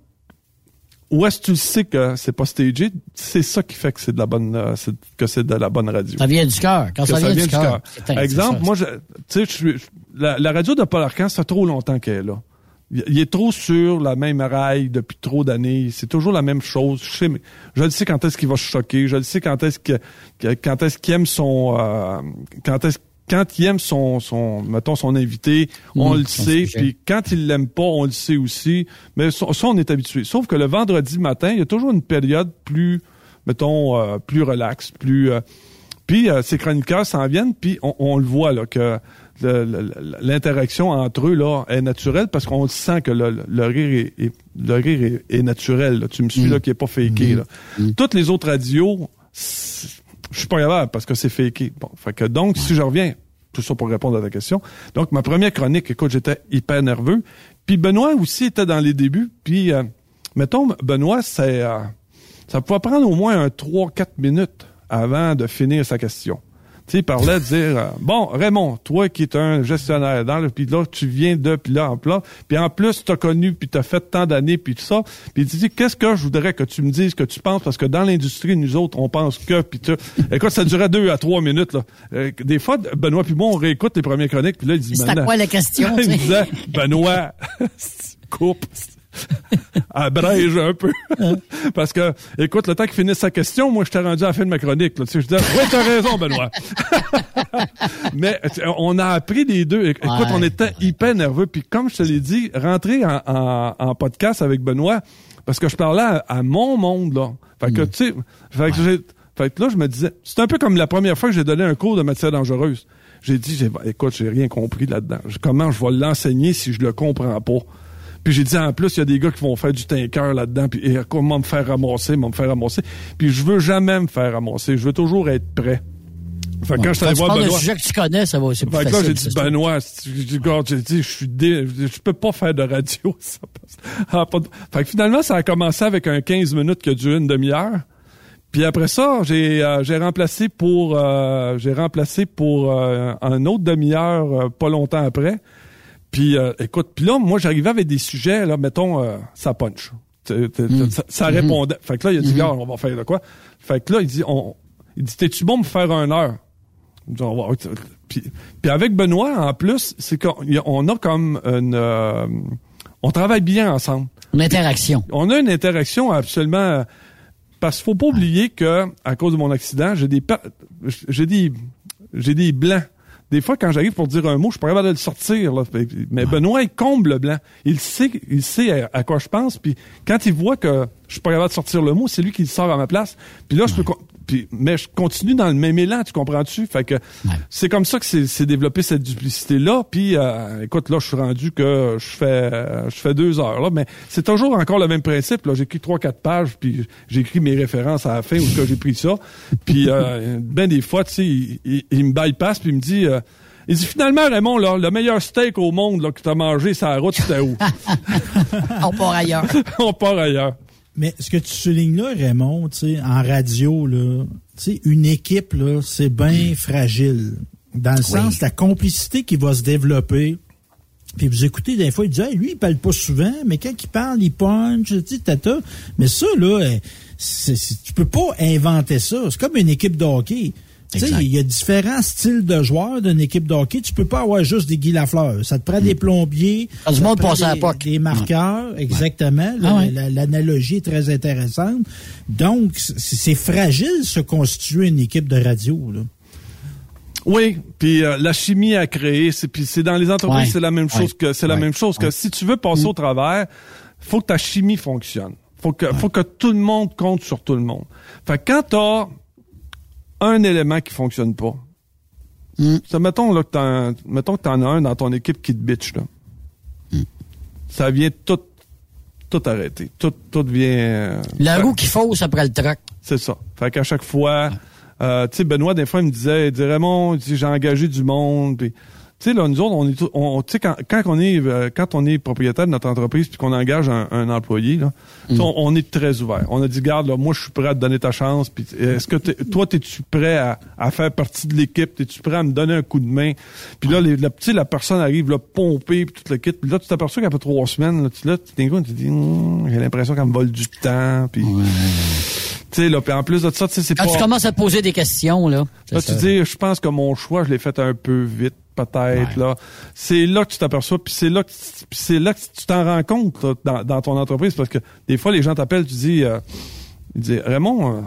où est-ce que tu le sais que c'est pas stagé, c'est ça qui fait que c'est de la bonne, euh, que c'est de la bonne radio. Ça vient du cœur. Quand ça, vient, du cœur. Exemple, moi, tu sais, je suis, la, la radio de Paul Arcand, ça fait trop longtemps qu'elle est là. Il, il est trop sur la même rail depuis trop d'années. C'est toujours la même chose. Je sais, je le sais quand est-ce qu'il va se choquer. Je le sais quand est-ce que- quand est-ce qu'il aime son, euh, quand est-ce quand il aime son, son, mettons son invité, on Mm, le sait. Puis quand il l'aime pas, on le sait aussi. Mais ça, on est habitué. Sauf que le vendredi matin, il y a toujours une période plus, mettons, euh, plus relax, plus. euh, puis euh, ces chroniqueurs s'en viennent, puis on, on le voit là que l'interaction entre eux là est naturelle parce qu'on sent que le, le rire est, est- le rire est, est naturel. là. Tu me suis là qui est pas faké. Là. Toutes les autres radios, c'est- je suis pas capable parce que c'est faké. Bon, fait que donc si je reviens, tout ça pour répondre à ta question. Donc ma première chronique, écoute, j'étais hyper nerveux. Puis Benoît aussi était dans les débuts. Puis euh, mettons Benoît, c'est euh, ça pouvait prendre au moins un 3-4 minutes avant de finir sa question. Tu sais, il parlait de dire, euh, bon, Raymond, toi qui es un gestionnaire dans le, puis là, tu viens de, puis là, en plat, puis en plus, t'as connu, puis t'as fait tant d'années, puis tout ça, puis tu dis, qu'est-ce que je voudrais que tu me dises que tu penses, parce que dans l'industrie, nous autres, on pense que, puis tu... Écoute, ça durait deux à trois minutes, là. Euh, des fois, Benoît puis moi, on réécoute les premières chroniques, puis là, il dit, C'est à quoi la question, il disait, Benoît, coupe, abrège un peu. Parce que, écoute, le temps qu'il finisse sa question, moi, je t'ai rendu à la fin de ma chronique. Là. Tu sais, je disais, oui, t'as raison, Benoît. Mais on a appris les deux. Écoute, Ouais. on était hyper nerveux. Puis comme je te l'ai dit, rentrer en, en- en podcast avec Benoît, parce que je parlais à, à mon monde, là. Fait que, tu sais, fait que j'ai- fait que là, je me disais, c'est un peu comme la première fois que j'ai donné un cours de matière dangereuse. J'ai dit, écoute, j'ai rien compris là-dedans. Comment je vais l'enseigner si je le comprends pas? Puis j'ai dit, en plus, il y a des gars qui vont faire du tinker là-dedans, puis et comment me faire ramasser, me faire ramasser. Puis je veux jamais me faire ramasser. Je veux toujours être prêt. Fait que quand je suis allé voir Benoît... sujet que tu connais, ça va, c'est plus Fait que là, facile. j'ai dit. Benoît, j'ai dit, je suis dé... je peux pas faire de radio. Ça passe. Ah, pas de- Fait que finalement, ça a commencé avec un 15 minutes qui a duré une demi-heure. Puis après ça, j'ai euh, j'ai remplacé pour euh, j'ai remplacé pour euh, un autre demi-heure euh, pas longtemps après. Puis euh, écoute, puis là, moi j'arrivais avec des sujets là, mettons euh, ça punch. Mm. Ça, ça répondait. Fait que là, il a dit, Regarde, on va faire de quoi? Fait que là, il dit, on, il dit, t'es-tu bon me faire une heure? Puis, puis avec Benoît, en plus, c'est qu'on a- on a comme une... euh, on travaille bien ensemble. Une interaction. On a une interaction absolument... Parce qu'il faut pas oublier que, à cause de mon accident, j'ai des... J'ai des... J'ai des blancs. Des fois, quand j'arrive pour dire un mot, je suis pas capable de le sortir. là. Mais Benoît, il comble le blanc. Il sait, il sait à, à quoi je pense. Puis quand il voit que je suis pas capable de sortir le mot, c'est lui qui le sort à ma place. Puis là, je peux... Puis, mais je continue dans le même élan, tu comprends-tu? Fait que c'est comme ça que c'est c'est développé cette duplicité-là. Puis, euh, écoute, là, je suis rendu que je fais euh, je fais deux heures. Là, mais c'est toujours encore le même principe. Là, j'écris trois, quatre pages, puis j'écris mes références à la fin où que j'ai pris ça. Puis, euh, ben des fois, tu sais, il, il- il me bypass, puis il me dit... euh, Il dit finalement, Raymond, là, le meilleur steak au monde là, que tu as mangé sur la route, c'était où? On part ailleurs. On part ailleurs. Mais ce que tu soulignes là, Raymond, tu sais, en radio, là, tu sais, une équipe, là, c'est bien fragile. Dans le sens, la complicité qui va se développer. Puis vous écoutez, des fois, il dit, Hey, lui, il parle pas souvent, mais quand il parle, il punch, tata. Mais ça, là, c'est- tu peux pas inventer ça. C'est comme une équipe de hockey. Tu sais, Exact. il y a différents styles de joueurs d'une équipe de hockey. Tu peux pas avoir juste des Guy Lafleur. Ça te prend des plombiers. Ah, du ça te monde prend à des-. Des marqueurs, exactement. Ah ouais. La- L'analogie est très intéressante. Donc, c'est fragile se constituer une équipe de radio. Là. Oui, puis euh, la chimie à créer, c'est puis c'est dans les entreprises, Ouais. c'est la même chose Ouais. que c'est la même chose que si tu veux passer au travers, faut que ta chimie fonctionne. Faut que faut que tout le monde compte sur tout le monde. Fait que quand t'as un élément qui fonctionne pas, Mm. ça mettons là que t'en mettons que t'en as un dans ton équipe qui te bitch là. Ça vient tout tout arrêter. Tout tout vient euh, La roue qui fausse après le truck. c'est ça. Fait qu'à chaque fois, euh, tu sais, Benoît, des fois, il me disait, il disait, Raymond, dit, j'ai engagé du monde. Puis, tu sais, là, nous autres, on est, on, tu sais, quand, quand on est, euh, quand on est propriétaire de notre entreprise puis qu'on engage un, un employé, là, sais, on, on est très ouvert. On a dit, garde, là, moi, je suis prêt à te donner ta chance. Puis, est-ce que t'es- toi, t'es-tu prêt à, à faire partie de l'équipe? T'es-tu prêt à me donner un coup de main? Puis là, les, la, la personne arrive, là, pompée, puis tout le kit. Puis là, tu t'aperçois qu'après trois semaines, là, tu, là, tu t'es tu te dis, Hum, j'ai l'impression qu'elle me vole du temps. Puis, tu sais, là, puis en plus de ça, tu sais, c'est Quand pas... tu commences à te poser des questions, là. Là, tu dis, je pense que mon choix, je l'ai fait un peu vite, peut-être. là. C'est là que tu t'aperçois, puis c'est là que c'est là que tu t'en rends compte là, dans, dans ton entreprise, parce que des fois, les gens t'appellent, tu dis, euh, ils disent, Raymond, euh,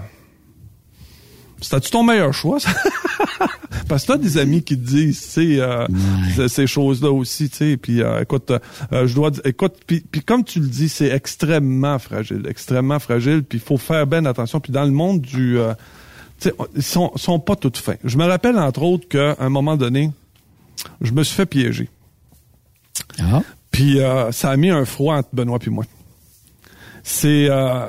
c'était-tu ton meilleur choix? ça? Parce que t'as des amis qui te disent, tu sais, euh, ces choses-là aussi, tu sais. Puis, euh, écoute, euh, je dois, dire- écoute, puis, puis comme tu le dis, c'est extrêmement fragile, extrêmement fragile. Puis, il faut faire bien attention. Puis, dans le monde du, tu sais, ils sont, sont pas toutes fins. Je me rappelle entre autres qu'à un moment donné, je me suis fait piéger. Ah. Puis, euh, ça a mis un froid entre Benoît et moi. C'est, euh,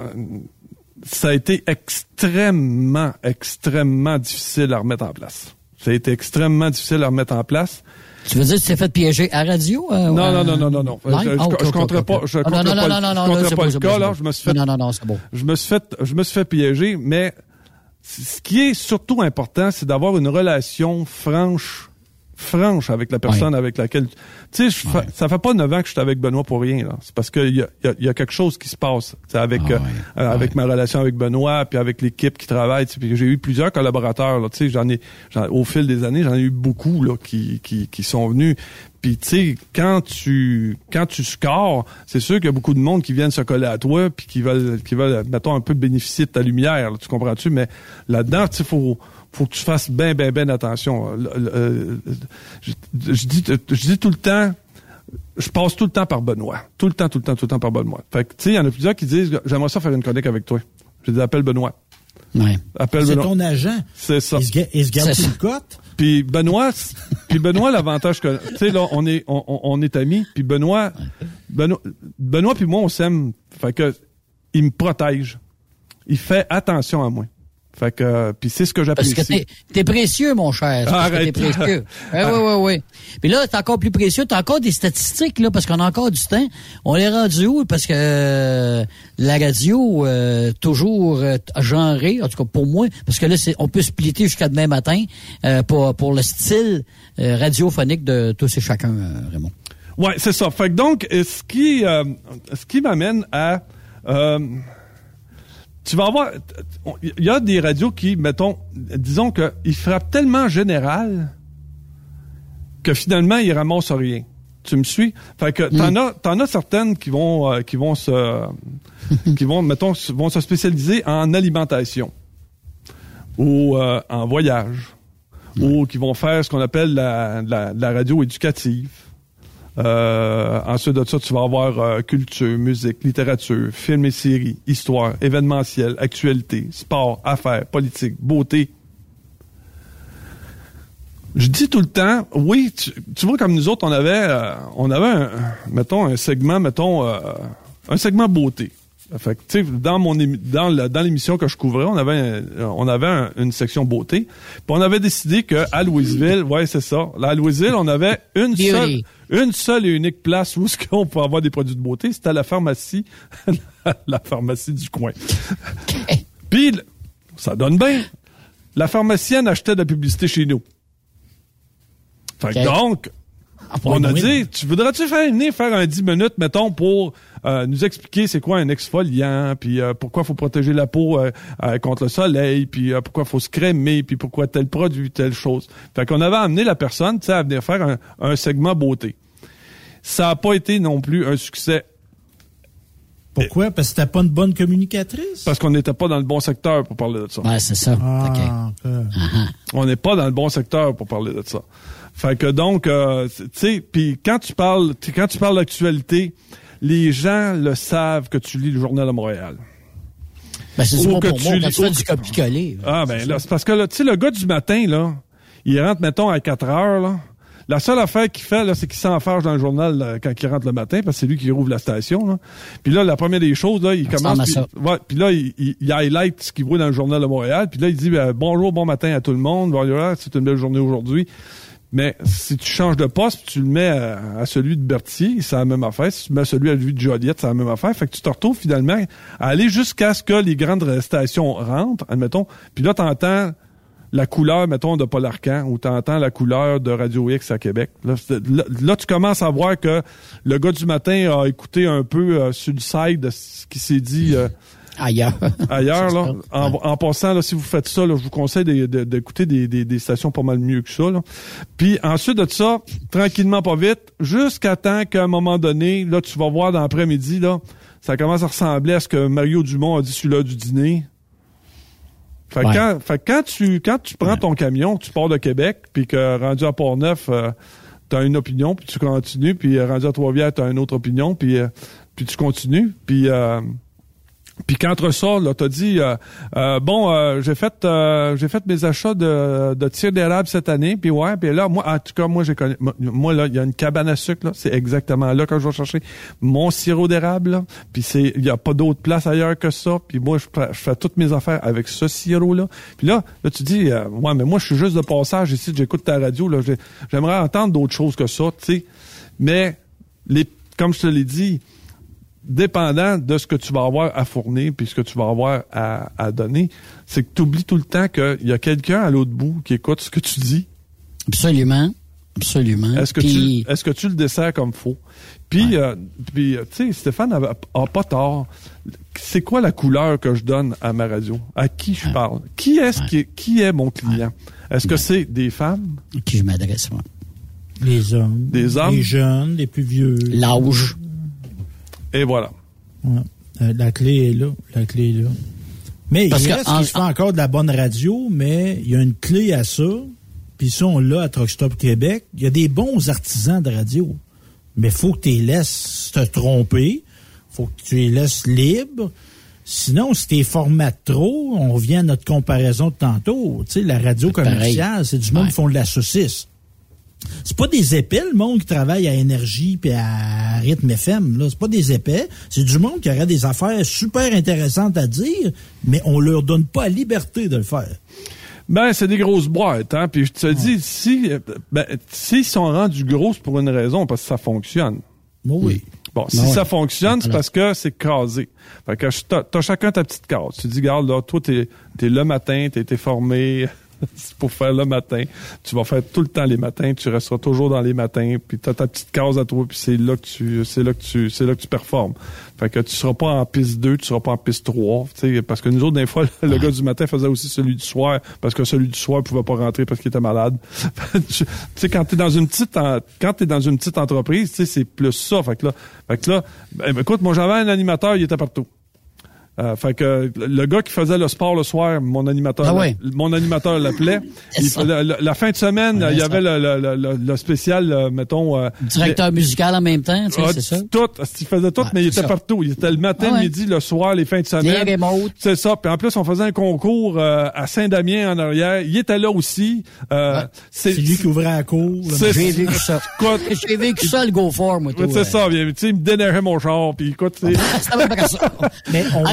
ça a été extrêmement, extrêmement difficile à remettre en place. Ça a été extrêmement difficile à remettre en place. Tu veux dire que tu t'es fait piéger à radio? euh, Non, non, non, non, non, non. Je- je- je ok, pas- je compterais non, pas non, le- non, je pas le cas, là. Je me suis fait- Non, non, non, c'est bon. Je me suis fait, je me suis fait piéger, mais ce qui est surtout important, c'est d'avoir une relation franche, franche avec la personne avec laquelle, tu sais, ça fait pas neuf ans que je suis avec Benoît pour rien, là. C'est parce qu'il y a, il y a- il y a quelque chose qui se passe, avec, Ah euh, ouais. euh, avec ma relation avec Benoît, puis avec l'équipe qui travaille, puis j'ai eu plusieurs collaborateurs, là, tu sais, j'en ai, j'en- au fil des années, j'en ai eu beaucoup, là, qui, qui, qui sont venus. Puis tu sais, quand tu quand tu scores, c'est sûr qu'il y a beaucoup de monde qui viennent se coller à toi puis qui veulent qui veulent mettons un peu bénéficier de ta lumière, tu comprends-tu? Mais là-dedans, tu faut faut que tu fasses bien bien bien attention. Euh, je, dis je dis tout le temps je passe tout le temps par Benoît. Tout le temps, tout le temps, tout le temps par Benoît. Fait que, tu sais, il y en a plusieurs qui disent, j'aimerais ça faire une connect avec toi. Je dis, appelle Benoît. Ouais. C'est ton agent. C'est ça. Il se, ga- il se garde le cote. Puis Benoît, puis Benoît, l'avantage que, tu sais là, on est, on est amis. Puis Benoît, Benoît, Benoît puis moi, on s'aime. Fait que il me protège. Il fait attention à moi. Fait que, euh, puis c'est ce que Parce j'apprécie. que t'es, t'es précieux, mon cher. Parce que Arrête. T'es précieux. Oui, oui, oui, oui. Puis là, t'es encore plus précieux. T'as encore des statistiques, là, parce qu'on a encore du temps. On est rendu où? Parce que euh, la radio, euh, toujours euh, genrée, en tout cas pour moi, parce que là, c'est, on peut splitter jusqu'à demain matin euh, pour, pour le style euh, radiophonique de tous et chacun, Raymond. Ouais, c'est ça. Fait que donc, ce qui, euh, ce qui m'amène à, euh, tu vas avoir, il y a des radios qui, mettons, disons que ils frappent tellement général que finalement ils ramassent rien. Tu me suis? Fait que t'en as, t'en as certaines qui vont, euh, qui vont se, qui vont, mettons, vont se spécialiser en alimentation ou euh, en voyage ou qui vont faire ce qu'on appelle la, la, la radio éducative. Euh, ensuite de ça, tu vas avoir euh, culture, musique, littérature, films et séries, histoire, événementiel, actualité, sport, affaires, politique, beauté. Je dis tout le temps, oui, tu, tu vois comme nous autres, on avait, euh, on avait, un, mettons un segment, mettons un segment beauté. Fait que, tu sais, dans mon dans la- dans l'émission que je couvrais, on avait un- on avait un- une section beauté. Puis on avait décidé que à Louisville, ouais, c'est ça. Là, à Louisville, on avait une Beauty. seule une seule et unique place où ce qu'on peut avoir des produits de beauté, c'était à la pharmacie la pharmacie du coin. Puis ça donne bien. La pharmacienne achetait de la publicité chez nous. Fait que Ok. donc, on a dit, tu voudrais-tu faire venir faire un 10 minutes, mettons, pour euh, nous expliquer c'est quoi un exfoliant, puis euh, pourquoi faut protéger la peau euh, euh, contre le soleil, puis euh, pourquoi faut se crémer, puis pourquoi tel produit, telle chose. Fait qu'on avait amené la personne, tu sais, à venir faire un, un segment beauté. Ça n'a pas été non plus un succès Pourquoi? Parce que t'as pas une bonne communicatrice? parce qu'on n'était pas dans le bon secteur pour parler de ça. Ouais, c'est ça. OK. Ah, ok. On n'est pas dans le bon secteur pour parler de ça. Fait que donc, euh, tu sais, puis quand tu parles, tu- quand tu parles d'actualité, les gens le savent que tu lis le journal de Montréal. Ben, c'est que pour tu quand lis- tu fais ou du. Ah ben là, c'est parce que tu sais, le gars du matin, là, il rentre, mettons, à 4 heures, là. La seule affaire qu'il fait, là, c'est qu'il s'enfarge dans le journal là, quand il rentre le matin, parce que c'est lui qui rouvre la station. Là. Puis là, la première des choses, là, il Ça commence. ouais, puis là, il, il, il highlight ce qu'il voit dans le journal de Montréal. Puis là, il dit ben, bonjour, bon matin à tout le monde. Voilà, c'est une belle journée aujourd'hui. Mais si tu changes de poste, tu le mets à, à celui de Berthier, c'est la même affaire. Si tu mets celui à celui de Joliette, c'est la même affaire. Fait que tu te retrouves finalement à aller jusqu'à ce que les grandes stations rentrent, admettons. Puis là, t'entends la couleur, mettons, de Paul Arcan, ou t'entends la couleur de Radio X à Québec. Là, tu commences à voir que le gars du matin a écouté un peu euh, sur le side de ce qui s'est dit euh, Ailleurs. ailleurs. Là. En, en passant, là, si vous faites ça, là, je vous conseille d'écouter des, des, des stations pas mal mieux que ça. Là. Puis ensuite de ça, tranquillement, pas vite, jusqu'à temps qu'à un moment donné, là, tu vas voir dans l'après-midi, là, ça commence à ressembler à ce que Mario Dumont a dit sur l'heure du dîner. Fait, que Ouais. quand, fait que quand tu quand tu prends ton camion, tu pars de Québec, puis que rendu à Port-Neuf, euh, t'as une opinion, puis tu continues, puis euh, rendu à Trois-Rivières, t'as une autre opinion, puis euh, puis tu continues, puis euh, puis qu'entre ça, là, t'as dit euh, euh, bon, euh, j'ai fait euh, j'ai fait mes achats de, de tir d'érable cette année, puis ouais, puis là, moi, en tout cas, moi j'ai connu moi, là, il y a une cabane à sucre, là, c'est exactement là que je vais chercher mon sirop d'érable, puis c'est il y a pas d'autre place ailleurs que ça, puis moi je, je fais toutes mes affaires avec ce sirop là, puis là, là tu dis euh, ouais, mais moi je suis juste de passage ici, j'écoute ta radio, là, j'ai- j'aimerais entendre d'autres choses que ça, tu sais, mais les comme je te l'ai dit, dépendant de ce que tu vas avoir à fournir puis ce que tu vas avoir à, à donner, c'est que tu oublies tout le temps qu'il y a quelqu'un à l'autre bout qui écoute ce que tu dis. Absolument. Absolument. Est-ce que, Puis- tu, est-ce que tu le desserres comme faut? Puis, euh, puis euh, tu sais, Stéphane a, a pas tort. C'est quoi la couleur que je donne à ma radio? À qui je parle? Qui est-ce qui, est, qui est mon client? Est-ce que c'est des femmes? à qui je m'adresse, moi. Les hommes. Des hommes? Les jeunes, les plus vieux. L'âge. Et voilà. Ouais. Euh, la clé est là. La clé est là. Mais Parce il que reste en- qu'il se fait encore de la bonne radio, mais il y a une clé à ça. Puis ça, on l'a à Truck Stop Québec. Il y a des bons artisans de radio. Mais faut que tu les laisses te tromper. faut que tu les laisses libres. Sinon, si t'es formates trop, on revient à notre comparaison de tantôt. Tu sais, la radio commerciale, c'est du monde Ouais. qui font de la saucisse. C'est pas des épais, le monde qui travaille à énergie puis à rythme FM. Là, c'est pas des épais. C'est du monde qui aurait des affaires super intéressantes à dire, mais on leur donne pas la liberté de le faire. Ben, c'est des grosses boîtes, hein. Puis je te dis, si, ben, s'ils sont rendus gros, c'est pour une raison, parce que ça fonctionne. Oui. Bon, si Ben ouais. ça fonctionne, c'est parce que c'est casé. Fait que t'as t'as chacun ta petite case. Tu dis, regarde, là, toi, t'es es le matin, t'as été formé pour faire le matin. Tu vas faire tout le temps les matins, tu resteras toujours dans les matins, puis t'as ta petite case à toi, puis c'est là que tu c'est là que tu c'est là que tu performes. Fait que tu seras pas en piste 2, tu seras pas en piste 3, tu sais, parce que nous autres, des fois, le gars du matin faisait aussi celui du soir, parce que celui du soir pouvait pas rentrer parce qu'il était malade. tu sais, quand t'es dans une petite, quand t'es dans une petite entreprise, tu c'est plus ça. Fait que là, fait que là, ben, écoute, moi, j'avais un animateur, il était partout. Euh, fait que le gars qui faisait le sport le soir, mon animateur, Ah ouais. mon animateur l'appelait. La, la fin de semaine, Ouais, il y avait le, le, le- le- spécial, euh, mettons. euh, Directeur musical en même temps, tu sais, ah, c'est ça? Tout, il faisait tout, Ouais, mais il était ça. partout. Il était le matin, Ah ouais. midi, le soir, les fins de semaine. C'est ça. Puis en plus, on faisait un concours euh, à Saint-Damien en arrière. Il était là aussi. Euh, C'est lui qui ouvrait la cour. J'ai vécu ça. J'ai vécu ça, le go for, moi, tout. c'est ça. bien, Tu sais, il me déneigeait mon char. Puis écoute, c'est-. Mais on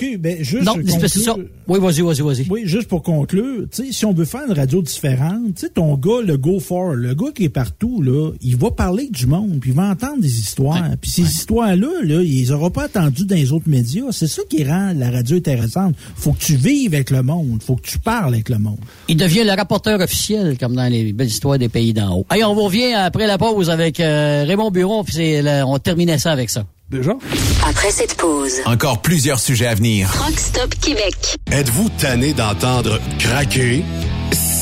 Que, ben, juste Non, conclure- c'est ça. Oui, vas-y, vas-y, vas-y. Oui, juste pour conclure, tu sais, si on veut faire une radio différente, tu sais, ton gars, le go for, le gars qui est partout, là, il va parler du monde, puis il va entendre des histoires. Puis ces histoires-là, là, il les aura pas entendues dans les autres médias. C'est ça qui rend la radio intéressante. Faut que tu vives avec le monde. Faut que tu parles avec le monde. Il devient le rapporteur officiel, comme dans les belles histoires des pays d'en haut. Hey, on revient après la pause avec euh, Raymond Buron, puis on terminait ça avec ça. Déjà? Après cette pause, Encore plusieurs sujets à venir. Rock Stop Québec. Êtes-vous tanné d'entendre craquer,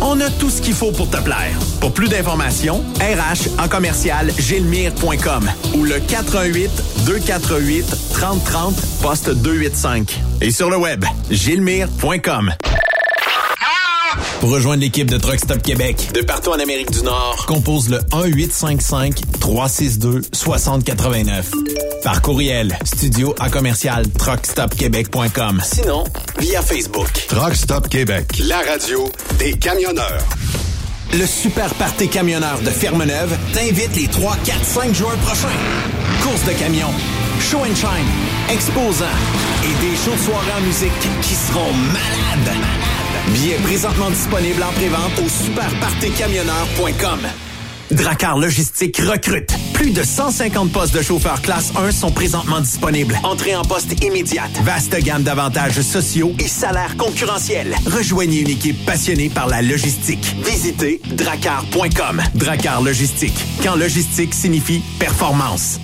On a tout ce qu'il faut pour te plaire. Pour plus d'informations, RH en commercial gilmire.com ou le 418 248 3030 poste 285 et sur le web gilmire.com. Pour rejoindre l'équipe de Truck Stop Québec, de partout en Amérique du Nord, compose le 1-855-362-6089. Par courriel, studio à commercial truckstopquebec.com. Sinon, via Facebook. Truck Stop Québec, la radio des camionneurs. Le Super Party Camionneur de Fermeneuve t'invite les 3, 4, 5 juin prochains. Course de camions, show and shine, exposants et des shows de soirée en musique qui seront malades. Billets présentement disponibles en prévente au superpartycamionneur.com. Dracar Logistique recrute. Plus de 150 postes de chauffeurs classe 1 sont présentement disponibles. Entrée en poste immédiate. Vaste gamme d'avantages sociaux et salaires concurrentiels. Rejoignez une équipe passionnée par la logistique. Visitez dracar.com. Dracar Logistique. Quand logistique signifie performance.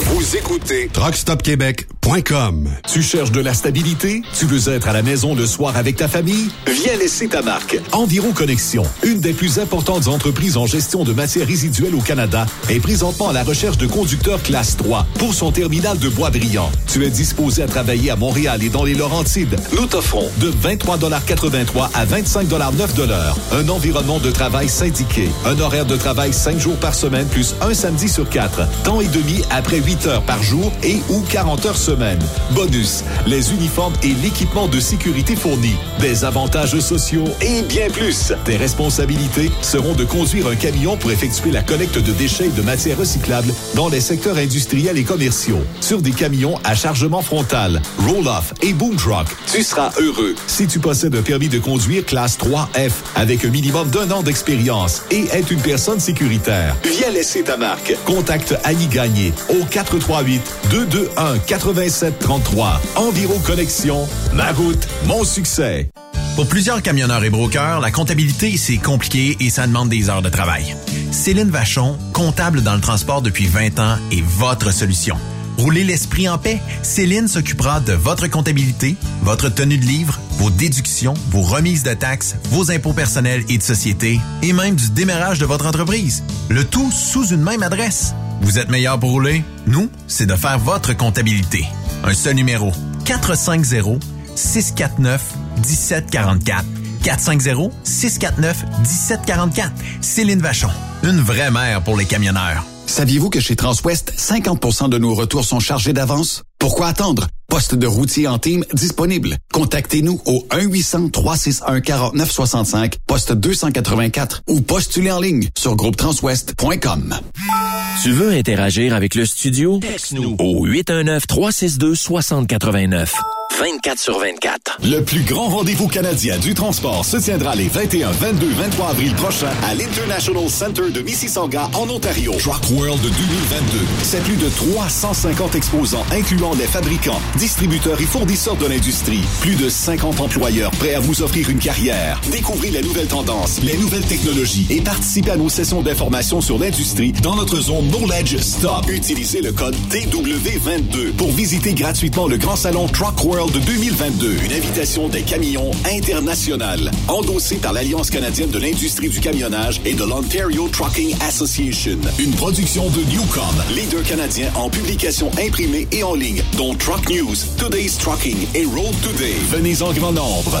Vous écoutez TruckStopQuébec.com. Tu cherches de la stabilité? Tu veux être à la maison le soir avec ta famille? Viens laisser ta marque. Environ Connexion, une des plus importantes entreprises en gestion de matières résiduelles au Canada, est présentement à la recherche de conducteurs classe 3 pour son terminal de Bois-Brillant. Tu es disposé à travailler à Montréal et dans les Laurentides. Nous t'offrons de 23,83 à 25,9 un environnement de travail syndiqué, un horaire de travail 5 jours par semaine plus un samedi sur 4, temps et demi après 8 heures par jour et ou 40 heures semaine. Bonus, les uniformes et l'équipement de sécurité fournis, des avantages sociaux et bien plus. Tes responsabilités seront de conduire un camion pour effectuer la collecte de déchets et de matières recyclables dans les secteurs industriels et commerciaux, sur des camions à chargement frontal, roll-off et boom truck. Tu seras heureux si tu possèdes un permis de conduire classe 3F avec un minimum d'un an d'expérience et être une personne sécuritaire. Viens laisser ta marque. Contacte Annie Gagné au 438 221 8733. Environ Connexion, ma route, mon succès. Pour plusieurs camionneurs et brokers, la comptabilité, c'est compliqué et ça demande des heures de travail. Céline Vachon, comptable dans le transport depuis 20 ans, est votre solution. Roulez l'esprit en paix. Céline s'occupera de votre comptabilité, votre tenue de livre, vos déductions, vos remises de taxes, vos impôts personnels et de société, et même du démarrage de votre entreprise. Le tout sous une même adresse. Vous êtes meilleur pour rouler? Nous, c'est de faire votre comptabilité. Un seul numéro. 450-649-1744. 450-649-1744. Céline Vachon. Une vraie mère pour les camionneurs. Saviez-vous que chez Transwest, 50% de nos retours sont chargés d'avance? Pourquoi attendre? Poste de routier en team disponible. Contactez-nous au 1-800-361-4965, poste 284 ou postulez en ligne sur groupetranswest.com. Tu veux interagir avec le studio? Texte-nous au 819-362-6089. 24 sur 24. Le plus grand rendez-vous canadien du transport se tiendra les 21, 22, 23 avril prochains à l'International Center de Mississauga en Ontario. Truck World 2022. C'est plus de 350 exposants incluant les fabricants, distributeurs et fournisseurs de l'industrie. Plus de 50 employeurs prêts à vous offrir une carrière. Découvrez les nouvelles tendances, les nouvelles technologies et participez à nos sessions d'information sur l'industrie dans notre zone Knowledge Stop. Utilisez le code TW22 pour visiter gratuitement le grand salon Truck World de 2022. Une invitation des camions internationales. Endossée par l'Alliance canadienne de l'industrie du camionnage et de l'Ontario Trucking Association. Une production de Newcom, leader canadien en publication imprimée et en ligne, dont Truck News, Today's Trucking et Road Today. Venez en grand nombre.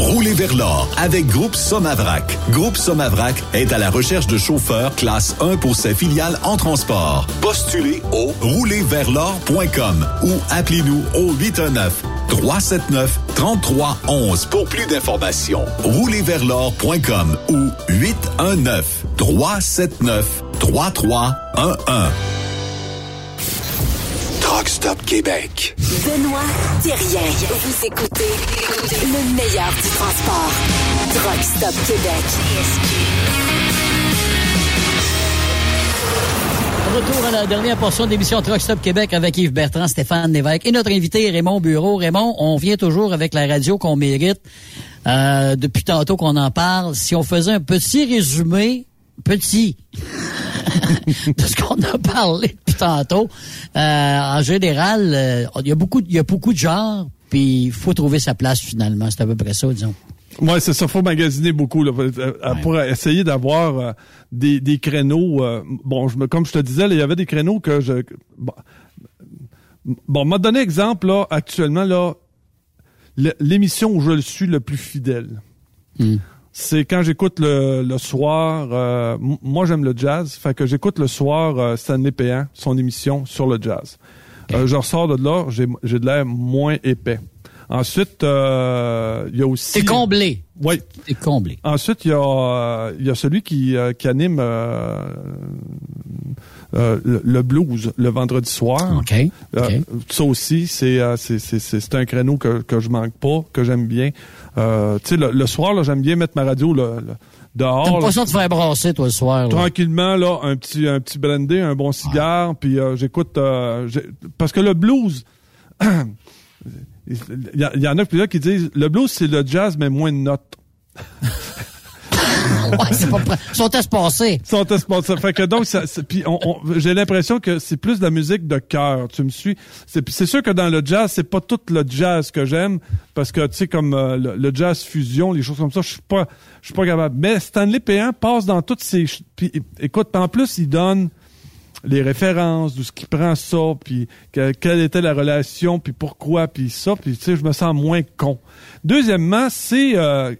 Roulez vers l'or avec Groupe Somavrac. Groupe Somavrac est à la recherche de chauffeurs classe 1 pour ses filiales en transport. Postulez au roulerversl'or.com ou appelez-nous au 819 379 3311 pour plus d'informations. Roulerversl'or.com ou 819 379 3311. Truck Stop Québec. Benoît Thérien. Vous écoutez le meilleur du transport. Truck Stop Québec. Retour à la dernière portion de l'émission Truck Stop Québec avec Yves Bertrand, Stéphane Lévesque et notre invité Raymond Bureau. Raymond, on vient toujours avec la radio qu'on mérite. Euh, depuis tantôt qu'on en parle, si on faisait un petit résumé, petit, de ce qu'on a parlé depuis tantôt, euh, en général, euh, il y a beaucoup, il y a beaucoup de genres, puis il faut trouver sa place finalement. C'est à peu près ça, disons. Ouais, c'est ça. Faut magasiner beaucoup là, euh, pour essayer d'avoir euh, des, des créneaux. euh, bon, je me, comme je te disais, il y avait des créneaux que je. Bon, bon m'a donné exemple là. Actuellement là, l'émission où je le suis le plus fidèle. C'est quand j'écoute le, le soir. euh, moi, j'aime le jazz, fait que j'écoute le soir euh, Stanley Péan, son émission sur le jazz. Euh, je ressors de là, j'ai j'ai de l'air moins épais. Ensuite, euh, il y a aussi. C'est comblé. Oui. C'est comblé. Ensuite, il y a, euh, il y a celui qui, euh, qui anime euh, le, le blues le vendredi soir. OK. Euh, OK. ça aussi, c'est euh, c'est- c'est- c'est- c'est un créneau que, que je manque pas, que j'aime bien. Euh, tu sais, le, le soir, là, j'aime bien mettre ma radio là, là, dehors. T'as ça de faire brasser, toi, le soir. là? Tranquillement, là, un petit, un petit brandy, un bon cigare, puis euh, j'écoute... euh, parce que le blues... Il y, y en a plusieurs qui disent le blues c'est le jazz mais moins de notes. ouais, c'est pas prêt. Ils sont espacés. Ils sont espacés. Fait que donc, ça, puis on, on- j'ai l'impression que c'est plus de la musique de cœur. Tu me suis? C'est, c'est sûr que dans le jazz, c'est pas tout le jazz que j'aime, parce que, tu sais, comme euh, le, le jazz fusion, les choses comme ça, je suis pas, je suis pas capable. Mais Stanley Péan passe dans toutes ces... Puis, écoute, en plus, il donne les références, d'où ce qui prend ça, puis que- quelle était la relation, puis pourquoi, puis ça, puis tu sais, je me sens moins con. Deuxièmement, c'est euh,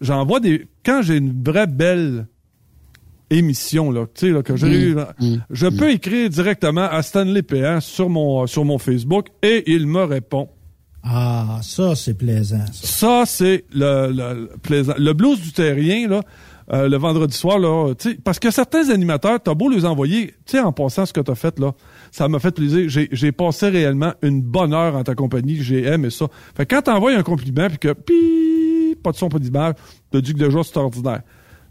j'en vois des quand j'ai une vraie belle émission là, tu sais là, que j'ai eu, là, je peux écrire directement à Stanley Péan sur mon sur mon Facebook et il me répond. Ah, ça, c'est plaisant, ça. Ça, c'est le, le, le plaisant. Le blues du terrien, là, euh, le vendredi soir, là, tu sais, parce que certains animateurs, t'as beau les envoyer, tu sais, en passant ce que t'as fait, là, ça m'a fait plaisir. J'ai, j'ai passé réellement une bonne heure en ta compagnie. J'ai aimé ça. Fait que quand t'envoies un compliment, puis que, pas de son, pas d'image, t'as dit que déjà, c'est ordinaire.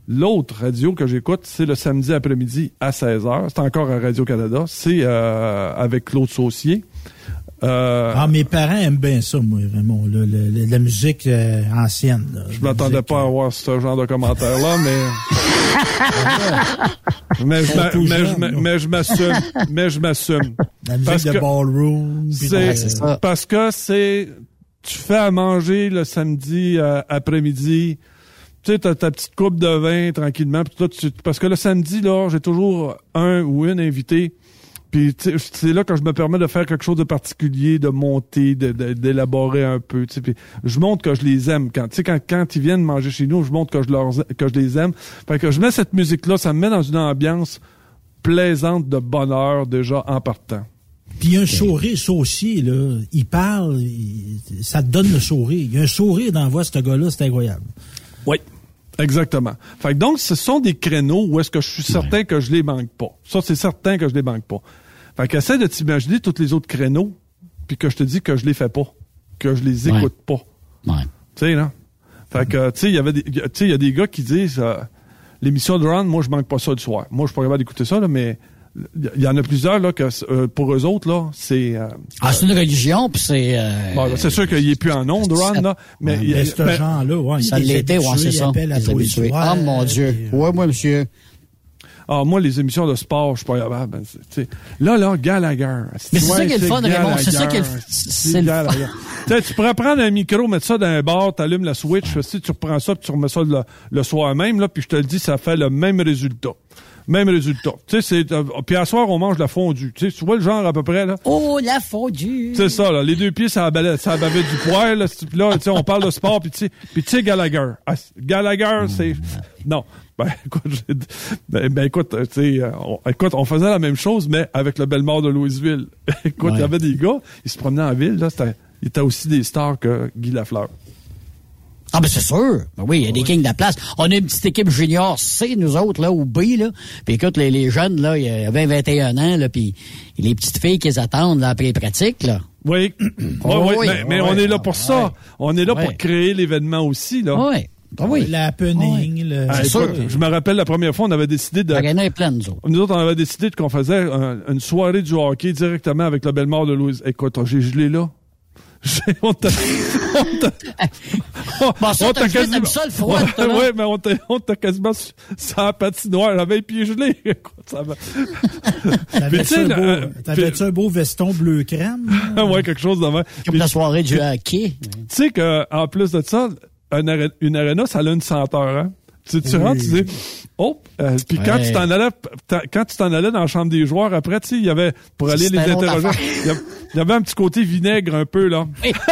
L'autre radio que j'écoute, c'est le samedi après-midi à 16h. C'est encore à Radio-Canada. C'est euh, avec Claude Saucier. Euh, Ah, mes parents aiment bien ça, moi, Raymond, le- le- la musique euh, ancienne. là. Je m'attendais pas à avoir ce genre de commentaire-là, mais. mais je m'assume. Mais je m'assume. La musique Parce de que ballroom. C'est de- parce que c'est. Tu fais à manger le samedi euh, après-midi. Tu sais, ta petite coupe de vin tranquillement. Puis toi, tu- parce que le samedi, là, j'ai toujours un ou une invité. Puis c'est là que je me permets de faire quelque chose de particulier, de monter, d'élaborer un peu. je montre que je les aime. Quand, quand, quand ils viennent manger chez nous, je montre que je, leur, que je les aime. Fait que je mets cette musique-là, ça me met dans une ambiance plaisante de bonheur déjà en partant. Puis il y a un sourire saucier, là. Il parle, il- ça te donne le sourire. Il y a un sourire dans la voix, ce gars-là, c'est incroyable. Oui. Exactement. Fait que donc, ce sont des créneaux où est-ce que je suis certain que je les manque pas. Ça, c'est certain que je les manque pas. Fait qu'essaie de t'imaginer tous les autres créneaux, puis que je te dis que je les fais pas, que je les Ouais. écoute pas. Ouais. Tu sais, là. Fait que, tu sais, il y avait des, tu sais, il y a des gars qui disent, euh, l'émission de Ron, moi, je manque pas ça le soir. Moi, je suis pas capable d'écouter ça, là, mais il y en a plusieurs, là, que, euh, pour eux autres, là, c'est, euh, Ah, c'est une religion, puis c'est... euh, bon, là, c'est sûr qu'il est plus en ondes, Ron, là, mais, il y a- Mais ce mais- genre-là, ouais, ça il est l'était, ouais, c'est ça. appelle à Les tous les habitués. soirs, Ah, mon Dieu. puis, Ouais, moi, monsieur. Ah, moi, les émissions de sport, je suis pas capable. Ben, c'est- tu sais, là, là, Gallagher. Mais c'est ça qui est le fun, Gallagher. Raymond. C'est ça qui est le- c'est le fun. Gallagher. Tu sais, tu pourrais prendre un micro, mettre ça dans un bar, t'allumes la switch, si tu reprends ça, puis tu remets ça le, le soir même, là, puis je te le dis, ça fait le même résultat. Même résultat. Tu sais, c'est, euh, puis à soir, on mange la fondue. Tu sais, tu vois le genre à peu près, là? Oh, la fondue. C'est ça, là. Les deux pieds, ça bavait, ça bavait du poil, là. Puis là, tu sais, on parle de sport, puis tu sais, puis tu sais, Gallagher. Ah, Gallagher, c'est... Non. Ben, écoute, j'ai- ben, ben, écoute, euh, tu sais, on, écoute, on faisait la même chose, mais avec le Bellemare de Louisville. écoute, il y avait des gars, ils se promenaient en ville, là, c'était... Il était aussi des stars que Guy Lafleur. Ah, ben c'est sûr. Ben oui, il y a des kings de la place. On a une petite équipe junior C, nous autres, là, ou B, là. Puis écoute, les, les jeunes, là, il y a 20, 21 ans, là, puis les petites filles qui les attendent, là, après les pratiques, là. Oui, oui, Oh, oui, oui. mais, on est là pour ça. On est là pour créer l'événement aussi, là. Oui. Ah oui. Le happening, le- Ah, C'est écoute, sûr. je me rappelle la première fois, on avait décidé de... La gagnée est pleine, nous autres. Nous autres, on avait décidé qu'on faisait un- une soirée du hockey directement avec le Bellemare de Louise. Écoute, j'ai gelé là. J'ai- on t'a... on t'a- Bon, on t'as gelé, t'aimes ça, le froid, Ouais, toi, là? ouais, mais on t'a, on t'a quasiment sans la patinoire. Les pieds gelés. Écoute, ça va. Puis, tu T'avais-tu sais, un, beau- euh, t'avais-tu un beau veston bleu crème? ouais, quelque chose de même. Comme Puis, la soirée du hockey. Tu sais que en plus de ça, un une arena, ça a une senteur, hein? Tu, tu rentres, tu dis, oh, euh, puis quand Ouais. tu t'en allais, quand tu t'en allais dans la chambre des joueurs, après, tu sais, il y avait, pour aller les interroger, il y avait- il y avait un petit côté vinaigre un peu, là. Oui.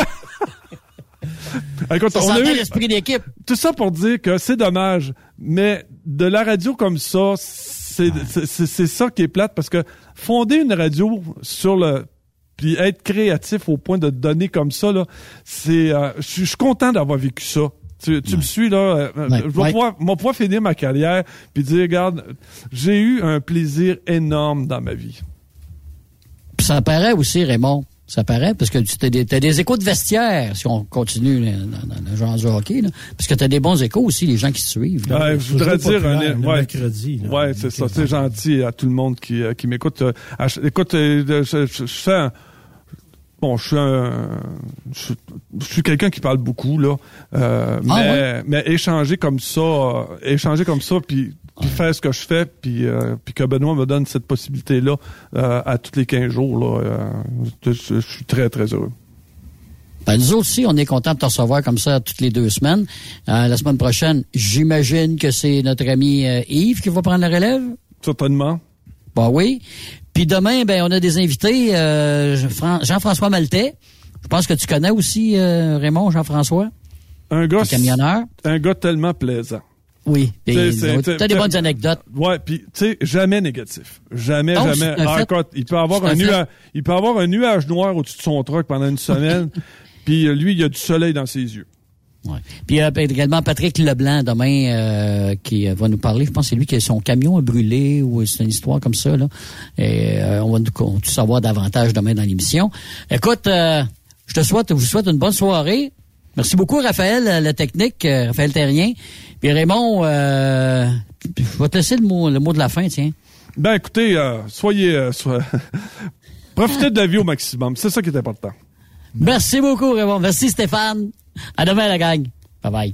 Écoute, Ça on a eu, l'esprit d'équipe. tout ça pour dire que c'est dommage, mais de la radio comme ça, c'est c'est- ça qui est plate parce que fonder une radio sur le puis être créatif au point de te donner comme ça là, c'est euh, je suis- je suis content d'avoir vécu ça. Tu, tu me suis là, euh, euh, Ouais. je vais Ouais. pouvoir, finir ma carrière puis dire regarde, j'ai eu un plaisir énorme dans ma vie. Puis ça paraît aussi, Raymond. Ça paraît, parce que tu as des, échos de vestiaire, si on continue dans, le genre du hockey. Là. Parce que tu as des bons échos aussi, les gens qui te suivent. là. Ouais, je voudrais dire un, ouais, mercredi, ouais, c'est ça, c'est gentil à tout le monde qui, euh, qui m'écoute. Euh, écoute, euh, je, je- un- bon, je suis un, je, je suis quelqu'un qui parle beaucoup là, euh, Ah, mais, ouais? mais échanger comme ça, euh, échanger comme ça, puis puis faire ce que je fais, puis euh, puis que Benoît me donne cette possibilité là à tous les 15 jours là, euh, je, je suis très très heureux. Ben, nous aussi, on est content de te recevoir comme ça toutes les deux semaines. La semaine prochaine, j'imagine que c'est notre ami Yves qui va prendre la relève? Certainement. Ben oui. Puis demain, ben on a des invités. euh, Jean- Jean-François Maltais. Je pense que tu connais aussi euh, Raymond Jean-François. Un gars, Le camionneur. un gars tellement plaisant. Oui. T'as des bonnes anecdotes. Ouais, puis tu sais, jamais négatif. Jamais, Non, jamais. un Ah, fait. il peut avoir un un nuage, il peut avoir un nuage noir au-dessus de son truck pendant une semaine. puis euh, lui, il a du soleil dans ses yeux. Ouais. Puis euh, également Patrick Leblanc demain euh, qui euh, va nous parler. Je pense que c'est lui qui a son camion a brûlé ou c'est une histoire comme ça là. Et euh, on va nous tout savoir davantage demain dans l'émission. Écoute, euh, je te souhaite, je vous souhaite une bonne soirée. Merci beaucoup Raphaël, la technique, Raphaël Terrien. Puis Raymond, euh, je vais te laisser le mot, le mot de la fin, tiens. Ben écoutez, euh, soyez, euh, profitez de la vie au maximum. C'est ça qui est important. Merci beaucoup Raymond. Merci Stéphane. À demain la gang. Bye bye.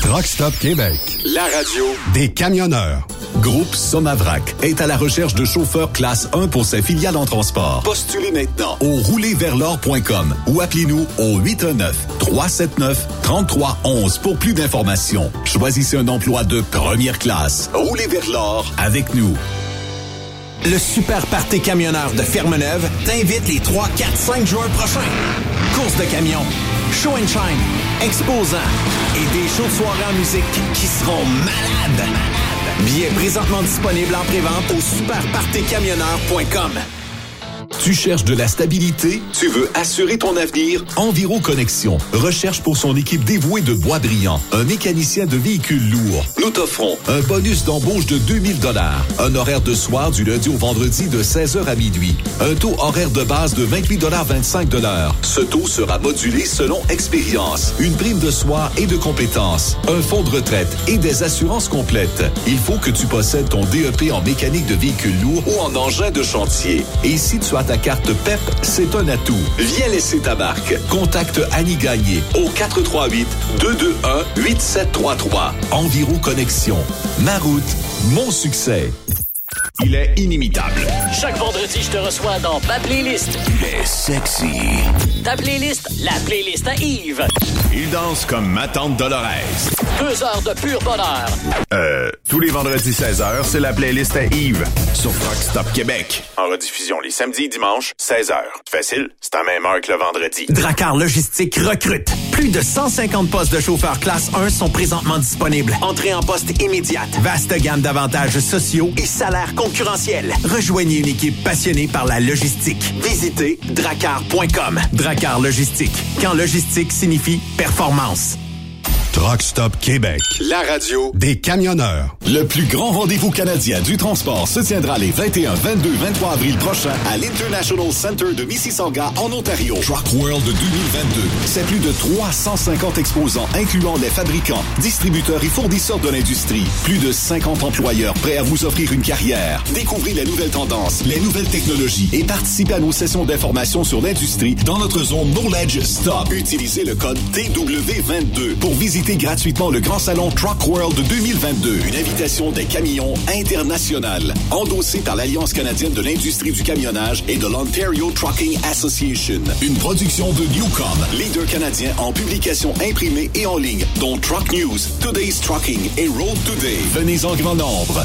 Truck Stop Québec. La radio Des camionneurs. Groupe Somavrac est à la recherche de chauffeurs classe 1 pour ses filiales en transport. Postulez maintenant au roulerversl'or.com ou appelez-nous au 819-379-3311 pour plus d'informations. Choisissez un emploi de première classe. Roulez vers l'or avec nous. Le Super Party Camionneur de Fermeneuve t'invite les 3, 4, 5 juin prochains. Course de camion, show and shine, exposants et des shows de en musique qui seront malades. Billets présentement disponibles en prévente au superpartycamionneur.com. Tu cherches de la stabilité? Tu veux assurer ton avenir? Enviro Connexion recherche pour son équipe dévouée de bois brillant un mécanicien de véhicules lourds. Nous t'offrons un bonus d'embauche de 2000 dollars, un horaire de soir du lundi au vendredi de 16h à minuit, un taux horaire de base de 28 dollars 25 dollars. Ce taux sera modulé selon expérience, une prime de soir et de compétences, un fonds de retraite et des assurances complètes. Il faut que tu possèdes ton DEP en mécanique de véhicules lourds ou en engin de chantier. Et si tu as carte PEP, c'est un atout. Viens laisser ta marque. Contacte Annie Gagné au 438-221-8733. Enviro Connexion. Ma route, mon succès. Il est inimitable. Chaque vendredi, je te reçois dans ma playlist. Il est sexy. Ta playlist, la playlist à Yves. Il danse comme ma tante Dolores. Deux heures de pur bonheur. Euh, tous les vendredis 16h, c'est la playlist à Yves sur Truck Stop Québec. En rediffusion les samedis et dimanches, 16h. Facile, c'est à même heure que le vendredi. Dracar Logistique recrute. Plus de 150 postes de chauffeurs classe 1 sont présentement disponibles. Entrée en poste immédiate. Vaste gamme d'avantages sociaux et salaires Rejoignez une équipe passionnée par la logistique. Visitez dracar.com. Dracar Logistique. Quand logistique signifie performance. Truck Stop Québec. La radio Des camionneurs. Le plus grand rendez-vous canadien du transport se tiendra les 21, 22, 23 avril prochains à l'International Center de Mississauga en Ontario. Truck World 2022. C'est plus de 350 exposants incluant les fabricants, distributeurs et fournisseurs de l'industrie. Plus de 50 employeurs prêts à vous offrir une carrière. Découvrez les nouvelles tendances, les nouvelles technologies et participez à nos sessions d'information sur l'industrie dans notre zone Knowledge Stop. Utilisez le code TW22 pour visiter gratuitement le grand salon Truck World 2022. Une invitation des camions internationales. Endossée par l'Alliance canadienne de l'industrie du camionnage et de l'Ontario Trucking Association. Une production de Newcom, leader canadien en publication imprimée et en ligne, dont Truck News, Today's Trucking et Road Today. Venez en grand nombre.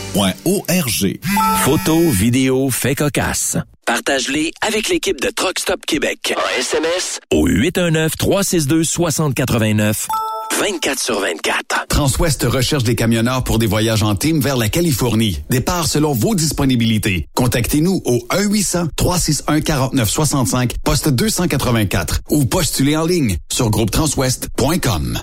arpq.org. Photos, vidéos, faits cocasse. Partage-les avec l'équipe de Truck Stop Québec. En SMS au 819-362-6089. 24 sur 24. Transwest recherche des camionneurs pour des voyages en team vers la Californie. Départ selon vos disponibilités. Contactez-nous au 1-800-361-4965, poste 284 ou postulez en ligne sur groupetranswest.com.